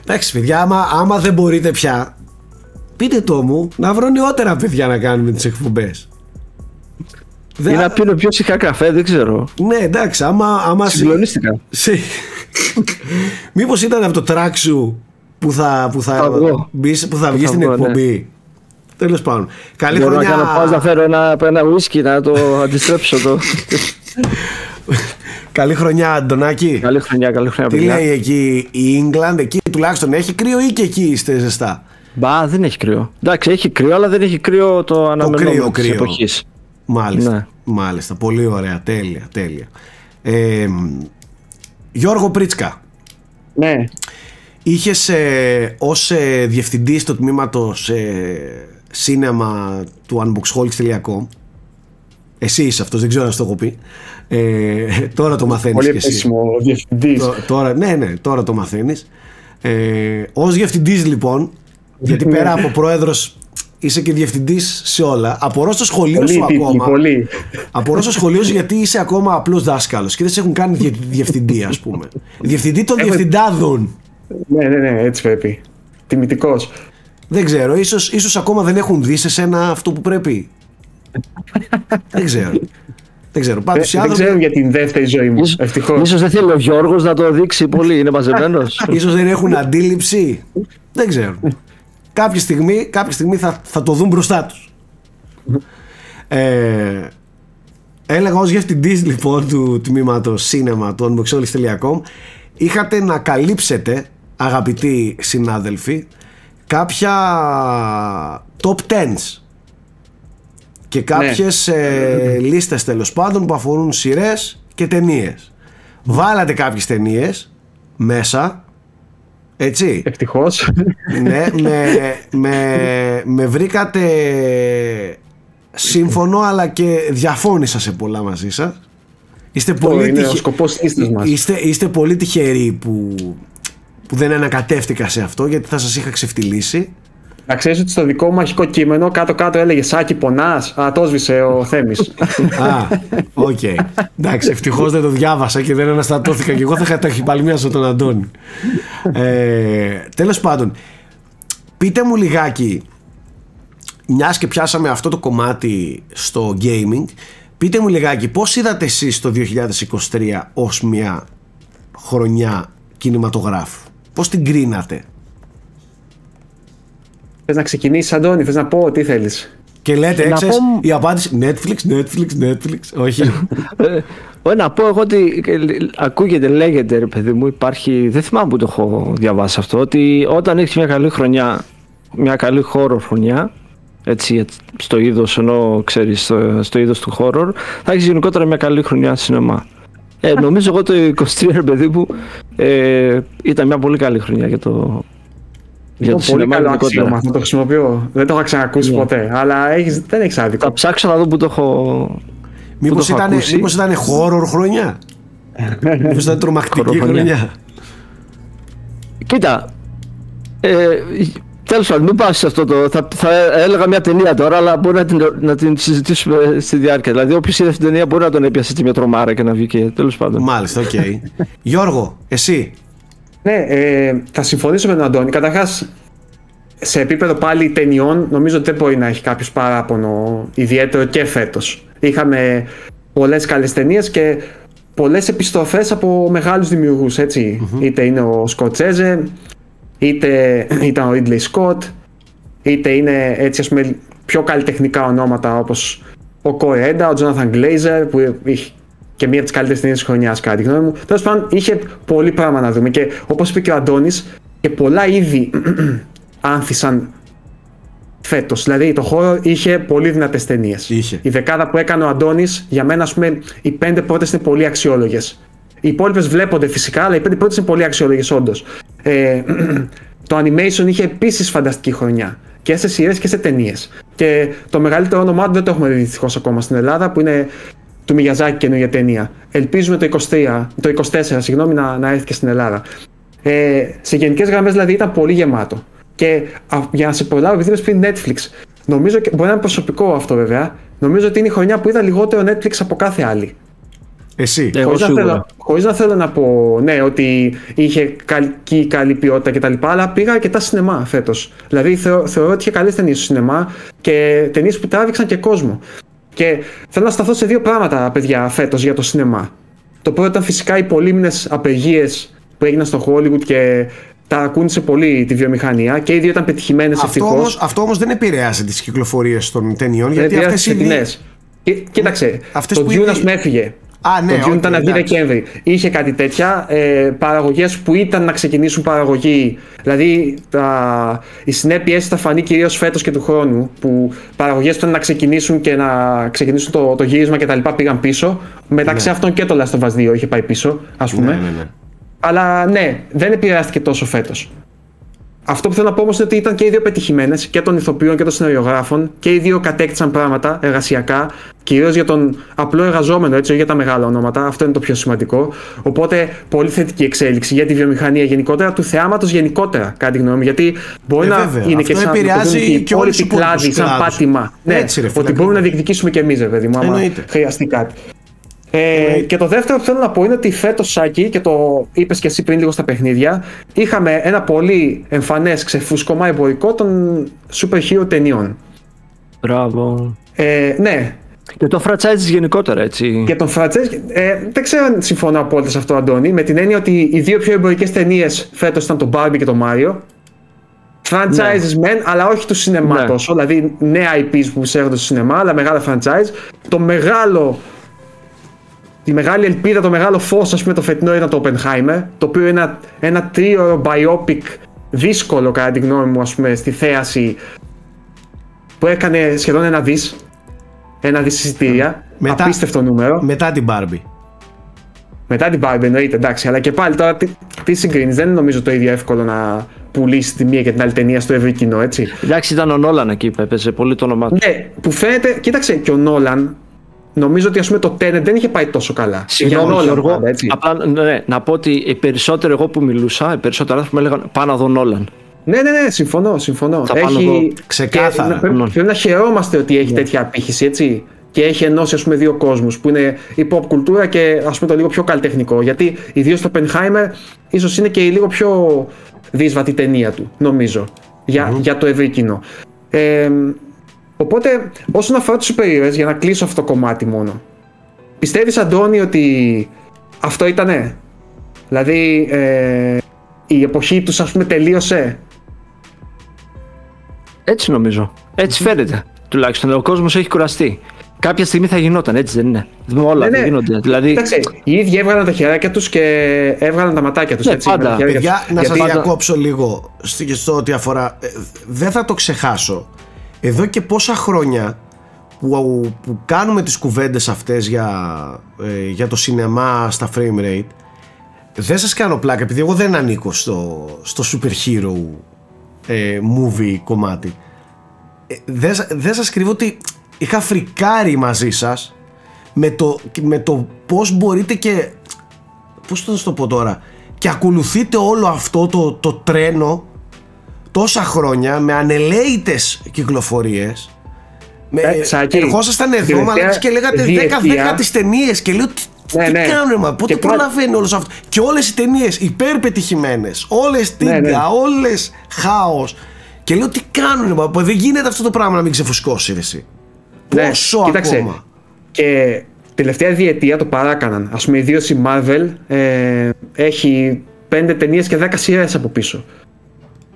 Εντάξει, παιδιά, άμα, άμα δεν μπορείτε πια, πείτε το μου να βρω νεότερα παιδιά να κάνουμε τις εκπομπές. Ή Δεν- να πίνω πιο σιγά καφέ, δεν ξέρω. ναι, εντάξει, άμα. άμα συ- Συγκλονίστηκα. σε... Μήπως ήταν από το track σου που θα, που θα, Θα βγω. μπεις- που θα βγεις θα στην βγω, ναι. εκπομπή; Τέλος πάντων. Καλή Μπορώ χρονιά. να κάνω πάω να φέρω ένα, ένα ουίσκι να το αντιστρέψω το. Καλή χρονιά, Αντωνάκη. καλή χρονιά, καλή χρονιά. Τι παιδιά. λέει εκεί η England, εκεί τουλάχιστον έχει κρύο ή και εκεί είστε ζεστά; Μπα, δεν έχει κρύο. Εντάξει, έχει κρύο, αλλά δεν έχει κρύο το αναμενόμενο της κρύο. Εποχής. Μάλιστα. Ναι. Μάλιστα. Πολύ ωραία. Τέλεια. τέλεια. Ε, μ, Γιώργο Πρίτσκα. Ναι. είχες ε, ως ε, διευθυντής του τμήματος ε, σίνεμα του unboxholics.com εσύ είσαι αυτός, δεν ξέρω αν το έχω πει. Ε, τώρα το μαθαίνεις Πολύ και εσύ. επίσημο διευθυντής. Τω- Τώρα, ναι, ναι, τώρα το μαθαίνεις. Ε, ως διευθυντής λοιπόν, γιατί Ναι. πέρα από πρόεδρος είσαι και διευθυντής σε όλα. Απορώ στο σχολείο Πολύ σου τίτλοι, ακόμα. πολύ. Απορώ στο σχολείο σου γιατί είσαι ακόμα απλός δάσκαλος και δεν σε έχουν κάνει διε- διευθυντή ας πούμε. Διευθυντή των Έχω- διευθυντάδων. Ναι, ναι, ναι, έτσι πρέπει. Τιμητικός. Δεν ξέρω, ίσως, ίσως ακόμα δεν έχουν δει σε σένα αυτό που πρέπει. δεν ξέρω. Δεν ξέρω. Πάντως οι Δεν άνθρωποι ξέρω για την δεύτερη ζωή μου. Ευτυχώς. Ίσως δεν θέλει ο Γιώργος να το δείξει πολύ, είναι μαζεμένος. ίσως δεν έχουν αντίληψη. δεν ξέρω. Κάποια στιγμή, κάποια στιγμή θα, θα το δουν μπροστά τους. Ε, έλεγα ως διευθυντής λοιπόν του τμήματος σίνεμα του unboxolis.com είχατε να καλύψετε αγαπητοί συνάδελφοι κάποια top 10s και κάποιες ε, λίστες τέλος πάντων που αφορούν σειρές και ταινίες βάλατε κάποιες ταινίες μέσα έτσι Ευτυχώς. ναι, με, με, με βρήκατε συμφώνησα αλλά και διαφώνησα σε πολλά μαζί σας Είστε πολύ, είναι ο τυχε- σκοπός της λίστας μας. είστε, είστε πολύ τυχεροί που, που δεν ανακατεύτηκα σε αυτό γιατί θα σας είχα ξεφτιλίσει Να ξέρεις ότι στο δικό μου αρχικό κείμενο κάτω-κάτω έλεγε Σάκη πονάς. Α, το 'σβησε ο Θέμης. Α, οκ. Εντάξει, ευτυχώς δεν το διάβασα και δεν αναστατώθηκα και εγώ θα είχα ταχυπαλμιάσει τον Αντώνη. Ε, τέλος πάντων, πείτε μου λιγάκι, μιας και πιάσαμε αυτό το κομμάτι στο gaming, πείτε μου λιγάκι πώς είδατε εσείς το 2023 ως μια χρονιά κινηματογράφου; Πώς την κρίνατε; Θες να ξεκινήσεις, Αντώνη, θες να πω τι θέλεις. Και λέτε, Να έξες, πω- η απάντηση Netflix, Netflix, Netflix. Όχι. Ε, να πω εγώ ότι ε, ακούγεται, λέγεται ρε παιδί μου, υπάρχει, δεν θυμάμαι που το έχω διαβάσει αυτό, ότι όταν έχεις μια καλή χρονιά, μια καλή horror χρονιά, έτσι, έτσι, στο είδος ενώ ξέρεις, στο, στο είδος του horror, θα έχεις γενικότερα μια καλή χρονιά σινεμά. Ε, νομίζω εγώ το 23 ρε παιδί μου ε, ήταν μια πολύ καλή χρονιά για το, για Είναι το πολύ σινεμά καλό γενικότερα. αξίωμα, θα το χρησιμοποιώ. Δεν το είχα ξανακούσει Ναι. ποτέ. Αλλά έχεις, δεν έχεις άδικο. Θα ψάξω να δω που το έχω... Μήπως το έχω ήταν, ακούσει. μήπως ήταν horror χρονιά. μήπως ήταν τρομακτική Horror χρονιά. χρονιά. Κοίτα. Ε, Τέλος πάντων, μην πάω σε αυτό το. Θα, θα έλεγα μια ταινία τώρα, αλλά μπορεί να την, να την συζητήσουμε στη διάρκεια. Δηλαδή, όποιος είδε αυτή την ταινία μπορεί να τον έπιασε έτσι μια τρομάρα και να βγει. Τέλος πάντων. Μάλιστα, οκ. Γιώργο, εσύ. Ναι, ε, θα συμφωνήσω με τον Αντώνη. Καταρχάς, σε επίπεδο πάλι ταινιών, νομίζω ότι δεν μπορεί να έχει κάποιος παράπονο ιδιαίτερο και φέτος. Είχαμε πολλές καλές ταινίες και πολλές επιστροφές από μεγάλους δημιουργούς. Είτε είναι ο Σκοτσέζε, είτε ήταν ο Ridley Scott, είτε είναι έτσι ας πούμε πιο καλλιτεχνικά ονόματα όπως ο Κορέντα, ο Jonathan Glazer που είχε και μία από τις καλύτερες ταινίες της χρονιάς κατά τη γνώμη μου. Τέλος πάντων είχε πολύ πράγμα να δούμε και όπως είπε και ο Αντώνης και πολλά είδη άνθησαν φέτος. Δηλαδή το χώρο είχε πολύ δυνατές ταινίες. Είχε. Η δεκάδα που έκανε ο Αντώνης για μένα ας πούμε οι πέντε πρώτες είναι πολύ αξιόλογες. Οι υπόλοιπες βλέπονται φυσικά, αλλά οι πέντε πρώτες είναι πολύ αξιόλογες όντως. Ε, το animation είχε επίσης φανταστική χρονιά. Και σε σειρές και σε ταινίες. Και το μεγαλύτερο όνομά του δεν το έχουμε δει δυστυχώς ακόμα στην Ελλάδα, που είναι του Μιγιαζάκη καινούργια ταινία. Ελπίζουμε το, 23, το 24 συγγνώμη, να, να έρθει και στην Ελλάδα. Ε, σε γενικές γραμμές δηλαδή ήταν πολύ γεμάτο. Και α, για να σε προλάβω, επειδή είπες πριν Netflix, νομίζω και μπορεί να είναι προσωπικό αυτό βέβαια. Νομίζω ότι είναι η χρονιά που είδα λιγότερο Netflix από κάθε άλλη. Εσύ. Εγώ Χωρίς να, σίγουρα. θέλω, χωρίς να θέλω να πω ναι, ότι είχε καλή, καλή ποιότητα κτλ. Αλλά πήγα αρκετά σινεμά φέτος. Δηλαδή θεω, θεωρώ ότι είχε καλές ταινίες στο σινεμά και ταινίες που τράβηξαν και κόσμο. Και θέλω να σταθώ σε δύο πράγματα, παιδιά, φέτος για το σινεμά. Το πρώτο ήταν φυσικά οι πολύμηνε απεργίες που έγιναν στο Hollywood και ταρακούνησε πολύ τη βιομηχανία και οι δύο ήταν πετυχημένες Αυτό ευτυχώς. όμως, αυτό όμως δεν επηρέασε τις κυκλοφορίες των ταινιών γιατί Δηλαδή, αυτές οι δύο... ταινίες. Και- Κοίταξε, Αυτές το που Dune ήδη- ας πούμε έφυγε. Α, ναι, το Dune OK, ήταν να βγει εντάξει. Δεκέμβρη. Είχε κάτι τέτοια. Ε, Παραγωγές που ήταν να ξεκινήσουν παραγωγή. Δηλαδή τα, οι συνέπειες θα φανεί κυρίως φέτος και του χρόνου. Που παραγωγές που ήταν να ξεκινήσουν και να ξεκινήσουν το, το γύρισμα κτλ. πήγαν πίσω. Μεταξύ Ναι. αυτών και το Last of Us 2 είχε πάει πίσω, ας πούμε. Ναι, ναι, ναι. Αλλά ναι, δεν επηρεάστηκε τόσο φέτος. Αυτό που θέλω να πω όμως είναι ότι ήταν και οι δύο πετυχημένες και των ηθοποιών και των σεναριογράφων και οι δύο κατέκτησαν πράγματα εργασιακά, κυρίως για τον απλό εργαζόμενο, έτσι, όχι για τα μεγάλα ονόματα. Αυτό είναι το πιο σημαντικό. Οπότε, πολύ θετική εξέλιξη για τη βιομηχανία γενικότερα, του θεάματος γενικότερα, κάτι γνώμη μου. Γιατί μπορεί Ε, να βέβαια. είναι Αυτό και σαν επηρεάζει οι και όλους υπόλοιποι τους υπόλοιπους κλάδοι, σαν κλάδους. πάτημα. Ναι, Έτσι, ρε φίλε, ότι μπορούμε ακριβώς. να διεκδικήσουμε και εμείς, βέβαια μου, άμα Εννοείται. χρειαστεί κάτι. Ε, και το δεύτερο που θέλω να πω είναι ότι φέτος, Σάκη, και το είπες και εσύ πριν λίγο στα παιχνίδια, είχαμε ένα πολύ εμφανές ξεφούσκωμα εμπορικό των super hero ταινιών. Μπράβο. Ε, ναι, Και το franchise γενικότερα έτσι. και τον franchise. Ε, δεν ξέρω αν συμφωνώ απόλυτα σε αυτό, Αντώνη, με την έννοια ότι οι δύο πιο εμπορικές ταινίες φέτος ήταν το Barbie και το Mario. Franchises μεν, αλλά όχι του σινεμά Ναι. τόσο. Δηλαδή νέα IPs που σέρχονται στο σινεμά, αλλά μεγάλα franchise. Το μεγάλο. Τη μεγάλη ελπίδα, το μεγάλο φως ας πούμε το φετινό ήταν το Oppenheimer το οποίο είναι ένα, ένα τρίωρο biopic δύσκολο κατά τη γνώμη μου ας πούμε στη θέαση που έκανε σχεδόν ένα δις ένα δις εισιτήρια Μετά- απίστευτο νούμερο Μετά την Barbie. μετά την Barbie εννοείται, εντάξει, αλλά και πάλι τώρα τι, τι συγκρίνεις. Δεν είναι νομίζω το ίδιο εύκολο να πουλήσεις τη μία και την άλλη ταινία στο ευρύ κοινό, έτσι. Εντάξει, ήταν ο Νόλαν εκεί που έπαιζε πολύ το όνομά του. Ναι, που φαίνεται, κοίταξε και ο Νόλαν, νομίζω ότι ας πούμε το Tenet δεν είχε πάει τόσο καλά. Συγγνώμη, Για Nolan Γιώργο, πάντα, έτσι. απλά ναι, να πω ότι οι περισσότεροι εγώ που μιλούσα, οι περισσότεροι άνθρωποι μου έλεγαν πάνω να δω Νόλαν. Ναι, ναι, ναι, συμφωνώ, συμφωνώ. Θα πάνω εδώ. Ξεκάθαρα. Και να- πρέπει, Ναι. πρέπει να χαιρόμαστε ότι έχει τέτοια απήχηση, έτσι. Και έχει ενώσει ας πούμε, δύο κόσμους που είναι η pop κουλτούρα και ας πούμε, το λίγο πιο καλλιτεχνικό. Γιατί ιδίως το Oppenheimer ίσως είναι και η λίγο πιο δύσβατη ταινία του, νομίζω. Για, για το ευρύ κοινό. Ε, οπότε, όσον αφορά τους super heroes, για να κλείσω αυτό το κομμάτι μόνο. Πιστεύεις, Αντώνη, ότι αυτό ήτανε; Δηλαδή, ε, η εποχή τους, ας πούμε, τελείωσε; Έτσι νομίζω. Έτσι φαίνεται. Τουλάχιστον ο κόσμος έχει κουραστεί. Κάποια στιγμή θα γινόταν, έτσι δεν είναι. Δεν όλα Ναι, δεν ναι. γίνονται. Δηλαδή, Κοίταξε, οι ίδιοι έβγαλαν τα χεράκια τους και έβγαλαν τα ματάκια τους. Ναι, έτσι, με πάντα. τα χέρια Παιδιά, τους. να σας Γιατί- διακόψω λίγο στη- στο ό,τι αφορά. ε, δεν θα το ξεχάσω. Εδώ και πόσα χρόνια που, που κάνουμε τις κουβέντες αυτές για, ε, για το σινεμά στα frame rate δεν σας κάνω πλάκα επειδή εγώ δεν ανήκω στο, στο super hero ε, movie κομμάτι. Ε, δεν, σα- δεν σας κρύβω ότι είχα φρικάρει μαζί σας με το, με το πώς μπορείτε και πώς θα το πω τώρα και ακολουθείτε όλο αυτό το, το τρένο τόσα χρόνια με ανελαίητες κυκλοφορίες με, Ε, Σάκη, ερχόσασταν εδώ τελευταία μαλάκες και λέγατε διετία- 10-10 τις ταινίες και λέω τι, Ναι, τι ναι. κάνουν μα, πότε Και πάλι- προλαβαίνει όλο αυτό και όλες οι ταινίες υπερπετυχημένες όλες τίγκα, Ναι, ναι. όλες χάος και λέω τι κάνουν μα, δεν γίνεται αυτό το πράγμα να μην ξεφουσκώσει ρε, εσύ Ναι, πόσο κοίταξε, ακόμα Και τελευταία διετία το παράκαναν. Α πούμε, ιδίω η Marvel ε, έχει 5 ταινίες και 10 σειρές από πίσω.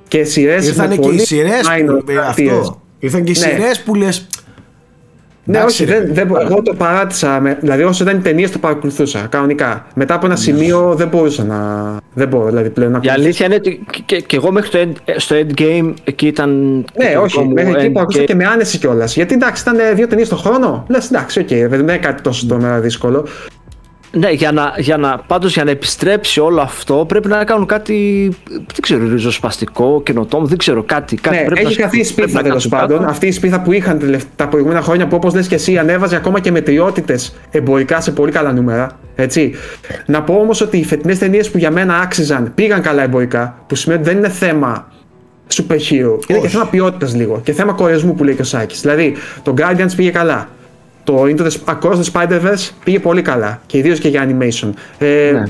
Και σειρές. Ήρθαν και οι σειρές που. ε, αυτό. Ήρθαν και οι Ναι. σειρές που λες. Ναι, όχι, δεν, δεν, μπο- εγώ το παράτησα. Με, δηλαδή, όσο ήταν οι ταινίες, το παρακολουθούσα κανονικά. Μετά από ένα σημείο δεν μπορούσα να. Δεν μπορώ δηλαδή πλέον να η αλήθεια είναι ότι και, και, και εγώ μέχρι το, End, στο Endgame εκεί ήταν. Ναι, το όχι, δικό μου μέχρι εκεί end παρακολουθούσα και- και με άνεση κιόλας. Γιατί εντάξει, ήταν ε, δύο ταινίες το χρόνο. Λες εντάξει, οκ, δεν είναι κάτι τόσο τρομερά δύσκολο. Ναι, για να, για να, πάντως για να επιστρέψει όλο αυτό πρέπει να κάνουν κάτι, δεν ξέρω, ριζοσπαστικό, καινοτόμο, δεν ξέρω, κάτι. κάτι Ναι, πρέπει έχει να, χαθεί η πρέπει σπίθα να τέλος κάνουν πάντων. κάτι. Αυτή η σπίθα που είχαν τελευ- τα προηγούμενα χρόνια που όπως λες και εσύ ανέβαζε ακόμα και μετριότητες εμπορικά σε πολύ καλά νούμερα. Έτσι. Να πω όμως ότι οι φετινές ταινίες που για μένα άξιζαν πήγαν καλά εμπορικά, που σημαίνει ότι δεν είναι θέμα super hero. Είναι και θέμα ποιότητας λίγο και θέμα κορεσμού που λέει και ο Σάκης. Δηλαδή, το Guardians πήγε καλά. Το Into the, Across the Spider-Verse πήγε πολύ καλά και ιδίως και για animation. Ε, Ναι.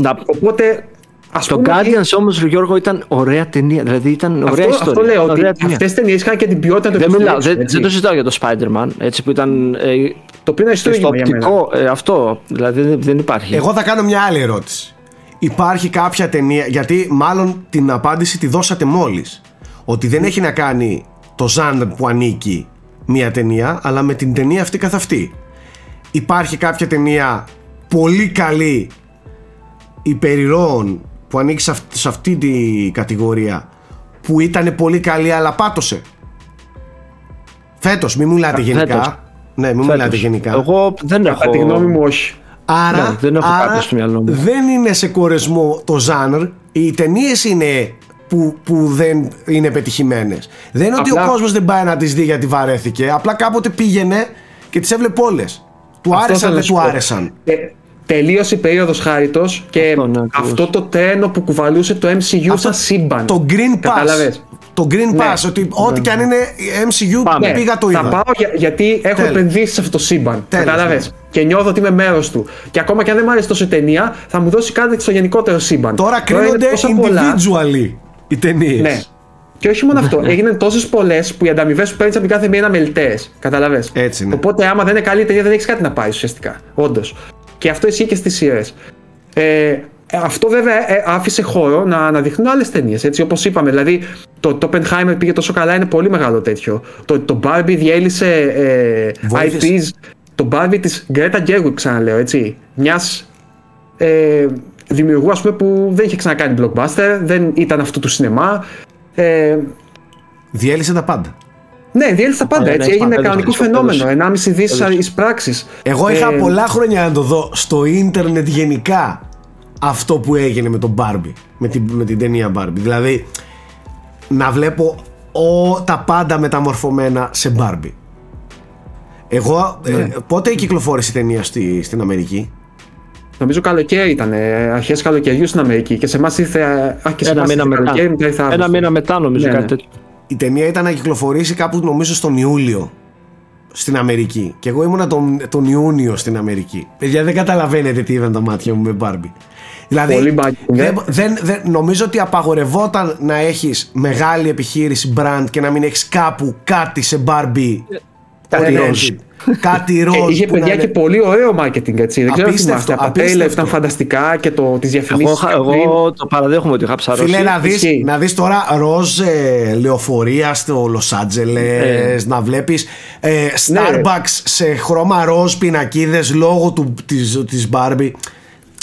Να, Οπότε, ας το πούμε. Guardians όμως, Γιώργο, ήταν ωραία ταινία. Δηλαδή ήταν ωραία αυτό, ιστορία. αυτό λέω ότι ωραία ταινία. αυτές τις ταινίες είχαν και την ποιότητα του Δεν, μιλάω, επιστρέψουν, δεν, έτσι. δεν το συζητάω για το Spider-Man, έτσι που ήταν ε, Το οποίο είναι στο ιστορικό για μένα. οπτικό, ε, αυτό, δηλαδή δεν, δεν υπάρχει. Εγώ θα κάνω μια άλλη ερώτηση. Υπάρχει κάποια ταινία, γιατί μάλλον την απάντηση τη δώσατε μόλις. Ότι δεν έχει να κάνει το ζάντρ που ανήκει μια ταινία, αλλά με την ταινία αυτή καθ' αυτή. Υπάρχει κάποια ταινία πολύ καλή υπερηρώων που ανήκει σε αυτή, σε αυτή τη κατηγορία που ήταν πολύ καλή αλλά πάτωσε. Φέτος, μην μιλάτε Α, γενικά. φέτος. Ναι, μην Φέτος. μιλάτε γενικά. Εγώ δεν έχω. Κατά τη γνώμη μου, όχι. Άρα, Ναι, δεν έχω άρα κάποιο στο μυαλό μου. δεν είναι σε κορεσμό το ζάνρ. Οι ταινίες είναι που, που δεν είναι πετυχημένες. Δεν είναι ότι Απλά- ο κόσμος δεν πάει να τις δει γιατί βαρέθηκε. Απλά κάποτε πήγαινε και τις έβλεπε όλες. Του Αυτό άρεσαν, θέλω να δεν σου του πω. άρεσαν. Ε, τελείωσε η περίοδος χάριτος και Αυτό, ναι, αυτό, ακριβώς. το τρένο που κουβαλούσε το MCU σαν σύμπαν. Το Green Pass. Κατάλαβες. Το Green Ναι. Pass, ότι ό,τι και αν είναι MCU, Πάμε. πήγα το θα είδα. πάω για- γιατί έχω Τέλος. επενδύσει σε αυτό το σύμπαν. Τέλος, Κατάλαβε. ναι. Και νιώθω ότι είμαι μέρος του. Και ακόμα και αν δεν μου άρεσε τόσο η ταινία, θα μου δώσει κάτι στο γενικότερο σύμπαν. Τώρα είναι κρίνονται τόσα πολλά. Individually οι ταινίες. Ναι. Και όχι μόνο αυτό, έγιναν τόσες πολλές που οι ανταμοιβές που παίρνεις από την κάθε μία είναι αμελητέ. Κατάλαβε. Έτσι είναι. Οπότε, άμα δεν είναι καλή η ταινία, δεν έχεις κάτι να πάεις ουσιαστικά. Όντως. Και αυτό ισχύει και στις σειρές. Ε, αυτό βέβαια ε, άφησε χώρο να αναδειχνούν άλλες ταινίες. Έτσι, όπως είπαμε. Δηλαδή, το, το Oppenheimer πήγε τόσο καλά, είναι πολύ μεγάλο τέτοιο. Το, το Barbie διέλυσε ε, Βοήθησε. IPs. Το Barbie της Greta Gerwig, ξαναλέω, έτσι. Μιας ε, δημιουργού, ας πούμε, που δεν είχε ξανακάνει blockbuster, δεν ήταν αυτού του σινεμά. Ε, Διέλυσε τα πάντα. ναι, διέλυσε τα πάντα. Ε, έτσι, ναι, έγινε τέλος, κανονικό τέλος, φαινόμενο. τέλος. 1,5 δις Τέλος. εισπράξει. Εγώ είχα πολλά χρόνια να το δω στο ίντερνετ γενικά αυτό που έγινε με τον Barbie. Με την, με την ταινία Barbie. Δηλαδή να βλέπω ο, τα πάντα μεταμορφωμένα σε Barbie. Εγώ, ε, πότε κυκλοφόρησε η ταινία στη, στην Αμερική; Νομίζω καλοκαίρι ήταν. Αρχές καλοκαιριού στην Αμερική. Και σε εμάς ήρθε. Α, και σε Ένα εμάς μήνα ήρθε μετά. καλοκαίρι, μετά ήρθε Ένα Αύγουστο. μήνα μετά νομίζω Ναι, κάτι ναι. τέτοιο. Η ταινία ήταν να κυκλοφορήσει κάπου νομίζω στον Ιούλιο στην Αμερική. Και εγώ ήμουνα τον, τον Ιούνιο στην Αμερική. Παιδιά δεν καταλαβαίνετε τι είδαν τα μάτια μου με Barbie. Δηλαδή, Πολύ marketing, ε. δεν, δεν, δεν- νομίζω ότι απαγορευόταν να έχεις μεγάλη επιχείρηση brand και να μην έχεις κάπου κάτι σε Barbie. Κάτι ναι, ροζ. Κάτι Και ροζ. είχε που να παιδιά είναι- και πολύ ωραίο marketing έτσι. Δεν ξέρω αν Απίστευτο, θυμάστε. Από τα απίστευτο. τρέιλερ ήταν φανταστικά και το, τις Εγώ, διαφημίσεις. είχα- εγώ το παραδέχομαι ότι είχα ψαρώσει. Φίλε, να δεις, Ισχύει. να δεις τώρα ροζ ε, λεωφορεία στο Λος Άντζελες, να βλέπεις ε, Ναι. Starbucks σε χρώμα ροζ πινακίδες λόγω του, της, της Barbie.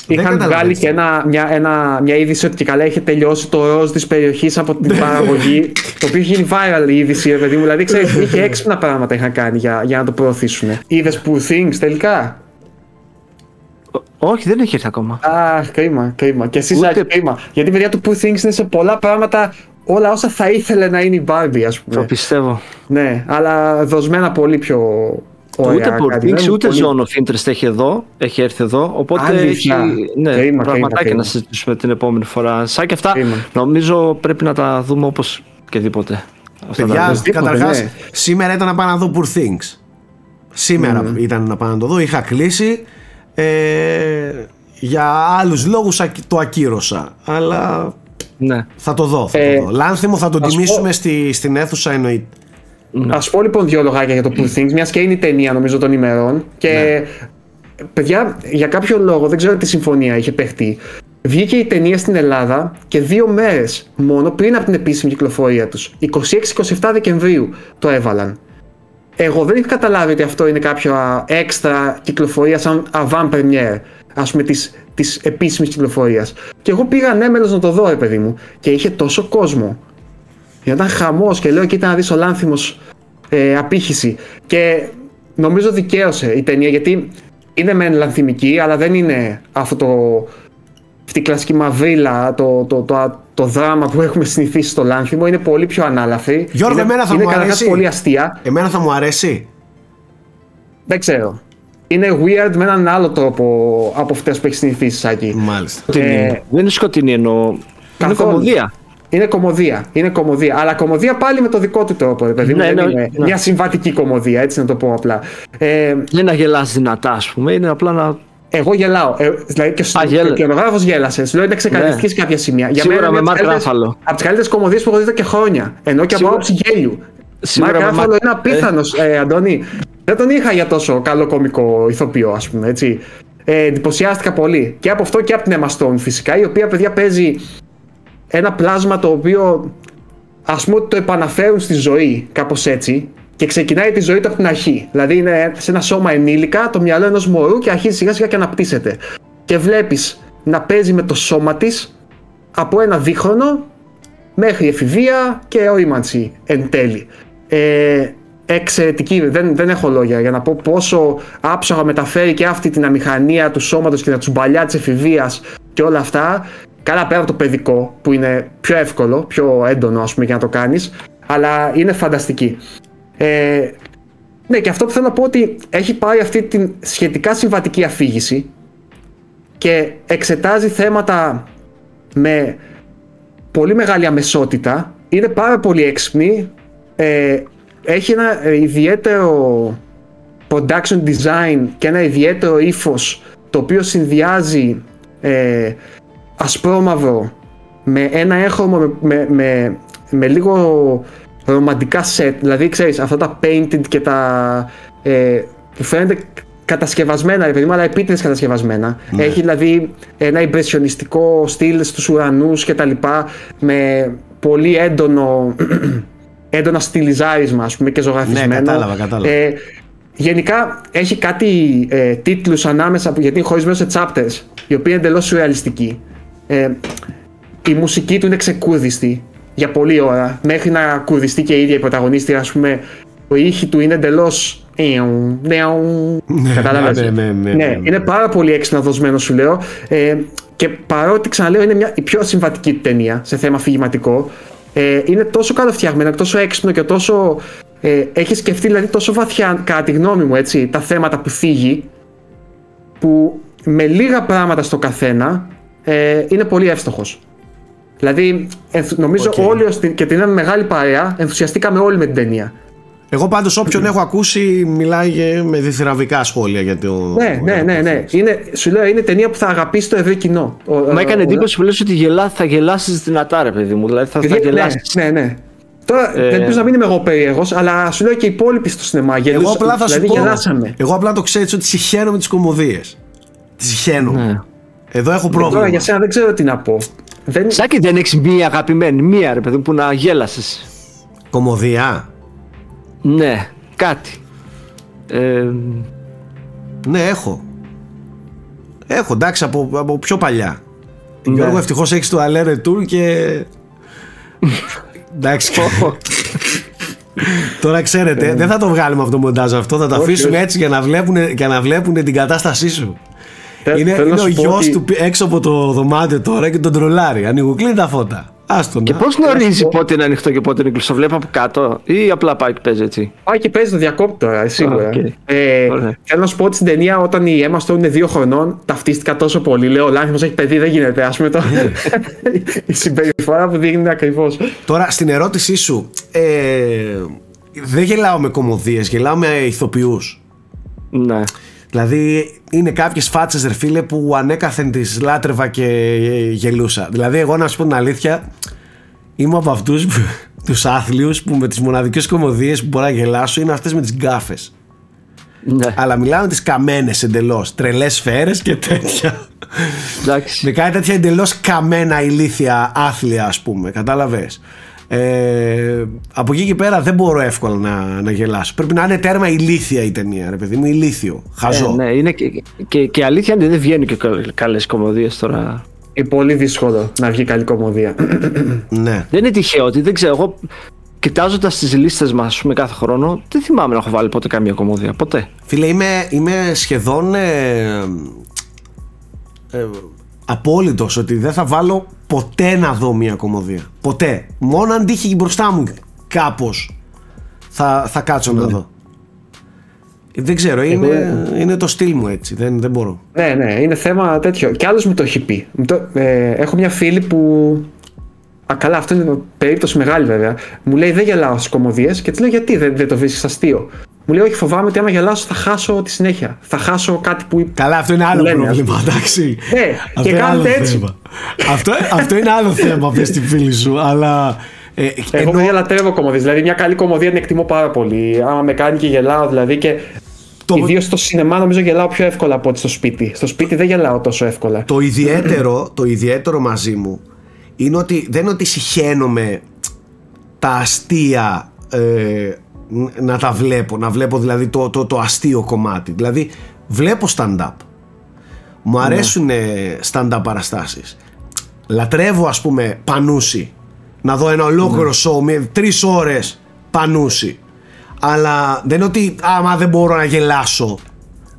Δεν Είχαν βγάλει καταλαβαίνεις. και ένα, μια, ένα, μια είδηση ότι και καλά είχε τελειώσει το ροζ της περιοχής από Ναι. την παραγωγή. το οποίο είχε γίνει viral η είδηση, ρε παιδί μου. Δηλαδή, ξέρεις, είχε έξυπνα πράγματα είχαν κάνει για, για να το προωθήσουν. Είδες που things τελικά; Όχι, δεν έχει έρθει ακόμα. Αχ, κρίμα, κρίμα. Και εσύ, Ούτε- Ζάκη, κρίμα. Γιατί παιδιά του Poor Things είναι σε πολλά πράγματα όλα όσα θα ήθελε να είναι η Barbie, ας Το πούμε. πιστεύω. Ναι, αλλά δοσμένα πολύ πιο ωραία. ούτε κάτι. Portings, Δεν- ούτε πολύ- Zone of Interest έχει εδώ, έχει έρθει εδώ. Οπότε Αλήθεια. έχει ναι, Κρίμα, πραγματάκια κρίμα, να κρίμα. συζητήσουμε την επόμενη φορά. Σαν και αυτά, Κρίμα. νομίζω πρέπει να τα δούμε όπως και δίποτε. Αυτά τα Παιδιά, δύο. οπωσδήποτε, καταρχάς, ναι. σήμερα ήταν να πάω να δω Poor Things. Σήμερα ήταν να πάω να το δω, είχα κλείσει. Ε, για άλλους λόγους ακ- το ακύρωσα. Αλλά Ναι. θα το δω. Θα Ε, το δω. Λάνθιμο θα τον ας πω- τιμήσουμε στη, στην αίθουσα εννοείται. Α πω λοιπόν δύο λογάκια για το Poor Things, μιας και είναι η ταινία νομίζω των ημερών. Και Ναι. παιδιά, για κάποιο λόγο, δεν ξέρω τι συμφωνία είχε παιχτεί. Βγήκε η ταινία στην Ελλάδα και δύο μέρες μόνο πριν από την επίσημη κυκλοφορία τους. 26-27 Δεκεμβρίου το έβαλαν. Εγώ δεν είχα καταλάβει ότι αυτό είναι κάποια έξτρα κυκλοφορία σαν avant premiere, ας πούμε, της, της επίσημης κυκλοφορίας. Και εγώ πήγα ανέμελος να το δω, ρε παιδί μου, και είχε τόσο κόσμο. Ήταν χαμός και λέω, κοίτα να δεις ο Λάνθιμος ε, απήχηση. Και νομίζω δικαίωσε η ταινία, γιατί είναι μεν λανθιμική, αλλά δεν είναι αυτό το, αυτή η κλασική μαυρίλα, το, το, το, το, δράμα που έχουμε συνηθίσει στο Λάνθιμο. Είναι πολύ πιο ανάλαφρη. Γιώργο, είναι, εμένα θα είναι μου καταρχάς αρέσει. πολύ αστεία. Εμένα θα μου αρέσει. Δεν ξέρω. Είναι weird με έναν άλλο τρόπο από αυτές που έχει συνηθίσει, Σάκη. Μάλιστα. Σκοτεινή. Ε, δεν είναι σκοτεινή εννοώ. Είναι καθόλου. κομμωδία. Είναι κομμωδία. Είναι κομμωδία. Αλλά κομμωδία πάλι με το δικό του τρόπο. ρε παιδί μου. Ναι, δεν ναι, είναι ναι. μια συμβατική κομμωδία, έτσι να το πω απλά. Ε, Δεν είναι να γελάς δυνατά, ας πούμε. Είναι απλά να. εγώ γελάω. Ε, δηλαδή και Α, ο γέλα. κινηματογράφο γέλασε. Σου λέω είναι ξεκαθαριστική σε κάποια σημεία. Για Σίγουρα μένα είναι με μια Mark από τις καλύτερες- Ruffalo. Από τις καλύτερες κομμωδίες που έχω δει εδώ και χρόνια. Ενώ και από Σίγουρα- άποψη γέλιου. Σίγουρα Μάρκ με Ράφαλο Mark- είναι απίθανος, ε, Αντώνη. Δεν τον είχα για τόσο καλό κωμικό ηθοποιό, ας πούμε. Έτσι. Ε, εντυπωσιάστηκα πολύ. Και από αυτό και από την Emma Stone φυσικά, η οποία παιδιά παίζει ένα πλάσμα το οποίο ας πούμε ότι το επαναφέρουν στη ζωή, κάπως έτσι, και ξεκινάει τη ζωή του από την αρχή. Δηλαδή είναι σε ένα σώμα ενήλικα, το μυαλό ενός μωρού και αρχίζει σιγά σιγά και αναπτύσσεται. Και βλέπεις να παίζει με το σώμα της από ένα δίχρονο μέχρι εφηβεία και ορίμανση εν τέλει. Ε, εξαιρετική. Δεν, δεν έχω λόγια για να πω πόσο άψογα μεταφέρει και αυτή την αμηχανία του σώματος και τα τσουμπαλιά της εφηβείας και όλα αυτά. Καλά πέρα από το παιδικό που είναι πιο εύκολο, πιο έντονο ας πούμε για να το κάνεις. Αλλά είναι φανταστική. Ε, ναι και αυτό που θέλω να πω ότι έχει πάρει αυτή την σχετικά συμβατική αφήγηση και εξετάζει θέματα με πολύ μεγάλη αμεσότητα. Είναι πάρα πολύ έξυπνη. Ε, έχει ένα ε, ιδιαίτερο production design και ένα ιδιαίτερο ύφος το οποίο συνδυάζει ε, ασπρόμαυρο με ένα έγχρωμο με, με, με, με λίγο ρομαντικά set. Δηλαδή, ξέρεις, αυτά τα painted και τα... Ε, που φαίνεται κατασκευασμένα, ρε παιδί μου, αλλά επίτηδες κατασκευασμένα. Ναι. Έχει δηλαδή ένα υπρεσιονιστικό στυλ στους ουρανούς και τα λοιπά, με πολύ έντονο, έντονα στυλιζάρισμα, ας πούμε, και ζωγραφισμένο. Ναι, κατάλαβα, κατάλαβα. Ε, γενικά έχει κάτι ε, τίτλους ανάμεσα, που- γιατί είναι χωρισμένο σε chapters, η οποία είναι εντελώς σουρεαλιστική. Ε, η μουσική του είναι ξεκούρδιστη για πολλή ώρα, μέχρι να κουρδιστεί και η ίδια η πρωταγωνίστρια, ας πούμε, οι ήχοι του είναι εντελώς... Κατάλαβες. ναι, ναι, ναι, ναι, ναι. είναι πάρα πολύ έξυπνα δοσμένο σου λέω ε, και παρότι ξαναλέω είναι μια, η πιο συμβατική του ταινία σε θέμα αφηγηματικό ε, είναι τόσο καλοφτιαγμένο, τόσο έξυπνο και τόσο ε, έχει σκεφτεί δηλαδή τόσο βαθιά κατά τη γνώμη μου έτσι τα θέματα που θίγει που με λίγα πράγματα στο καθένα ε, είναι πολύ εύστοχος. Δηλαδή, ενθ- νομίζω Οκ. όλοι ως την- και την είδαμε μεγάλη παρέα, ενθουσιαστήκαμε όλοι με την ταινία. Εγώ πάντως όποιον έχω ακούσει μιλάει για- με διθυραβικά σχόλια για το... Ναι, ναι, ναι, ναι. Είναι, σου λέω, είναι ταινία που θα αγαπήσει το ευρύ κοινό. Ο- Μα ο- έκανε ο- εντύπωση που λες ότι γελά, θα γελάσεις δυνατά ρε παιδί μου. Δηλαδή θα, θα Παιδιά, γελάσεις. Ναι, ναι, ναι. Τώρα Ε, ελπίζω να μην είμαι εγώ περίεργος, αλλά σου λέω και οι υπόλοιποι στο σινεμά Εγώ γελούσαν. απλά θα σου δηλαδή πω. γελάσαμε. Εγώ απλά το ξέρει ότι συχαίνομαι τις κομμωδίες. Τις συχαίνομαι. Ναι. Εδώ έχω Τώρα πρόβλημα. για σένα δεν ξέρω τι να πω. Δεν... Σάκη δεν έχεις μία αγαπημένη, μία ρε παιδί μου που να γέλασες. Κομμωδία. Ναι, κάτι. Ε, Ναι, έχω. Έχω, εντάξει, από, από πιο παλιά. Ναι. Γιώργο, ευτυχώς έχεις το Αλέρε Tour και. εντάξει. Τώρα ξέρετε, δεν θα το βγάλουμε αυτό το μοντάζ αυτό, θα το Όχι, αφήσουμε όχι. έτσι για να βλέπουν, για να βλέπουν την κατάστασή σου. Θε- είναι θέλω να είναι ο σου πω γιος ότι- του πι- έξω από το δωμάτιο τώρα και τον τρολάρει. Ανοίγω, κλείνει τα φώτα. Άστον. και να. πώς γνωρίζει πότε είναι ανοιχτό και πότε είναι κλειστό; Βλέπει από κάτω ή απλά πάει και παίζει έτσι; Πάει και παίζει το διακόπτω τώρα, ε, σίγουρα. οκ. Ε, Ωραία. θέλω να σου πω ότι στην ταινία όταν η Emma Stone είναι δύο χρονών, ταυτίστηκα τόσο πολύ. Λέω, ο Λάνθιμος έχει παιδί, δεν γίνεται. Ας πούμε το. η συμπεριφορά που δείχνει ακριβώς. Τώρα στην ερώτησή σου, ε, δεν γελάω με κωμωδίες, γελάω με ηθοποιούς. Ναι. Δηλαδή είναι κάποιες φάτσες ρε φίλε που ανέκαθεν τις λάτρευα και γελούσα. Δηλαδή εγώ να σου πω την αλήθεια είμαι από αυτούς που, τους άθλιους που με τις μοναδικές κομμωδίες που μπορώ να γελάσω είναι αυτές με τις γκάφες. ναι. Αλλά μιλάω με τις καμένες εντελώς, τρελές σφαίρες και τέτοια. Εντάξει. Με κάτι τέτοια εντελώς καμένα ηλίθια άθλια ας πούμε, κατάλαβες. Ε, από εκεί και πέρα δεν μπορώ εύκολα να, να γελάσω. Πρέπει να είναι τέρμα ηλίθια η ταινία, ρε παιδί μου, ηλίθιο, χαζό. Ε, ναι, είναι και, και, και αλήθεια είναι ότι δεν βγαίνουν και καλ- καλές κομμωδίες τώρα. Είναι πολύ δύσκολο να βγει καλή κομμωδία. ναι. Δεν είναι τυχαίο ότι δεν ξέρω. Εγώ κοιτάζοντας τις λίστες μας κάθε χρόνο, δεν θυμάμαι να έχω βάλει ποτέ καμία κομμωδία. Ποτέ. Φίλε, είμαι, είμαι σχεδόν ε, ε, απόλυτος ότι δεν θα βάλω ποτέ να δω μια κομμωδία. Ποτέ. Μόνο αν τύχει μπροστά μου κάπως θα, θα κάτσω να δω. Δεν ξέρω, είναι, είναι το στυλ μου έτσι. Δεν, δεν μπορώ. Ναι, ναι, είναι θέμα τέτοιο. Κι άλλος μου το έχει πει. Μου το- ε, έχω μια φίλη που. Α, καλά, αυτό είναι περίπτωση μεγάλη βέβαια. Μου λέει δεν γελάω στις κομμωδίες και της λέω γιατί δεν, δεν το βρίσκεις αστείο; Μου λέει όχι, φοβάμαι ότι άμα γελάσω θα χάσω τη συνέχεια. Θα χάσω κάτι που. Καλά, αυτό είναι άλλο Λένε, πρόβλημα, εντάξει. Ναι, αυτό και είναι άλλο κάνετε έτσι. θέμα. αυτό, αυτό είναι άλλο θέμα, πες στη φίλη σου, αλλά... Ε, Εγώ ενώ- παιδιά λατρεύω κομμωδίες. Δηλαδή, μια καλή κομμωδία την εκτιμώ πάρα πολύ. Άμα με κάνει και γελάω, δηλαδή. Και Το- ιδίως στο σινεμά νομίζω γελάω πιο εύκολα από ότι στο σπίτι. Στο σπίτι δεν γελάω τόσο εύκολα. Το ιδιαίτερο, το ιδιαίτερο μαζί μου είναι ότι δεν είναι ότι συχαίνομαι τα αστεία ε, ν- να τα βλέπω, να βλέπω δηλαδή το, το, το αστείο κομμάτι. Δηλαδή βλέπω stand-up. Μου αρέσουν stand-up παραστάσεις. Λατρεύω ας πούμε πανούσι. Να δω ένα ολόκληρο show με τρεις ώρες πανούσι. Αλλά δεν είναι ότι άμα δεν μπορώ να γελάσω.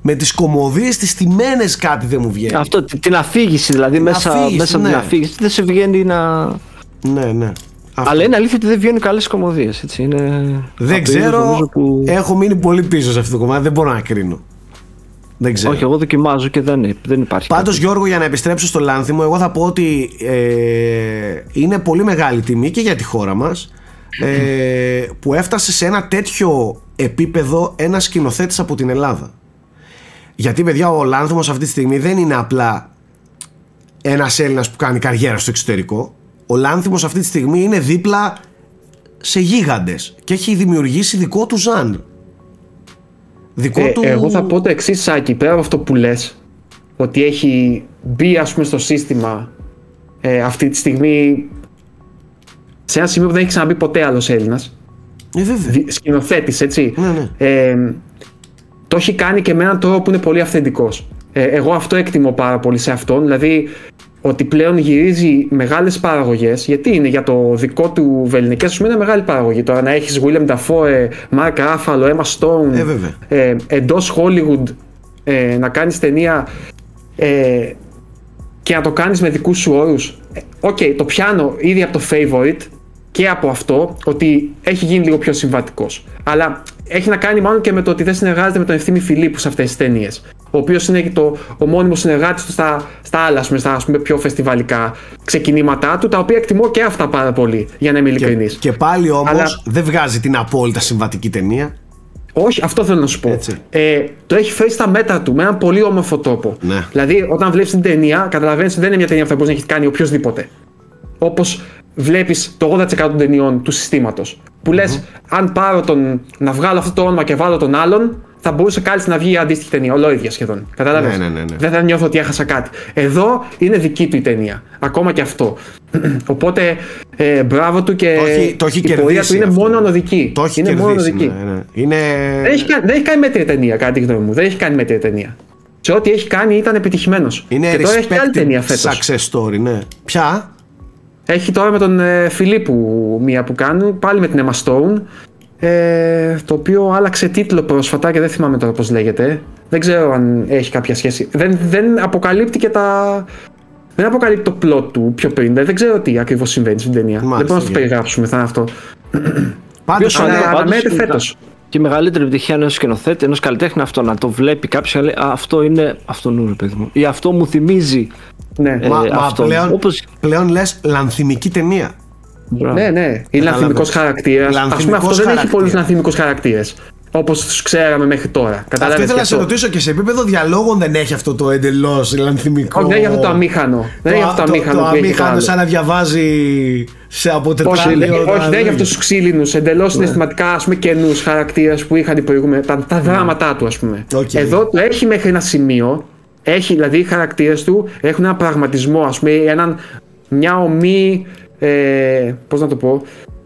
Με τις κομμωδίες τις τιμένες κάτι δεν μου βγαίνει. Αυτό, τη- την αφήγηση δηλαδή, μέσα, αφήγηση, μέσα από ναι. την αφήγηση δεν σε βγαίνει να... Ναι, ναι. Αυτό. Αλλά είναι αλήθεια ότι δεν βγαίνουν καλές κομμωδίες, έτσι, είναι... Δεν από το είδος, ξέρω. νομίζω, που- Έχω μείνει πολύ πίσω σε αυτό το κομμάτι. Δεν μπορώ να κρίνω. Δεν ξέρω. Όχι, εγώ δοκιμάζω και δεν, δεν υπάρχει Πάντως, κάτι. Γιώργο, για να επιστρέψω στο Λάνθιμο, εγώ θα πω ότι ε, είναι πολύ μεγάλη τιμή και για τη χώρα μας ε, που έφτασε σε ένα τέτοιο επίπεδο ένας σκηνοθέτης από την Ελλάδα. Γιατί, παιδιά, ο Λάνθιμος αυτή τη στιγμή δεν είναι απλά ένας Έλληνας που κάνει καριέρα στο εξωτερικό. Ο Λάνθιμος αυτή τη στιγμή είναι δίπλα σε γίγαντες και έχει δημιουργήσει δικό του ζάνρ. Δικό Ε, του... Εγώ θα πω το εξής, Σάκη, πέρα από αυτό που λες, ότι έχει μπει ας πούμε στο σύστημα ε, αυτή τη στιγμή σε ένα σημείο που δεν έχει ξαναμπεί ποτέ άλλος Έλληνας. Ε, βέβαια. Σκηνοθέτης, έτσι. Ναι, ναι. Ε, το έχει κάνει και με έναν τρόπο που είναι πολύ αυθεντικός. Ε, εγώ αυτό εκτιμώ πάρα πολύ σε αυτόν. Δηλαδή ότι πλέον γυρίζει μεγάλες παραγωγές. Γιατί είναι για το δικό του βεληνικές σου είναι μεγάλη παραγωγή. Τώρα να έχεις William Dafoe, Mark Ruffalo, Emma Stone Ε, βέβαια. ε, εντός Hollywood ε, να κάνεις ταινία ε, και να το κάνεις με δικούς σου όρους. Ε, Οκ, το πιάνω ήδη από το Favourite και από αυτό ότι έχει γίνει λίγο πιο συμβατικός. Αλλά έχει να κάνει μάλλον και με το ότι δεν συνεργάζεται με τον Ευθύμη Φιλίππου σε αυτές τις ταινίες ο οποίος είναι και το, ο μόνιμος συνεργάτης του στα, στα άλλα, ας πούμε, στα ας πούμε, πιο φεστιβαλικά ξεκινήματά του, τα οποία εκτιμώ και αυτά πάρα πολύ, για να είμαι Και, ειλικρινής. και πάλι όμως Αλλά- δεν βγάζει την απόλυτα συμβατική ταινία. Όχι, αυτό θέλω να σου πω. Έτσι. Ε, το έχει φέρει στα μέτρα του με έναν πολύ όμορφο τρόπο. Ναι. Δηλαδή, όταν βλέπεις την ταινία, καταλαβαίνεις ότι δεν είναι μια ταινία που θα μπορείς να έχεις κάνει οποιοδήποτε. Όπως βλέπεις το 80% των ταινιών του συστήματος. Που λες, αν πάρω τον. να βγάλω αυτό το όνομα και βάλω τον άλλον, θα μπορούσε κάλλιστα να βγει η αντίστοιχη ταινία. Ολόιδια σχεδόν. Κατάλαβες; Ναι, ναι, ναι, ναι. Δεν θα νιώθω ότι έχασα κάτι. Εδώ είναι δική του η ταινία. Ακόμα και αυτό. Οπότε ε, μπράβο του και Το έχει, το έχει η πορεία κερδίσει του είναι αυτό. μόνο ανωδική. Το έχει είναι μόνο κερδίσει. ανωδική. Ναι, ναι. Είναι... Δεν έχει, κάνει- δεν έχει κάνει μέτρια ταινία, κατά τη γνώμη μου. Δεν έχει κάνει μέτρια ταινία. Σε ό,τι έχει κάνει ήταν επιτυχημένος. είναι και τώρα έχει και άλλη ταινία respected φέτος. success story, ναι. Ποια; Έχει τώρα με τον ε, Φιλίππου μία που κάνουν, πάλι με την Emma Stone. Ε, το οποίο άλλαξε τίτλο πρόσφατα και δεν θυμάμαι τώρα πώς λέγεται. Δεν ξέρω αν έχει κάποια σχέση. Δεν, δεν αποκαλύπτει και τα. Δεν αποκαλύπτει το plot του πιο πριν. Δεν, δεν ξέρω τι ακριβώς συμβαίνει στην ταινία. Μάλιστα, δεν μπορούμε να το για- περιγράψουμε, θα είναι αυτό. Πάντως, Ποιος Αλλά είναι- πάντως αναμένεται είναι- φέτος; Και η μεγαλύτερη επιτυχία ενός σκηνοθέτη, ενός καλλιτέχνη αυτό να το βλέπει κάποιος και λέει «Α, Αυτό είναι αυτόν, ρε παιδί μου. Ή αυτό μου θυμίζει. Ναι. Ε, Μα, μα αυτόν. πλέον, Όπως- πλέον λες λανθιμική ταινία. Μπράβο. Ναι, ναι. Είναι Κατάλαβες. λανθιμικό χαρακτήρας. Α πούμε, Λανθιμικός αυτό δεν έχει χαρακτήρας. πολλού λανθιμικού χαρακτήρες. Όπως του ξέραμε μέχρι τώρα. Αυτό Κατάλαβε. ήθελα να σε ρωτήσω και σε επίπεδο διαλόγων δεν έχει αυτό το εντελώς λανθιμικό. Όχι, δεν έχει αυτό το αμήχανο. Δεν έχει αυτό το αμήχανο Το, που έχει το αμήχανο άλλο. σαν να διαβάζει σε από Όχι, τετράδιο. δεν- τα όχι, δεν έχει λόγια. αυτούς τους ξύλινους, εντελώς Ναι. συναισθηματικά ας πούμε, κενούς χαρακτήρες που είχαν οι προηγούμενοι. Τα, τα δράματά του, ας πούμε. Οκ. Εδώ το έχει μέχρι ένα σημείο. Έχει δηλαδή οι χαρακτήρες του έχουν έναν πραγματισμό, ας πούμε, έναν, μια ωμή. Ε, Πώς να το πω.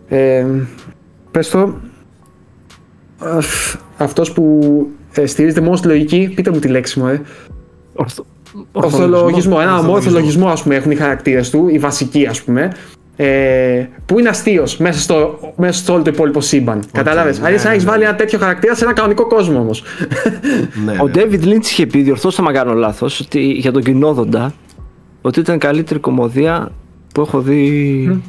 Ε, πες το. Αυτός που ε, στηρίζεται μόνο στη λογική. Πείτε μου τη λέξη μου, ε. Ορθο- Ορθολογισμό. Ένα Ορθολογισμό. ορθολογισμό, ας πούμε, έχουν οι χαρακτήρες του, οι βασικοί, ας πούμε. Ε, που είναι αστείος μέσα στο, μέσα στο όλο το υπόλοιπο σύμπαν. Κατάλαβες; ναι, Αλλιώς να έχεις ναι. βάλει ένα τέτοιο χαρακτήρα σε ένα κανονικό κόσμο όμως. Ναι, Ο ναι. David Lynch είχε πει, διορθώστε να κάνω λάθος, ότι για τον κοινόδοντα ότι ήταν η καλύτερη κομμωδία που έχω δει.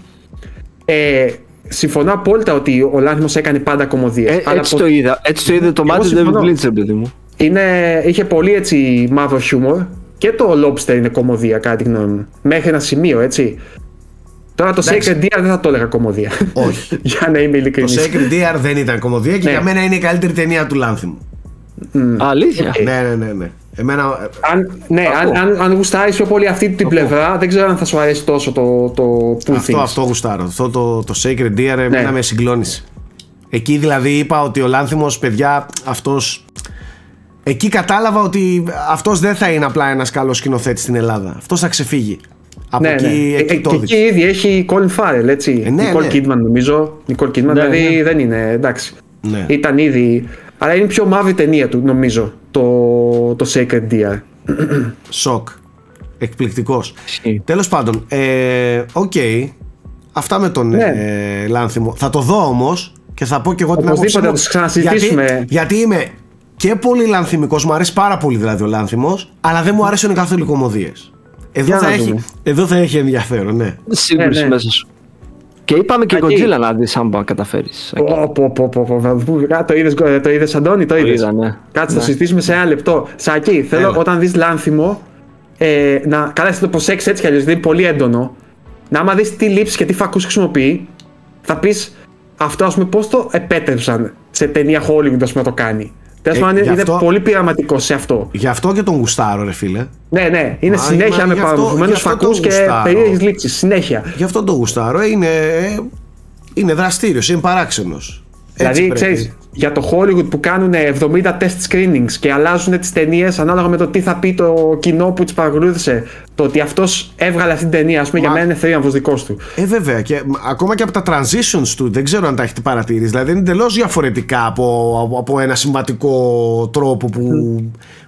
Ε, συμφωνώ απόλυτα ότι ο Λάνθιμο έκανε πάντα κομμωδίες. Ε, έτσι το είδα. Έτσι το είδε το μάτι του συμφωνώ. David Lynch, ρε παιδί μου. είναι, είχε πολύ έτσι μαύρο χιούμορ και το Lobster είναι κομμωδία κατά τη γνώμη μου. Μέχρι ένα σημείο, έτσι. Τώρα το Εντάξει. Sacred Deer δεν θα το έλεγα κομμωδία. Όχι. για να είμαι Το ειλικρινής. Sacred Deer δεν ήταν κομμωδία και Ναι. για μένα είναι η καλύτερη ταινία του Λάνθιμου. Αλήθεια. Ε, Ναι, ναι, ναι. ναι. Εμένα, Αν, ναι, αν, αν, αν γουστάρεις πιο πολύ αυτή την πλευρά, δεν ξέρω αν θα σου αρέσει τόσο το, το Poor αυτό, Things. αυτό γουστάρω. Αυτό το, το Sacred Deer εμένα Ναι. με συγκλώνησε. Εκεί δηλαδή είπα ότι ο Λάνθιμος, παιδιά, αυτός... Εκεί κατάλαβα ότι αυτός δεν θα είναι απλά ένας καλός σκηνοθέτης στην Ελλάδα. Αυτός θα ξεφύγει. Από Ναι, εκεί, ναι. εκεί Ε, το και έδειξε. εκεί ήδη έχει Colin Farrell, έτσι. Ε, ναι, Nicole ναι. Kidman νομίζω. Nicole Kidman, Ναι, δηλαδή ναι. δεν είναι, εντάξει. Ναι. Ήταν ήδη... Αλλά είναι η πιο μαύρη ταινία του, νομίζω, το, το Sacred Deer. Σοκ. Εκπληκτικός. Ισχύει. Τέλος πάντων, ε, οκ. Αυτά με τον Ναι. ε, Λάνθιμο. Θα το δω όμως Και θα πω και εγώ την Οπωσδήποτε, άποψή μου. θα τους ξανασυζητήσουμε. Γιατί, γιατί είμαι και πολύ λανθιμικός, μου αρέσει πάρα πολύ δηλαδή ο λάνθιμος, αλλά δεν μου αρέσουν καθόλου οι κομμωδίε. Εδώ, Για θα να έχει, δούμε. εδώ θα έχει ενδιαφέρον, ναι. Σύγκρουση ναι. μέσα σου. Και είπαμε και Ακή. Godzilla να δεις αν μπορεί να καταφέρεις. Πω, πω, πω, πω, πω, θα δούμε. Α, Το είδες, το είδες Αντώνη, το είδες; είδα, ναι. Κάτσε, Ναι. το συζητήσουμε σε ένα λεπτό. Σάκη, θέλω Έλα. όταν δεις λάνθιμο, ε, να καλά εσύ το προσέξεις έτσι κι αλλιώς, δηλαδή είναι πολύ έντονο. Να άμα δεις τι λήψεις και τι φακούς χρησιμοποιεί, θα πεις αυτό ας πούμε πώς το επέτρεψαν σε ταινία Hollywood ας πούμε να το κάνει. Τέλος Ε, πάντων γι' είναι αυτό- πολύ πειραματικό σε αυτό. Γι' αυτό και τον γουστάρω, ρε φίλε. Ναι, ναι, είναι Μα, συνέχεια μα, με γι' αυτό- παραδοσμένους γι' αυτό το φακούς και γουστάρω. περίεργες λήψεις, συνέχεια. Γι' αυτό τον γουστάρω. Ε, Είναι, ε, είναι δραστήριος, είναι παράξενος. Δηλαδή, ξέρεις, για το Hollywood που κάνουν 70 test screenings και αλλάζουν τις ταινίες ανάλογα με το τι θα πει το κοινό που τις παρακολούθησε. Το ότι αυτός έβγαλε αυτή την ταινία, ας πούμε, Μα- για μένα είναι θρίαμβο δικός του. Ε, βέβαια. Και μ, ακόμα και από τα transitions του, δεν ξέρω αν τα έχετε παρατηρήσει. Δηλαδή, είναι εντελώς διαφορετικά από, από, από ένα συμβατικό τρόπο που,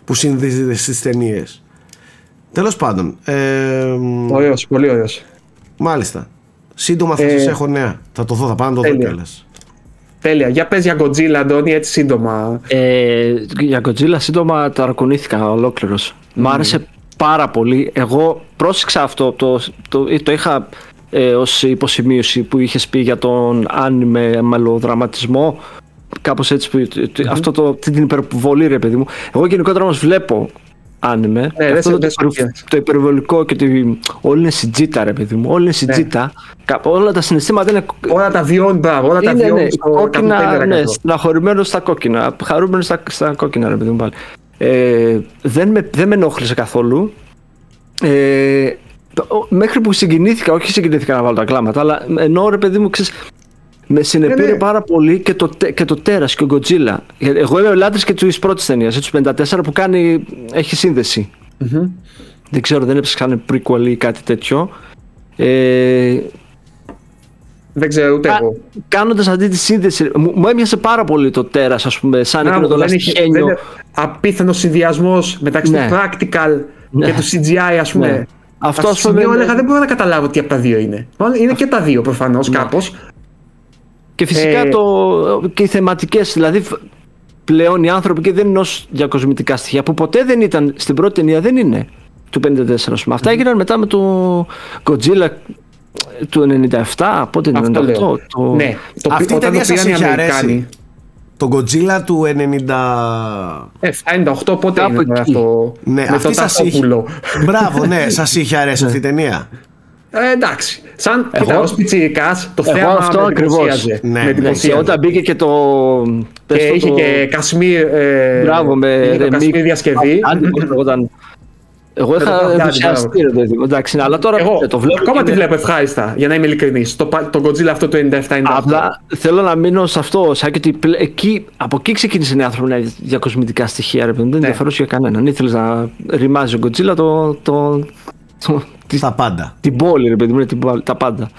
που συνδύεται στις ταινίες. Τέλος πάντων. Ε, μ, Ωραίος, πολύ ωραίος. μάλιστα. Σύντομα θα Ε, σας έχω νέα. Θα το δω, θα πάω να το δω τέλεια. κιόλας. Τέλεια. Για πες για Godzilla, Αντώνη, έτσι σύντομα. Ε, για Godzilla σύντομα ταρακουνήθηκα ολόκληρος. Μ' άρεσε πάρα πολύ. Εγώ πρόσεξα αυτό. Το, το, το είχα ε, ως υποσημείωση που είχες πει για τον άνιμε μελοδραματισμό. Κάπως έτσι. Που, Αυτό το, την υπερβολή, ρε παιδί μου. Εγώ γενικότερα όμως βλέπω άνιμε. Ναι, Και δεν αυτό σε- το, δεν σε υπερ- πειράζει. το υπερβολικό και ότι όλοι είναι σιτζίτα, ρε παιδί μου. Όλοι είναι σιτζίτα. Κα- Όλα τα συναισθήματα είναι Όλα τα βιώνει, μπράβο, όλα τα είναι, βιώνει ναι, στο κόκκινα, 150%. ναι, στεναχωρημένος στα κόκκινα, χαρούμενος στα, στα κόκκινα, ρε παιδί μου πάλι. Ε, δεν, με, δεν με ενόχλησε καθόλου. Ε, το- ο- μέχρι που συγκινήθηκα, όχι συγκινήθηκα να βάλω τα κλάματα, αλλά ενώ ρε παιδί μου, ξέρεις, με συνεπήρε ναι. πάρα πολύ και το, τε- και το τέρας και ο Godzilla. Γιατί Εγώ είμαι ο λάτρης και της πρώτης ταινίας, έτσι, του 54 που κάνει, έχει σύνδεση. Δεν ξέρω, δεν έψαξα καν prequel ή κάτι τέτοιο. Ε, Δεν ξέρω ούτε εγώ. Κάνοντας αυτή τη σύνδεση, μου, μου έμοιασε πάρα πολύ το τέρας, ας πούμε, σαν εκείνο το δεν είχε- δεν λαστιχένιο. είναι απίθανος συνδυασμός μεταξύ Ναι. του practical Ναι. και του CGI, ας πούμε. Ναι. Αυτό, Αυτό ας πούμε, σημείο είναι- έλεγα δεν μπορώ να καταλάβω τι από τα δύο είναι. Μάλλον είναι και τα δύο προφανώς Ναι. κάπως. Και φυσικά Ε, το, και οι θεματικές, δηλαδή φ- πλέον οι άνθρωποι και δεν είναι ως διακοσμητικά στοιχεία που ποτέ δεν ήταν στην πρώτη ταινία, δεν είναι του 54. ας πούμε. Αυτά έγιναν μετά με το Godzilla του 97, πότε είναι, Αυτό 98. λέω. Το... Ναι, το, Αυτή η όταν ταινία το σας πήραν οι είχε αρέσει. Αμερικάνοι. Το Godzilla του 90. Ε, 98 πότε Κάπου είναι τώρα εκεί. αυτό Ναι, με το αυτή σας είχε. Ταυτόπουλο. Μπράβο, ναι, σας είχε αρέσει αυτή η ταινία. Ε, εντάξει. Σαν, Εγώ- κοίτα, ως πιτσιρικάς, το Εγώ θέμα αυτό με ακριβώς. εντυπωσίαζε. Ναι, με ναι, Ναι, εντυπωσίαζε. και όταν μπήκε και το. Και πες το, είχε το- και Κασμίρ, ε, Μπράβο, με είχε το ρεμίκ. Κασμίρ διασκευή. Άντε, πώς λεγόταν. Εγώ Με το είχα παπιάδι, ενθουσιαστεί, μπράβο. ρε παιδί μου. Εντάξει, ναι, αλλά τώρα Εγώ ε, το βλέπω. ακόμα και τη με- βλέπω ευχάριστα, για να είμαι ειλικρινής. Το, πα- το Godzilla αυτό το 97-98. Απλά θέλω να μείνω σε αυτό, σαν και ότι πλε- εκεί, από εκεί ξεκίνησε οι άνθρωποι να για κοσμητικά στοιχεία, ρε παιδί μου. Δεν Ναι. ενδιαφέρουσε για κανέναν. Ήθελες να ρημάζει ο Godzilla το, το, το, τη- Τα πάντα. την πόλη, ρε παιδί μου, είναι την πόλη, τα πάντα.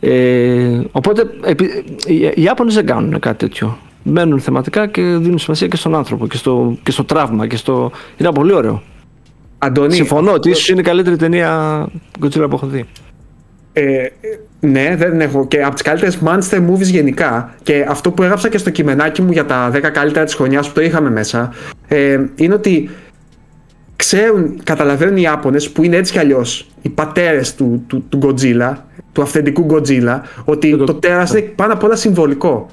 Ε, οπότε επί- οι, οι Ιάπωνες δεν κάνουν κάτι τέτοιο. Μένουν θεματικά και δίνουν σημασία και στον άνθρωπο και στο, και στο τραύμα. Και στο... Είναι πολύ ωραίο. Αντώνη, Συμφωνώ ότι ίσως είναι η καλύτερη ταινία Godzilla που έχω δει. Ε, ναι, δεν έχω. Και από τις καλύτερες monster movies γενικά. Και αυτό που έγραψα και στο κειμενάκι μου για τα 10 καλύτερα της χρονιάς που το είχαμε μέσα. Ε, είναι ότι ξέρουν, καταλαβαίνουν οι Ιάπωνες που είναι έτσι κι αλλιώς οι πατέρες του, του, του Godzilla, του αυθεντικού Godzilla, ότι Το- το τέρας είναι πάνω απ' όλα συμβολικό.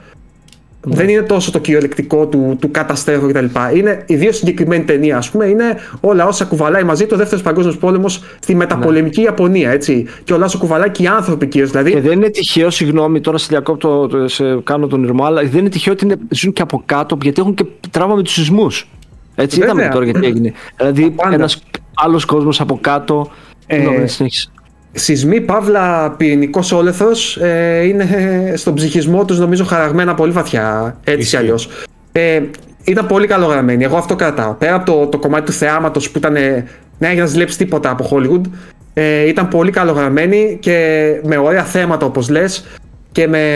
Δεν είναι τόσο το κυριολεκτικό του, του καταστρέφω κτλ. Είναι η δύο συγκεκριμένη ταινία, ας πούμε, είναι όλα όσα κουβαλάει μαζί το δεύτερος παγκόσμιος πόλεμος στη μεταπολεμική Ιαπωνία, έτσι. Και όλα όσα κουβαλάει και οι άνθρωποι κυρίως. Δηλαδή, Και δεν είναι τυχαίο, συγγνώμη, τώρα σε διακόπτω, το- σε κάνω τον ήρμο, αλλά δεν είναι τυχαίο ότι είναι, ζουν και από κάτω, γιατί έχουν και τραύμα με τους σεισμούς. Έτσι, Βέβαια. είδαμε τώρα γιατί έγινε. δηλαδή, πάντα. ένας άλλος κόσμος από κάτω. Ε, Συγγνώμη, συνέχισε. σεισμοί, παύλα, πυρηνικός όλεθρο ε, είναι στον ψυχισμό τους νομίζω χαραγμένα πολύ βαθιά. Έτσι κι Ισχύει. αλλιώς. Ε, ήταν πολύ καλογραμμένοι. Εγώ αυτό κρατάω. Πέρα από το, το κομμάτι του θεάματος που ήταν. ε, Δεν έχεις να ζηλέψεις τίποτα από Hollywood. Ε, ήταν πολύ καλογραμμένοι και με ωραία θέματα όπως λες και με.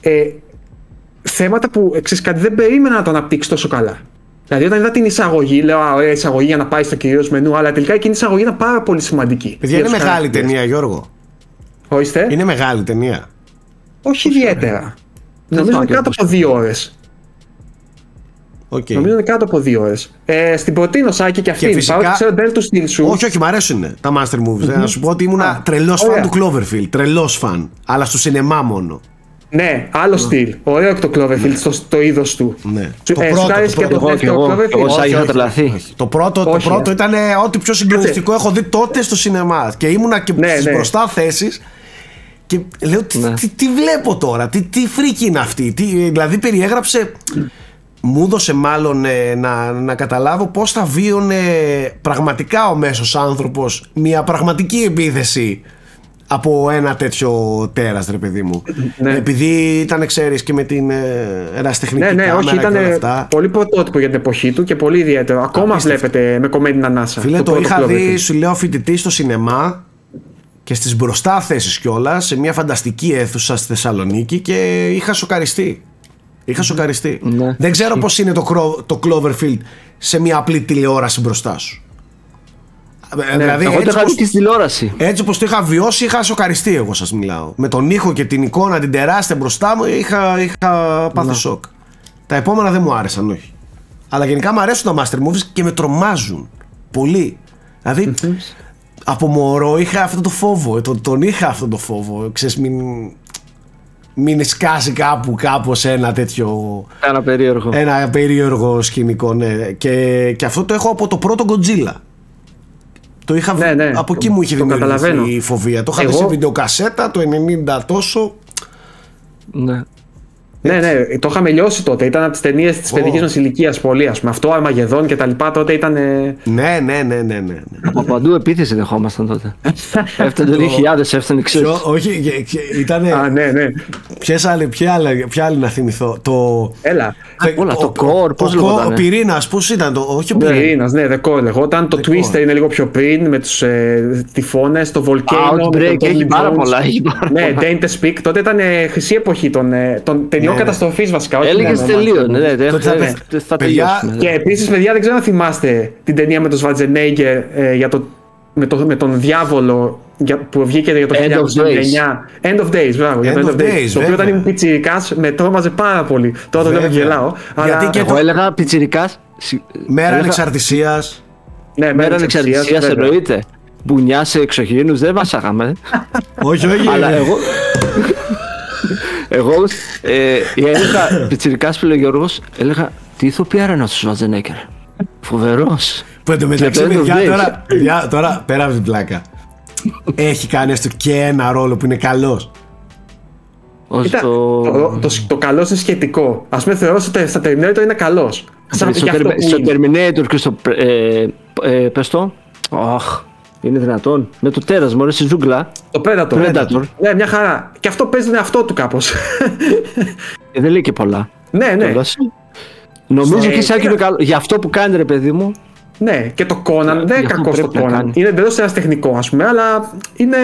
Ε, θέματα που εξής κάτι δεν περίμενα να το αναπτύξει τόσο καλά. Δηλαδή, όταν είδα την εισαγωγή, λέω Α, ωραία εισαγωγή για να πάει στο κυρίως μενού, αλλά τελικά εκείνη η εισαγωγή ήταν πάρα πολύ σημαντική. Παιδιά, Για είναι τους μεγάλη χαρακτήρες. ταινία, Γιώργο. Ορίστε. Είναι μεγάλη ταινία. Όχι ιδιαίτερα. Νομίζω θυμάμαι είναι κάτω πώς. από δύο ώρες. Οκ. Νομίζω είναι κάτω από δύο ώρες. Ε, σ' την προτείνω Σάκη και αυτή. φυσικά- Παρότι ξέρω δεν του στυλ σου. Όχι, όχι, μ' αρέσουν τα Monster Movies. Ε, Να σου πω ότι ήμουν τρελός φαν ωραία. του Cloverfield. Τρελός φαν. Αλλά στο σινεμά μόνο. Ναι, άλλο στυλ. Ωραίο και το Cloverfield στο, στο είδος του. Ναι. Σου- Το ε, πρώτο, σου άρεσε το και το πρώτο. δεύτερο Εγώ- εγώ- Cloverfield. εγώ Σάκη, Όχι, είχα όχι, τρελαθεί. όχι. Το πρώτο, το Όχι, πρώτο ε. ήταν ε, ό,τι πιο συγκλονιστικό έχω δει τότε στο σινεμά. Και ήμουνα και Ναι, στις ναι. μπροστά θέσεις. Και λέω, τι, Ναι. τι, τι βλέπω τώρα, τι, τι φρίκη είναι αυτή; Τι, δηλαδή περιέγραψε, μου έδωσε μάλλον ε, να, να καταλάβω πώς θα βίωνε πραγματικά ο μέσος άνθρωπος μια πραγματική επίθεση από ένα τέτοιο τέρας ρε παιδί μου. Ναι. Επειδή ήταν ξέρεις και με την ε, ερασιτεχνική Ναι, ναι, κάμερα όχι, και όλα ήταν αυτά. πολύ πρωτότυπο για την εποχή του και πολύ ιδιαίτερο. Ακόμα Απίστευτο. βλέπετε με κομμένη την ανάσα. Φίλε, το, πρώτο είχα Cloverfield. δει, σου λέω, φοιτητή στο σινεμά και στις μπροστά θέσεις κιόλα σε μια φανταστική αίθουσα στη Θεσσαλονίκη και είχα σοκαριστεί. Είχα σοκαριστεί. Ναι. Δεν ξέρω πώς είναι το, Cro- το Cloverfield σε μια απλή τηλεόραση μπροστά σου. Ε, δηλαδή, Εγώ το έτσι είχα δει όπως, και στη τηλεόραση. έτσι όπως το είχα βιώσει είχα σοκαριστεί εγώ σας μιλάω. Με τον ήχο και την εικόνα την τεράστια μπροστά μου είχα, είχα πάθει Ναι. σοκ. Τα επόμενα δεν μου άρεσαν όχι. Αλλά γενικά μου αρέσουν τα master movies και με τρομάζουν. Πολύ. Δηλαδή από μωρό είχα αυτό το φόβο. ε, Τον, τον είχα αυτό το φόβο. Ξέρεις μην, μην σκάσει κάπου κάπως ένα τέτοιο Ένα περίεργο. ένα περίεργο σκηνικό ναι. και, και αυτό το έχω από το πρώτο Godzilla το είχα, Ναι, ναι. από εκεί μου είχε Το δημιουργηθεί καταλαβαίνω. η φοβία το είχα δει Εγώ- σε βιντεοκασέτα το 90 τόσο Ναι. Ναι, ναι, το είχαμε λιώσει τότε. Ήταν από τις ταινίες της παιδικής μας ηλικίας πολύ. Ας πούμε. Αυτό, Αρμαγεδόν και τα λοιπά τότε ήταν. ε, ναι ναι ναι ναι, ναι, ναι. Από παντού επίθεση δεχόμασταν τότε. Έφτανε το 2000, έφτανε ξέρεις. Ποιο- όχι και- και- ήτανε Α, ναι, ναι. ποιες άλλη, ποια, άλλη, ποια άλλη να θυμηθώ; Το Έλα. όλα, το ο- core, ο- πώς ο- λεγότανε; ο πυρήνας πώς ήταν το όχι ο πυρήνας Πυρήνας, ναι, δεκό λεγόταν. Το Δεκό. Twister είναι λίγο πιο πριν με τους ε, τυφώνες, το Volcano. με Outbreak, τον Tommy έχει πάρα Jones. πολλά, έχει πάρα Ναι, πολλά. Dante Speak. Τότε ήταν ε, χρυσή εποχή των, ε, των ταινιών Ναι, ναι. καταστροφή βασικά. όχι Έλεγες μόνο τελείω. Master Ναι, Movies. ναι, ναι, Τότε θα ναι, πε- θα παιδιά, τελειώσουμε. Και επίσης, παιδιά, δεν ξέρω αν θυμάστε την ταινία με τον Schwarzenegger ε, για το, με, το, με τον διάβολο για, που βγήκε για το End of 1999. End of Days, μπράβο. για το End of Days, Το οποίο βέβαια. όταν ήμουν πιτσιρικάς με τρόμαζε πάρα πολύ. Τώρα το λέω και Βέβαια. γελάω. Αλλά... Γιατί και Εγώ έλεγα πιτσιρικάς. μέρα έλεγα, ανεξαρτησίας ναι, Μέρα ανεξαρτησίας βέβαια. εννοείται. Μπουνιάς σε εξωγήινους δεν βάσαγαμε. όχι όχι Αλλά εγώ. Εγώ ε, έλεγα πιτσιρικάς φίλε Γιώργος, έλεγα τι ηθοποιάρα είναι αυτός ο Σβατζενέκερ. Φοβερός. Που εντωμεταξύ, Και το End of παιδιά, Days. τώρα, παιδιά, τώρα πέρα από την πλάκα. Έχει κάνει έστω και ένα ρόλο που είναι καλός. Ως Κοίτα, το... το, το, το καλός είναι σχετικό. Α πούμε, θεωρώ ότι στα Terminator είναι καλός. στο, Σαν στο, αυτό που στο είναι. Terminator και στο... Ε, ε, πες το. Αχ, είναι δυνατόν. Με το τέρας μωρέ στη ζούγκλα. Το Predator. Predator. Ναι, μια χαρά. Και αυτό παίζει τον εαυτό του κάπως. Ε, δεν λέει και πολλά. ναι, ναι. Κιόλας. Νομίζω Στο- και σαν και είναι καλό. Για αυτό που κάνει ρε παιδί μου. Ναι, και το Conan δεν είναι αυτό κακός στο πρέπει να Conan. κάνει. Είναι εντελώς ένας τεχνικός, ας πούμε, αλλά είναι.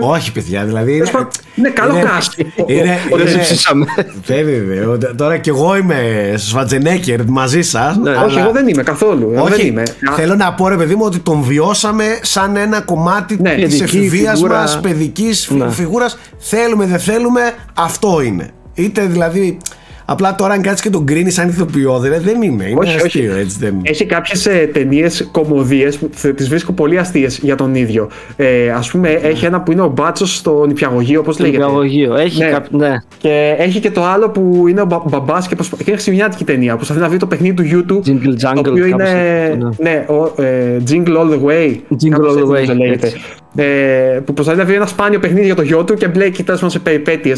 Όχι, παιδιά, δηλαδή. Τέλος πάντων, Είναι καλό cast. Είναι, Ο- ο- είναι, Δεν ψήσαμε. Βέβαια, βέβαια. Τώρα κι εγώ είμαι Σβατζενέκερ μαζί σας. Ναι. Όχι, εγώ δεν είμαι καθόλου. Εγώ δεν Όχι, είμαι. θέλω να πω ρε παιδί μου ότι τον βιώσαμε σαν ένα κομμάτι Ναι. της Παιδική εφηβείας φιγούρα. μας, παιδικής φι- Ναι. φιγούρας. Θέλουμε, δεν θέλουμε, αυτό είναι. Είτε δηλαδή, απλά τώρα αν κάτσεις και τον κρίνεις σαν ηθοποιό, δηλαδή δεν είναι. Είναι Όχι, όχι. αστείο, έτσι δεν είναι. Έχει κάποιες ε, ταινίες κομμωδίες που τις βρίσκω πολύ αστείες για τον ίδιο. Ε, Α πούμε, έχει ένα που είναι ο Μπάτσος στο νηπιαγωγείο, όπω λέγεται; Νηπιαγωγείο. Έχει Ναι. κάποιο. Ναι. Και έχει και το άλλο που είναι ο μπα, μπαμπάς και, προσπα... και είναι χριστουγεννιάτικη ταινία. Που προσπαθεί να βρει το παιχνίδι του γιού του. Jingle Jangle, Το οποίο είναι. κάπως έτσι, Ναι, ο, ε, Jingle All the Way. Jingle κάπως All the έτσι Way, νομίζω λέγεται. έτσι. Ε, που προσπαθεί να βρει ένα σπάνιο παιχνίδι για το γιο του και μπλέκει τέλος πάντων σε περιπέτειε.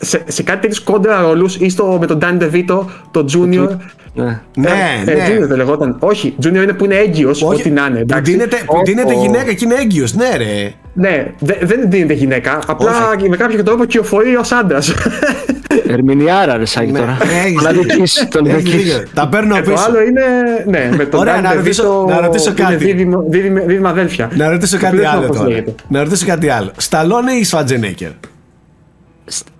Σε, σε κάτι τέτοιους κόντρα ρόλους ή στο, με τον Danny DeVito, το Junior. ναι. Ναι, Ε, ναι. Junior δεν λεγόταν. Όχι, Junior είναι που είναι έγκυος, ό,τι να είναι. Που εντάξει. δίνεται, που Ο- δίνεται ο- γυναίκα και είναι έγκυος, ναι ρε. Ναι, δε- δεν δίνεται γυναίκα. Απλά με κάποιο τρόπο κυοφορεί ως άντρας. Ερμηνιάρα ρε Σάκη τώρα. έχεις Να δίκιο. δεις τον Έχεις δεις. δίκιο. Τα παίρνω το πίσω. άλλο είναι. Ναι, με τον Ωραία, Danny να ρωτήσω- DeVito να ρωτήσω που είναι κάτι. δίδυμο- δίδυμη- Δίδυμα αδέλφια. Να ρωτήσω Το κάτι οποίο δεν άλλο ξέρω πώς τώρα. λέγεται. Να ρωτήσω κάτι άλλο. Σταλόνε ή Σβατζενέκερ.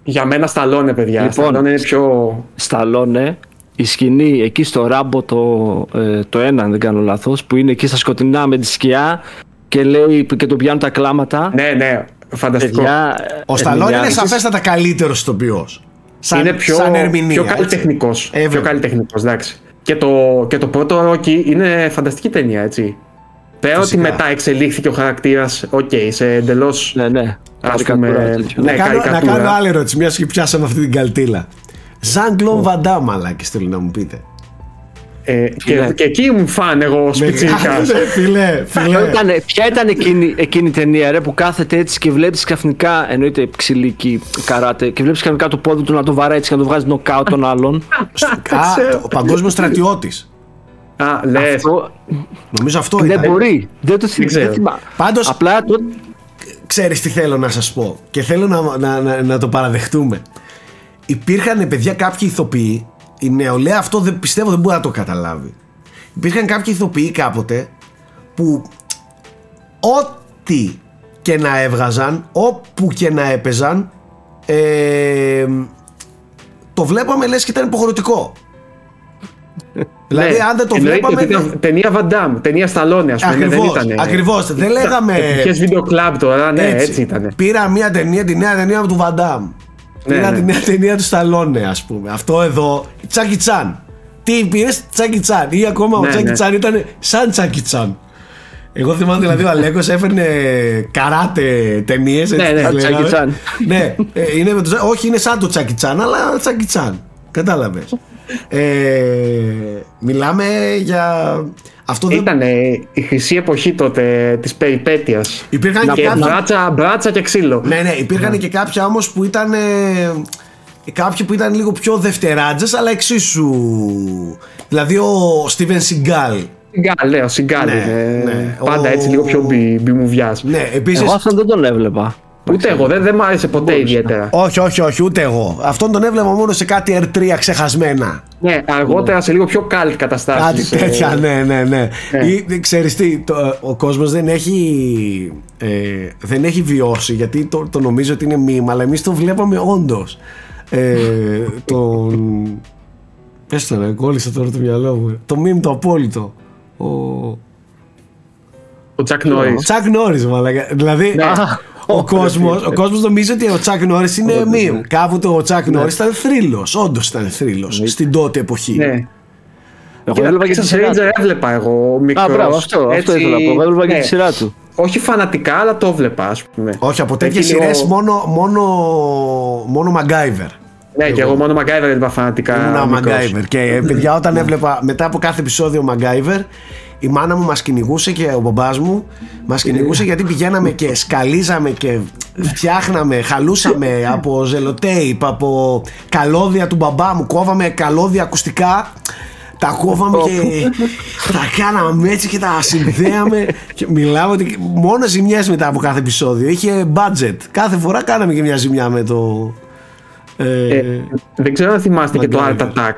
Για μένα Σταλόνε, παιδιά. Λοιπόν, Σταλόνε είναι πιο. Σταλόνε, η σκηνή εκεί στο Rambo το, ε, το ένα, αν δεν κάνω λάθος, που είναι εκεί στα σκοτεινά με τη σκιά και λέει και του πιάνουν τα κλάματα. Ναι, ναι, φανταστικό. Παιδιά, Ο Σταλόνε είναι ερμηνιάρης. σαφέστατα καλύτερος ηθοποιός. Σαν, είναι πιο, σαν ερμηνεία. πιο καλλιτεχνικός. Ε, πιο βέβαια. καλλιτεχνικός, εντάξει. Και το, και το πρώτο Rocky είναι φανταστική ταινία, έτσι. Πέρα ότι Φυσικά. μετά εξελίχθηκε ο χαρακτήρας, οκ, σε εντελώς. Ναι, ναι. Ας Καρικατούρα, πούμε, τέτοιο. ναι. να, κάνω, να καρικατούρα. κάνω άλλη ερώτηση, μιας και πιάσαμε αυτή την καλτήλα. Ζαν Κλον Βαντάμ, μαλάκι, θέλω να μου πείτε. Ε, και, Ναι. και εκεί ήμουν φαν εγώ σπιτσίκα. Μεγάλε, Φιλέ, Ποιο φιλέ. ήταν, ποια ήταν εκείνη, εκείνη η ταινία ρε, που κάθεται έτσι και βλέπεις ξαφνικά, εννοείται ξυλίκι καράτε, και βλέπεις ξαφνικά το πόδι του να το βαράει έτσι και να το βγάζει νοκάου τον άλλον. Α, ο παγκόσμιος στρατιώτης. Α, λες. Αυτό Νομίζω αυτό δεν ήταν. μπορεί. Δεν το θυμ- ξέρω. δεν θυμάμαι. Πάντως- Απλά το. Ξέρεις τι θέλω να σας πω και θέλω να, να, να, να το παραδεχτούμε. Υπήρχαν παιδιά κάποιοι ηθοποιοί, η νεολαία αυτό δεν πιστεύω δεν μπορεί να το καταλάβει. Υπήρχαν κάποιοι ηθοποιοί κάποτε που ό,τι και να έβγαζαν, όπου και να έπαιζαν, ε, το βλέπαμε λες και ήταν υποχρεωτικό. δηλαδή αν δεν το βλέπαμε... Ταινία Βαντάμ, ταινία Σταλόνε, ας πούμε. Ακριβώς, δεν ήταν. ακριβώς. Δεν λέγαμε- Ποιε βίντεο κλαμπ τώρα, ναι, έτσι, ήταν. Πήρα μια ταινία, τη νέα ταινία του Βαντάμ. Ναι, Πήρα ναι. τη νέα ταινία του Σταλόνε, ας πούμε. Αυτό εδώ, Τσάκι Τσάν. Τι πήρες, Τσάκι Τσάν. Ή ακόμα ο Ναι, Τσάκι ναι. Τσάν ήταν σαν Τσάκι Τσάν. Εγώ θυμάμαι δηλαδή ο Αλέκος έφερνε καράτε ταινίες. Ναι, ναι, Τσάκι Τσάν. ναι, ε, είναι με το, όχι, είναι σαν το Τσάκι Τσάν, αλλά Τσάκι Τσάν. Κατάλαβες. Ε, μιλάμε για. Αυτό δεν. Ήταν η χρυσή εποχή τότε της περιπέτειας. Υπήρχαν και Και κάποιοι- μπράτσα, μπράτσα και ξύλο. Ναι, ναι, υπήρχαν και κάποια όμως που ήταν. ε, κάποιοι που ήταν λίγο πιο δευτεράτζες αλλά εξίσου. Δηλαδή ο Στίβεν Σιγκάλ. Σιγκάλ, λέω, Σιγκάλ Ναι, είναι. ναι. Πάντα Ο- έτσι λίγο πιο μπι, μπιμουβιάς. Ναι, επίση. Εγώ αυτόν δεν τον έβλεπα. Ούτε εγώ, δεν, δεν μ' άρεσε ποτέ ιδιαίτερα. Όχι, όχι, όχι, ούτε εγώ. Αυτόν τον έβλεπα μόνο σε κάτι R3 ξεχασμένα. Ναι, αργότερα σε λίγο πιο καλτ Κάτι καταστάσεις. ε, τέτοια, ναι, ναι, ναι. Ναι. Ή, ξέρεις τι, το- ο κόσμος δεν έχει, ε, δεν έχει βιώσει γιατί το, το νομίζω ότι είναι μήμα, αλλά εμείς το βλέπαμε όντως. Ε, τον... Πες το ρε, κόλλησε τώρα το μυαλό μου. Το μήνυμα το απόλυτο. Ο, Ο Τσακ Νόρις. ο Τσακ Νόρις, μαλάκα. Δηλαδή, Α, ο, κόσμος, ο κόσμος νομίζει ότι ο Τσακ Νόρις είναι μήνυμα. Κάποτε ο Τσακ Νόρις ήταν θρύλος, όντως ήταν θρύλος, στην τότε εποχή. Ναι. Εγώ έβλεπα και τη Texas σειρά του. Ranger έβλεπα εγώ μικρός. Α, μπράβο, αυτό, αυτό Έτσι, ήθελα να πω. Εγώ έβλεπα και ναι. τη σειρά του. Όχι φανατικά, αλλά το έβλεπα, ας πούμε. Όχι, από τέτοιες Εκεί λίγο- σειρές μόνο, μόνο, μόνο MacGyver. Ναι, και εγώ μόνο MacGyver έβλεπα φανατικά. Ήμουνα μικρός. MacGyver. Και ε, παιδιά, όταν έβλεπα μετά από κάθε επεισόδιο MacGyver, η μάνα μου μας κυνηγούσε και ο μπαμπάς μου μας κυνηγούσε γιατί πηγαίναμε και σκαλίζαμε και φτιάχναμε, χαλούσαμε από ζελοτέιπ, από καλώδια του μπαμπά μου, κόβαμε καλώδια ακουστικά τα κόβαμε και τα κάναμε έτσι και τα συνδέαμε. Και μιλάμε ότι μόνο ζημιές μετά από κάθε επεισόδιο. Είχε budget. Κάθε φορά κάναμε και μια ζημιά με το ε, Ε, δεν ξέρω αν θυμάστε και το MacGyver. Art Attack.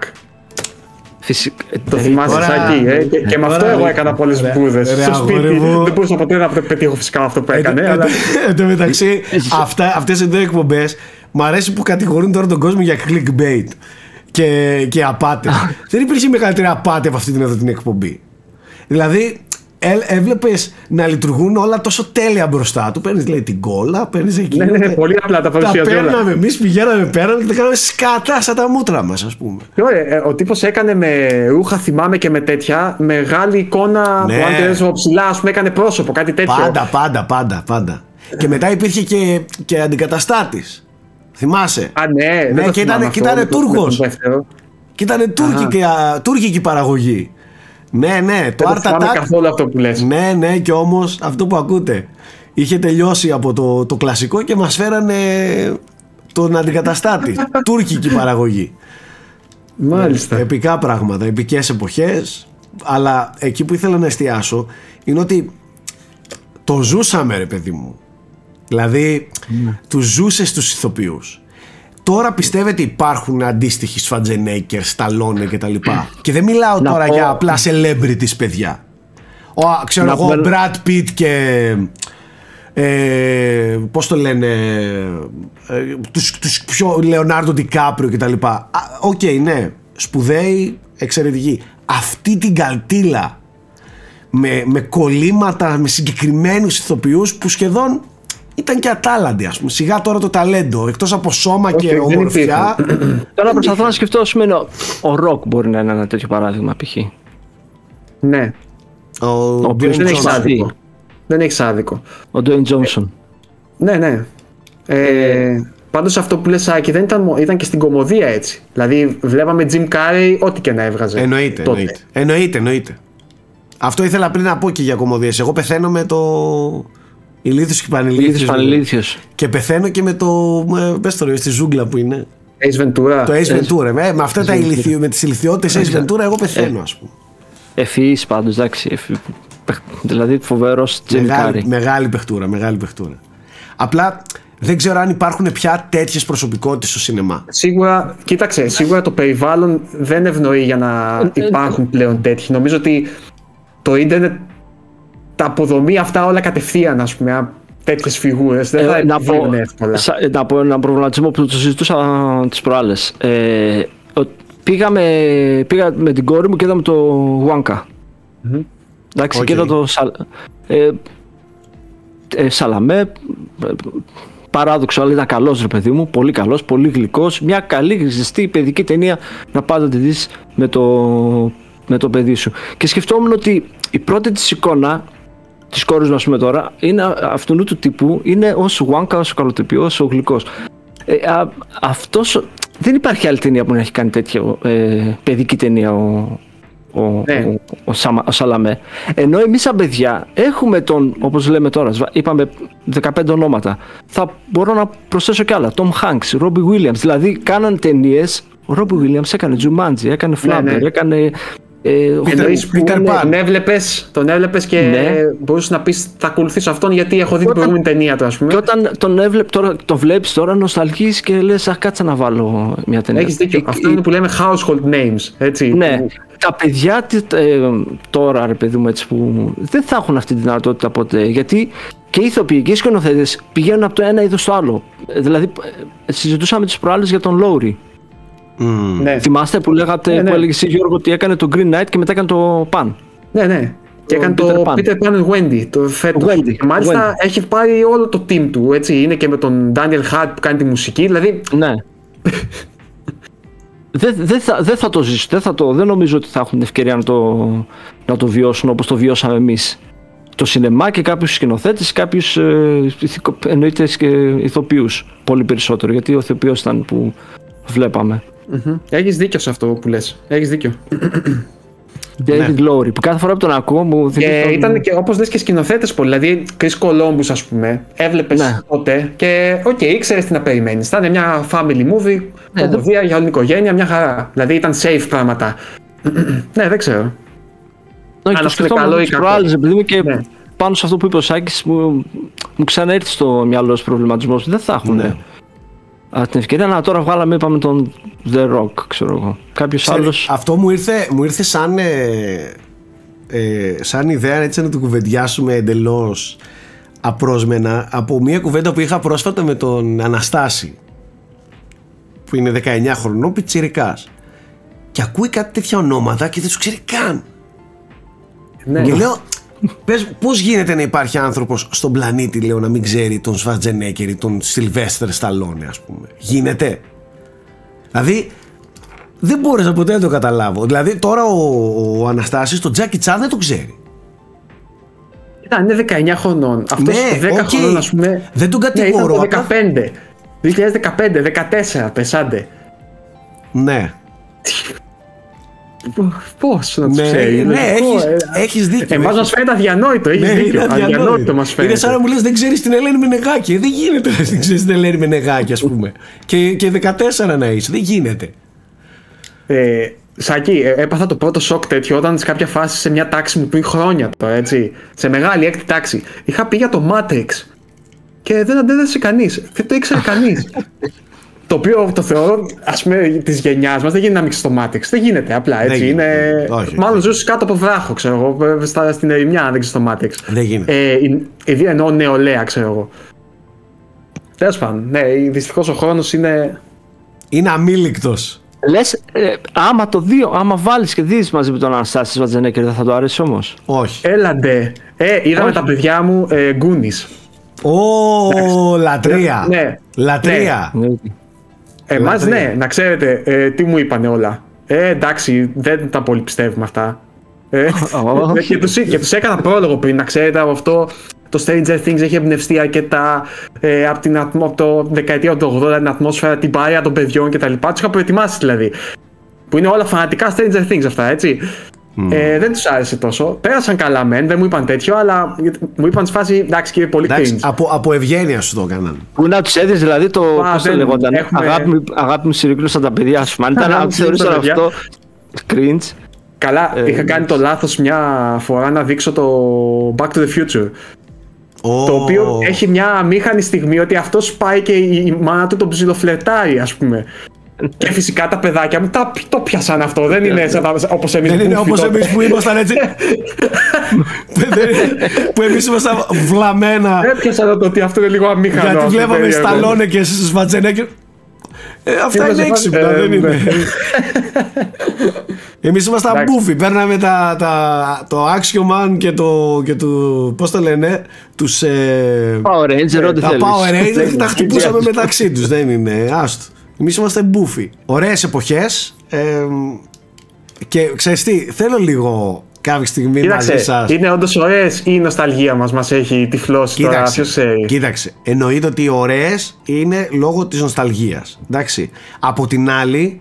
Φυσικά. Το Ε, θυμάσαι τώρα- Σάκη, ε? και, και με αυτό τώρα- εγώ έκανα πολλέ Ρε- μπούδε ρε, στο αγόρι σπίτι. μου. Δεν μπορούσα ποτέ να πετύχω φυσικά αυτό που έκανε. Εν- αλλά... εν- Εν τω μεταξύ, αυτά, αυτές εδώ οι εκπομπές Μ' αρέσει που κατηγορούν τώρα τον κόσμο για clickbait και, και απάτε. Δεν υπήρχε μεγαλύτερη απάτη από αυτή την εδώ την εκπομπή. Δηλαδή, έβλεπες να λειτουργούν όλα τόσο τέλεια μπροστά του. Παίρνεις, λέει, την κόλλα, παίρνεις εκεί. Ναι, ναι, ναι, πολύ απλά τα Τα παρουσιάζει όλα. παίρναμε εμείς, πηγαίναμε πέρα και τα κάναμε σκατά σαν τα μούτρα μας, ας πούμε. Και ωραία, ε, ο τύπος έκανε με ρούχα, θυμάμαι και με τέτοια, μεγάλη εικόνα Ναι. που αν τελέσω ψηλά, ας πούμε, έκανε πρόσωπο, κάτι τέτοιο. Πάντα, πάντα, πάντα, πάντα. και μετά υπήρχε και, και αντικαταστάτης. Θυμάσαι; Α, ναι, Ναι, δεν το και θυμάμαι ήταν- και αυτό, ήταν με το- με Τούρκος. το δεύτερο. Και ήταν τουρκική, τουρκική παραγωγή. Ναι, ναι, το Δεν Art το θυμάμαι Attack. καθόλου αυτό που λες. Ναι, ναι, και όμως αυτό που ακούτε. Είχε τελειώσει από το, το κλασικό και μας φέρανε τον αντικαταστάτη. τουρκική παραγωγή. Μάλιστα. Επικά πράγματα, επικές εποχές. Αλλά εκεί που ήθελα να εστιάσω είναι ότι το ζούσαμε ρε παιδί μου. Δηλαδή τους ζούσες στους ηθοποιούς. Τώρα πιστεύετε υπάρχουν αντίστοιχοι Σφαντζενέικερ, Σταλόνε και τα λοιπά; και δεν μιλάω Να τώρα πω- για απλά celebrities παιδιά. Ο, α, ξέρω Να εγώ, πούμε- Brad Pitt και ε, πώς το λένε ε, τους, τους πιο Λεωνάρντο Ντικάπριο και τα λοιπά Α, οκ ναι σπουδαίοι εξαιρετικοί αυτή την καλτίλα με, με κολλήματα με συγκεκριμένους ηθοποιούς που σχεδόν ήταν και ατάλαντοι, ας πούμε. Σιγά τώρα το ταλέντο, εκτός από σώμα Όχι, και δεν ομορφιά. Τώρα προσπαθώ να σκεφτώ, ας πούμε, ο- ο Ροκ μπορεί να είναι ένα τέτοιο παράδειγμα π.χ. Ναι, Ο Ο οποίος Dwayne δεν έχει Johnson. άδικο. Δεν έχεις άδικο. Ο Dwayne Johnson. Ναι, ναι. Ε, Πάντως αυτό που λες Άκη δεν ήταν, μο- ήταν και στην κομμωδία έτσι. Δηλαδή βλέπαμε Jim Carrey ό,τι και να έβγαζε. Εννοείται, τότε. εννοείται. Εννοείται, εννοείται. Αυτό ήθελα πριν να πω και για κομμωδίες. Εγώ πεθαίνω με το ηλίθιος και Ηλίθιος πανηλίθιος. πανηλήθιος. Και πεθαίνω και με το. με- Πες το ρε, στη ζούγκλα που είναι. Ace Ventura. Το Ace Ventura. Με, με αυτά τα ηλικιο, με τις ηλικιότητες Ace Ventura, εγώ Ε. πεθαίνω, ας πούμε. Ευφυής πάντως, εντάξει. ευφυ- παιχ- Δηλαδή φοβερός Jim Μεγάλη, Carrey. μεγάλη παιχτούρα, μεγάλη παιχτούρα. Απλά δεν ξέρω αν υπάρχουν πια τέτοιες προσωπικότητες στο σινεμά. Σίγουρα, κοίταξε, σίγουρα το περιβάλλον δεν ευνοεί για να Ε, υπάρχουν πλέον τέτοιοι. Νομίζω ότι το ίντερνετ τα αποδομεί αυτά όλα κατευθείαν, ας πούμε, τέτοιες φιγούρες. Δεν θα Ε, να, πω, επιβάλλουν εύκολα. σα- ε, να πω έναν προβληματισμό που το συζητούσα τις προάλλες. Ε, ο- πήγαμε, πήγα με την κόρη μου και είδαμε το Wonka. Εντάξει, Οκ. και είδα το Σα- ε, ε, Σαλαμέ, ε, παράδοξο, αλλά ήταν καλός ρε παιδί μου, πολύ καλός, πολύ γλυκός, μια καλή ζεστή παιδική ταινία να πάντα να τη δεις με το, με το παιδί σου. Και σκεφτόμουν ότι η πρώτη της εικόνα της κόρης μας πούμε τώρα είναι α- αυτού του τύπου είναι όσο Wonka, όσο καλοτυπίο, όσο γλυκός. Ε, α- αυτός, δεν υπάρχει άλλη ταινία που να έχει κάνει τέτοια ε, παιδική ταινία ο, ο, Ναι. ο, ο, Σαμα- ο Σαλαμέ. Ενώ εμείς σαν παιδιά έχουμε τον, όπως λέμε τώρα, σβα- είπαμε 15 ονόματα. Θα μπορώ να προσθέσω κι άλλα. Tom Hanks, Robbie Williams. Δηλαδή κάναν ταινίες. Ο Robbie Williams έκανε Jumanji, έκανε Ναι, Flubber, ναι. έκανε. Ε, ο- Εννοείς που Peter είναι- Pan. τον έβλεπες, τον έβλεπες και Ναι. μπορούσες να πεις θα ακολουθήσω αυτόν γιατί έχω δει την Όταν- προηγούμενη ταινία του ας πούμε. Και όταν τον έβλεπ, τώρα, το βλέπεις τώρα νοσταλγείς και λες αχ κάτσε να βάλω μια ταινία. Έχεις δίκιο. Ε, Αυτό ε, είναι που λέμε household names. Έτσι, Ναι, που- τα παιδιά τι- ε, τώρα ρε παιδί μου έτσι που δεν θα έχουν αυτή τη δυνατότητα ποτέ γιατί και οι ηθοποιοί και οι σκηνοθέτες πηγαίνουν από το ένα είδος στο άλλο. Ε, Δηλαδή ε, συζητούσαμε τις προάλλες για τον Λόουρι. Μμμ. ναι. Θυμάστε που λέγατε, Ναι, ναι. που έλεγε εσύ Γιώργο ότι έκανε το Green Knight και μετά έκανε το Pan. Ναι, ναι. Και Το έκανε Peter το Pan. Peter Pan and Wendy το φέτος. Wendy, Και μάλιστα Wendy. έχει πάρει όλο το team του. Έτσι. Είναι και με τον Daniel Hart που κάνει τη μουσική. Δηλαδή Ναι. δεν, δεν, θα, δεν θα το ζήσουν, δεν, θα το, δεν νομίζω ότι θα έχουν την ευκαιρία να το, να το βιώσουν όπως το βιώσαμε εμείς. Το σινεμά και κάποιους σκηνοθέτες, κάποιους ε, ηθικο- εννοείται και ηθοποιούς πολύ περισσότερο, γιατί ο ηθοποιός ήταν που βλέπαμε. έχεις δίκιο σε αυτό που λες. Έχεις δίκιο. David Lowry, που κάθε φορά που τον ακούω μου θυμίζει Και τον- ήταν και όπως λες και σκηνοθέτες πολύ. Δηλαδή, Chris Columbus, ας πούμε, έβλεπες Ναι. τότε και οκ, ήξερες τι να περιμένεις. Θα είναι μια family movie, Ναι, κομμωδία για όλη την οικογένεια, μια χαρά. Δηλαδή, ήταν safe πράγματα. ναι, δεν ξέρω. Όχι, αν το αυτό είναι σκεφτόμουν καλό ή τις κακό. προάλλες, επειδή μου και Ναι. πάνω σε αυτό που είπε ο Σάκης μου, μου ξαναήρθε στο μυαλό ο προβληματισμός. Δεν θα έχουν Ναι. Α, την ευκαιρία να τώρα βγάλαμε είπαμε τον The Rock ξέρω εγώ. Κάποιος Ξέρεις, άλλος Αυτό μου ήρθε, μου ήρθε σαν, ε, ε, σαν ιδέα έτσι να το κουβεντιάσουμε εντελώς απρόσμενα από μια κουβέντα που είχα πρόσφατα με τον Αναστάση που είναι 19 χρονών πιτσιρικάς και ακούει κάτι τέτοια ονόματα και δεν του ξέρει καν Ναι. και λέω πες, πώς γίνεται να υπάρχει άνθρωπος στον πλανήτη λέω να μην ξέρει τον Σβαρτσενέγκερ ή τον Σιλβέστερ Σταλόνε ας πούμε; Γίνεται Δηλαδή δεν μπόρεσα ποτέ να το καταλάβω. Δηλαδή τώρα ο, ο Αναστάσης τον Τζάκι Τσάν δεν το ξέρει. Ήταν, είναι 19 χρονών. Αυτός Ναι, 10 οκ. χρονών, ας πούμε. Δεν τον Ναι, ήταν κατηγορώ, το απλά- 15. 2015, 14, πεσάντε. Ναι. Πώς να τους Ναι, ξέρει. ναι, λογικό, έχεις, ε. έχεις δίκιο. Εμάς έχεις- μας φαίνεται αδιανόητο, έχεις Ναι, δίκιο. είναι Αδιανόητο μας φαίνεται. Είναι σαν να μου λες δεν ξέρεις την Ελένη Μενεγάκη. Ε, Δεν γίνεται να την ξέρεις την Ελένη Μενεγάκη ας πούμε. και, και 14 να είσαι. Δεν γίνεται. Ε, Σάκη, ε, έπαθα το πρώτο σοκ τέτοιο όταν σε κάποια φάση σε μια τάξη μου πριν χρόνια τώρα, έτσι. Σε μεγάλη έκτη τάξη. Είχα πει για το Matrix. Και δεν αντέδρασε κανείς. Δεν το ήξερε κανείς. το οποίο το θεωρώ, ας πούμε, της γενιάς μας δεν γίνεται να μίξει το Matrix. Δεν γίνεται απλά έτσι. Δεν γίνεται. είναι... Όχι, όχι. Μάλλον ζούσε κάτω από βράχο, ξέρω εγώ. Στα, στην ερημιά, αν δεν ξέρει το Matrix. Δεν γίνεται. Ε, η- η- εννοώ νεολαία, ξέρω εγώ. Τέλος πάντων, ναι, δυστυχώς ο χρόνος είναι. Είναι αμήλικτος. Λες, ε, άμα το δύο, άμα βάλεις και δεις μαζί με τον Αναστάσης Βατζενέκερ δεν θα το αρέσει όμως. Όχι. Έλαντε. Ε, είδαμε Όχι. τα παιδιά μου ε, Goonies. Ω, λατρεία. Ναι. Λατρεία. Ναι. Εμάς, Λατρεία. ναι, να ξέρετε, ε, τι μου είπανε όλα. Ε, εντάξει, δεν τα πολύ πιστεύουμε αυτά. Ε, Όχι. και, τους, και τους έκανα πρόλογο πριν, να ξέρετε από αυτό. Το Stranger Things έχει εμπνευστεί αρκετά ε, από την ατμο, από το δεκαετία του 80, την ατμόσφαιρα, την παρέα των παιδιών κτλ. Τους είχα προετοιμάσει δηλαδή. Που είναι όλα φανατικά Stranger Things αυτά, έτσι. Ε, δεν τους άρεσε τόσο. Πέρασαν καλά μεν, δεν μου είπαν τέτοιο, αλλά μου είπαν στη φάση εντάξει κύριε, πολύ Εντάξει, cringe. από, από ευγένεια σου το έκαναν. Πού να τους έδινε δηλαδή το. Α, Πώς το δεν- λεγόταν. έχουμε- Αγάπη, μου- αγάπη μου συρρήκλωσαν τα παιδιά, ας πούμε. Αν, ήταν, Αγάπη αν μου θεωρούσαν συρρήκλωσαν τα αυτό. Cringe. Καλά, Ε, είχα κάνει το λάθος μια φορά να δείξω το Back to the Future. Ω, Το οποίο έχει μια αμήχανη στιγμή ότι αυτός πάει και η η μάνα του τον ψιλοφλετάρει, ας πούμε. Και φυσικά τα παιδάκια μου τα, το πιάσαν αυτό. Δεν είναι σαν τα, όπως εμείς Δεν είναι που όπως τότε. εμείς που ήμασταν έτσι. Δεν είναι- που εμείς ήμασταν βλαμμένα. Έπιασαν το ότι αυτό είναι λίγο αμήχανο. Γιατί αυτό, βλέπαμε περίεργο. Σταλόνε και Σβατζενέκερ. Ε, αυτά Είμαστε είναι φάση- έξυπνα, ε, δεν ναι. είναι. Εμείς ήμασταν Εντάξει. μπούφι, παίρναμε τα, τα, το Action Man και το, και το, πώς το λένε, τους, ε, Power Ranger, ό,τι τα θέλεις. Power Rangers Δεν και τα είναι. χτυπούσαμε μεταξύ τους, δεν είναι, άστο. Εμείς είμαστε μπούφι. Ωραίες εποχές ε, και ξέρεις τι, θέλω λίγο κάποια στιγμή μαζί Κοίταξε, σας. είναι όντως ωραίες ή η νοσταλγία μας μας έχει τυφλώσει τώρα. Κοίταξε, Ποιος ξέρει. κοίταξε. Εννοείται ότι οι ωραίες είναι λόγω της νοσταλγίας. Εντάξει. Από την άλλη,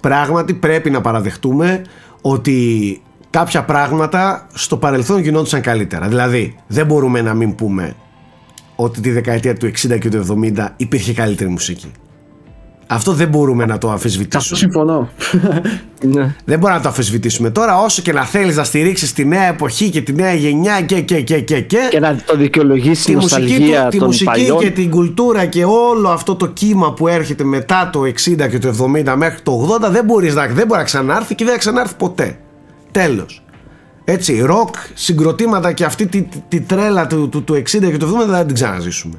πράγματι πρέπει να παραδεχτούμε ότι κάποια πράγματα στο παρελθόν γινόντουσαν καλύτερα. Δηλαδή, δεν μπορούμε να μην πούμε ότι τη δεκαετία του 60 και του 70 υπήρχε καλύτερη μουσική. Αυτό δεν μπορούμε να το Αυτό αμφισβητήσουμε. συμφωνώ. Ναι. Δεν μπορούμε να το αμφισβητήσουμε. Τώρα, όσο και να θέλεις να στηρίξεις τη νέα εποχή και τη νέα γενιά και και και και και, Και να το δικαιολογήσεις η τη μουσική, νοσταλγία του, τη των μουσική παλιών. και την κουλτούρα και όλο αυτό το κύμα που έρχεται μετά το 60 και το 70 μέχρι το 80 δεν, μπορείς να, δεν μπορεί να ξανάρθει και δεν θα ξανάρθει ποτέ. Τέλος. Έτσι, ροκ, συγκροτήματα και αυτή τη, τη, τη τρέλα του, του, του 60 και του 70 δεν θα την ξαναζήσουμε.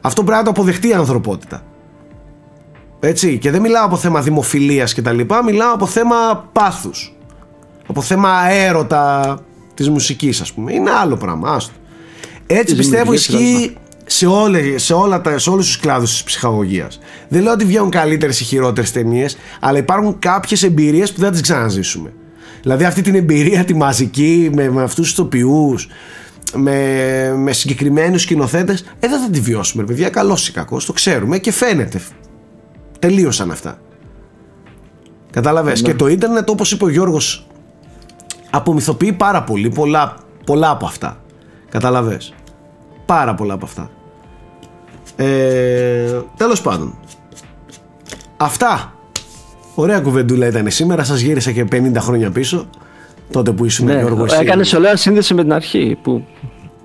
Αυτό πρέπει να το αποδεχτεί η ανθρωπότητα. Έτσι, και δεν μιλάω από θέμα δημοφιλίας και τα λοιπά, μιλάω από θέμα πάθους. Από θέμα έρωτα της μουσικής ας πούμε. Είναι άλλο πράγμα, άστο. Έτσι Της πιστεύω δημιουργίας και τα ισχύει σε, όλες, σε, όλα τα, σε όλους τους κλάδους της ψυχαγωγίας. Δεν λέω ότι βγαίνουν καλύτερες ή χειρότερες ταινίες, αλλά υπάρχουν κάποιες εμπειρίες που δεν τις ξαναζήσουμε. Δηλαδή αυτή την εμπειρία τη μαζική με, με αυτούς τους τοπιούς, με, με συγκεκριμένους σκηνοθέτες, ε, δεν θα τη βιώσουμε, ρε παιδιά, καλός ή κακός, το ξέρουμε και φαίνεται. Τελείωσαν αυτά. Κατάλαβες; Και το ίντερνετ, όπως είπε ο Γιώργος, απομυθοποιεί πάρα πολύ, πολλά, πολλά από αυτά. Κατάλαβες; Πάρα πολλά από αυτά. Ε, τέλος πάντων. Αυτά. Ωραία κουβεντούλα ήταν σήμερα. Σας γύρισα και 50 χρόνια πίσω. Τότε που ήσουν Ναι, Γιώργος. εσύ. έκανες ωραία σύνδεση με την αρχή. Που,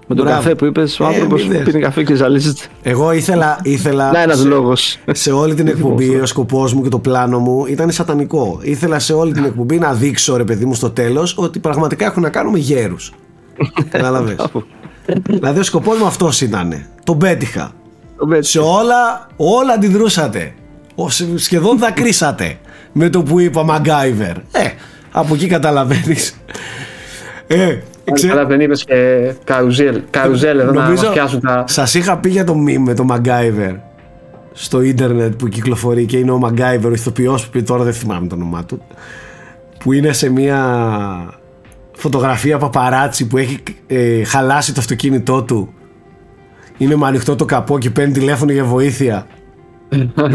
με τον Μπράβο. καφέ που είπες, ο Ε, άνθρωπος είδες. πίνει καφέ και ζαλίζεται. Εγώ ήθελα, ήθελα Να ένας σε, λόγος. σε όλη την εκπομπή ο σκοπός μου και το πλάνο μου ήταν σατανικό. Ήθελα σε όλη την εκπομπή να δείξω ρε παιδί μου στο τέλος ότι πραγματικά έχουν να κάνουμε γέρους. Κατάλαβες. δηλαδή ο σκοπός μου αυτός ήταν. Τον πέτυχα. Σε όλα, όλα αντιδρούσατε. Ο- σε- Σχεδόν δακρύσατε με το που είπα Μαγκάιβερ. Ε, από εκεί καταλαβαίνεις. Ε, ξέ- Αλλά δεν είπες και καρουζέλ. Καρουζέλ εδώ να μας πιάσουν τα. σας είχα πει για το meme με το Μαγκάιβερ στο ίντερνετ που κυκλοφορεί και είναι ο Μαγκάιβερ, ο ηθοποιός που πει τώρα δεν θυμάμαι το όνομά του που είναι σε μια φωτογραφία παπαράτσι που έχει ε, χαλάσει το αυτοκίνητό του είναι με ανοιχτό το καπό και παίρνει τηλέφωνο για βοήθεια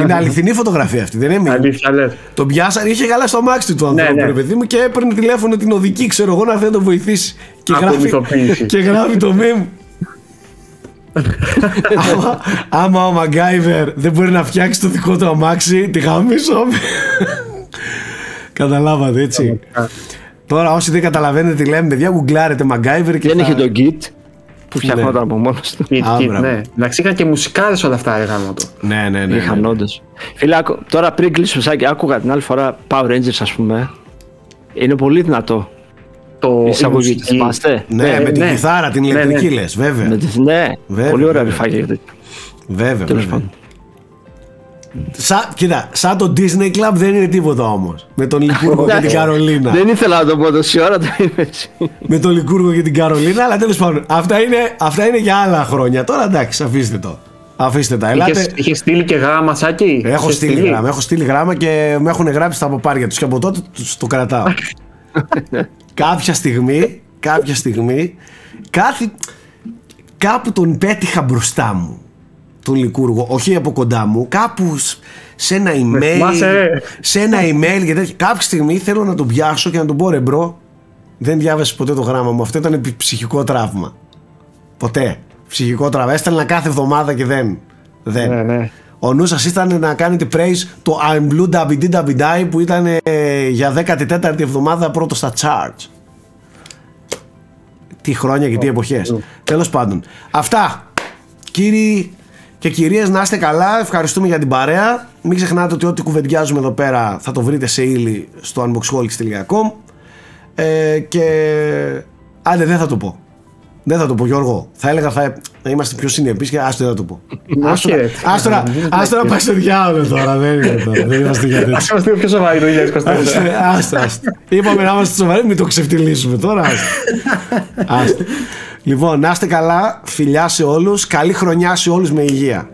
είναι αληθινή φωτογραφία αυτή δεν είναι meme. Αλήθεια λες. Τον πιάσανε, είχε χαλάσει το αμάξι του του ανθρώπου, ναι. ρε παιδί μου, και έπαιρνε τηλέφωνο την οδική, ξέρω εγώ, να θέλει να τον βοηθήσει. Και γράφει, Απομυθοποίηση. και γράφει το meme. άμα, άμα ο Μαγκάιβερ δεν μπορεί να φτιάξει το δικό του αμάξι, τη γαμίσω. Καταλάβατε έτσι. Τώρα όσοι δεν καταλαβαίνετε τι λέμε, παιδιά, γκουγκλάρετε Μαγκάιβερ και Δεν θα... είχε τον kit που φτιαχνόταν από μόνος του. Kit, Α, kit, μπράβο. ναι. Εντάξει, είχαν και μουσικάρες όλα αυτά, έγαμε το. Ναι, ναι, ναι. Είχαν ναι. όντως. Φίλε, άκου- τώρα πριν κλείσω σάκι, άκουγα την άλλη φορά Power Rangers, ας πούμε. Είναι πολύ δυνατό. Το Η εισαγωγή η της μουσική- θυμάστε; Ναι, Ναι, με την ναι. κιθάρα, την Ναι, ηλεκτρική ναι. λες, βέβαια. Με τις- ναι, Βέβαια, πολύ ωραία βέβαια. ρηφάκια. γιατί- Βέβαια, Τέλος βέβαια. Πάντων. Σα, κοίτα, σαν το Disney Club δεν είναι τίποτα όμως. Με τον Λικούργο και την Καρολίνα. Δεν ήθελα να το πω τόση ώρα, το είπε εσύ. με τον Λικούργο και την Καρολίνα, αλλά τέλος πάντων. Αυτά είναι, αυτά είναι για άλλα χρόνια. Τώρα εντάξει, αφήστε το. Αφήστε τα. Ελάτε. Είχες, είχες στείλει και γράμμα, Σάκη; Έχω Είχες στείλει γράμμα, έχω στείλει γράμμα και με έχουν γράψει τα παπάρια τους και από τότε τους το κρατάω. κάποια στιγμή, κάποια στιγμή, κάθε, κάπου τον πέτυχα μπροστά μου τον Λυκούργο, όχι από κοντά μου, κάπους σ- σε ένα email, θυμάσαι. σε ένα email και τέτοια. Κάποια στιγμή θέλω να τον πιάσω και να τον πω ρε bro, δεν διάβασες ποτέ το γράμμα μου, αυτό ήταν πι- ψυχικό τραύμα. Ποτέ. Ψυχικό τραύμα. Έστελνα κάθε εβδομάδα και δεν. δεν. Ναι, ναι. Ο νους σας ήταν να κάνετε praise το I'm Blue Dabby Dabby Die που ήταν ε, για 14η εβδομάδα πρώτο στα charts. Τι χρόνια και τι εποχές. Τέλος πάντων. Αυτά. Κύριοι και κυρίες να είστε καλά. Ευχαριστούμε για την παρέα. Μην ξεχνάτε ότι ό,τι κουβεντιάζουμε εδώ πέρα θα το βρείτε σε ύλη στο unboxholics.com ε, και... Άντε δεν θα το πω. Δεν θα το πω Γιώργο. Θα έλεγα θα να είμαστε πιο συνεπείς και άστο δεν θα το πω. Άστο να- ρε. άστο να- Άστο να πάει στο διάολο τώρα. Δεν είναι τώρα. Δεν είμαστε για τέτοιο. Ας είμαστε λίγο πιο σοβαροί το 2024. Άστα, άστα. Είπαμε να είμαστε σοβαροί, μην το ξεφτυλίσουμε τώρα. Άστα. Άστα. Λοιπόν, να είστε καλά, φιλιά σε όλους, καλή χρονιά σε όλους με υγεία.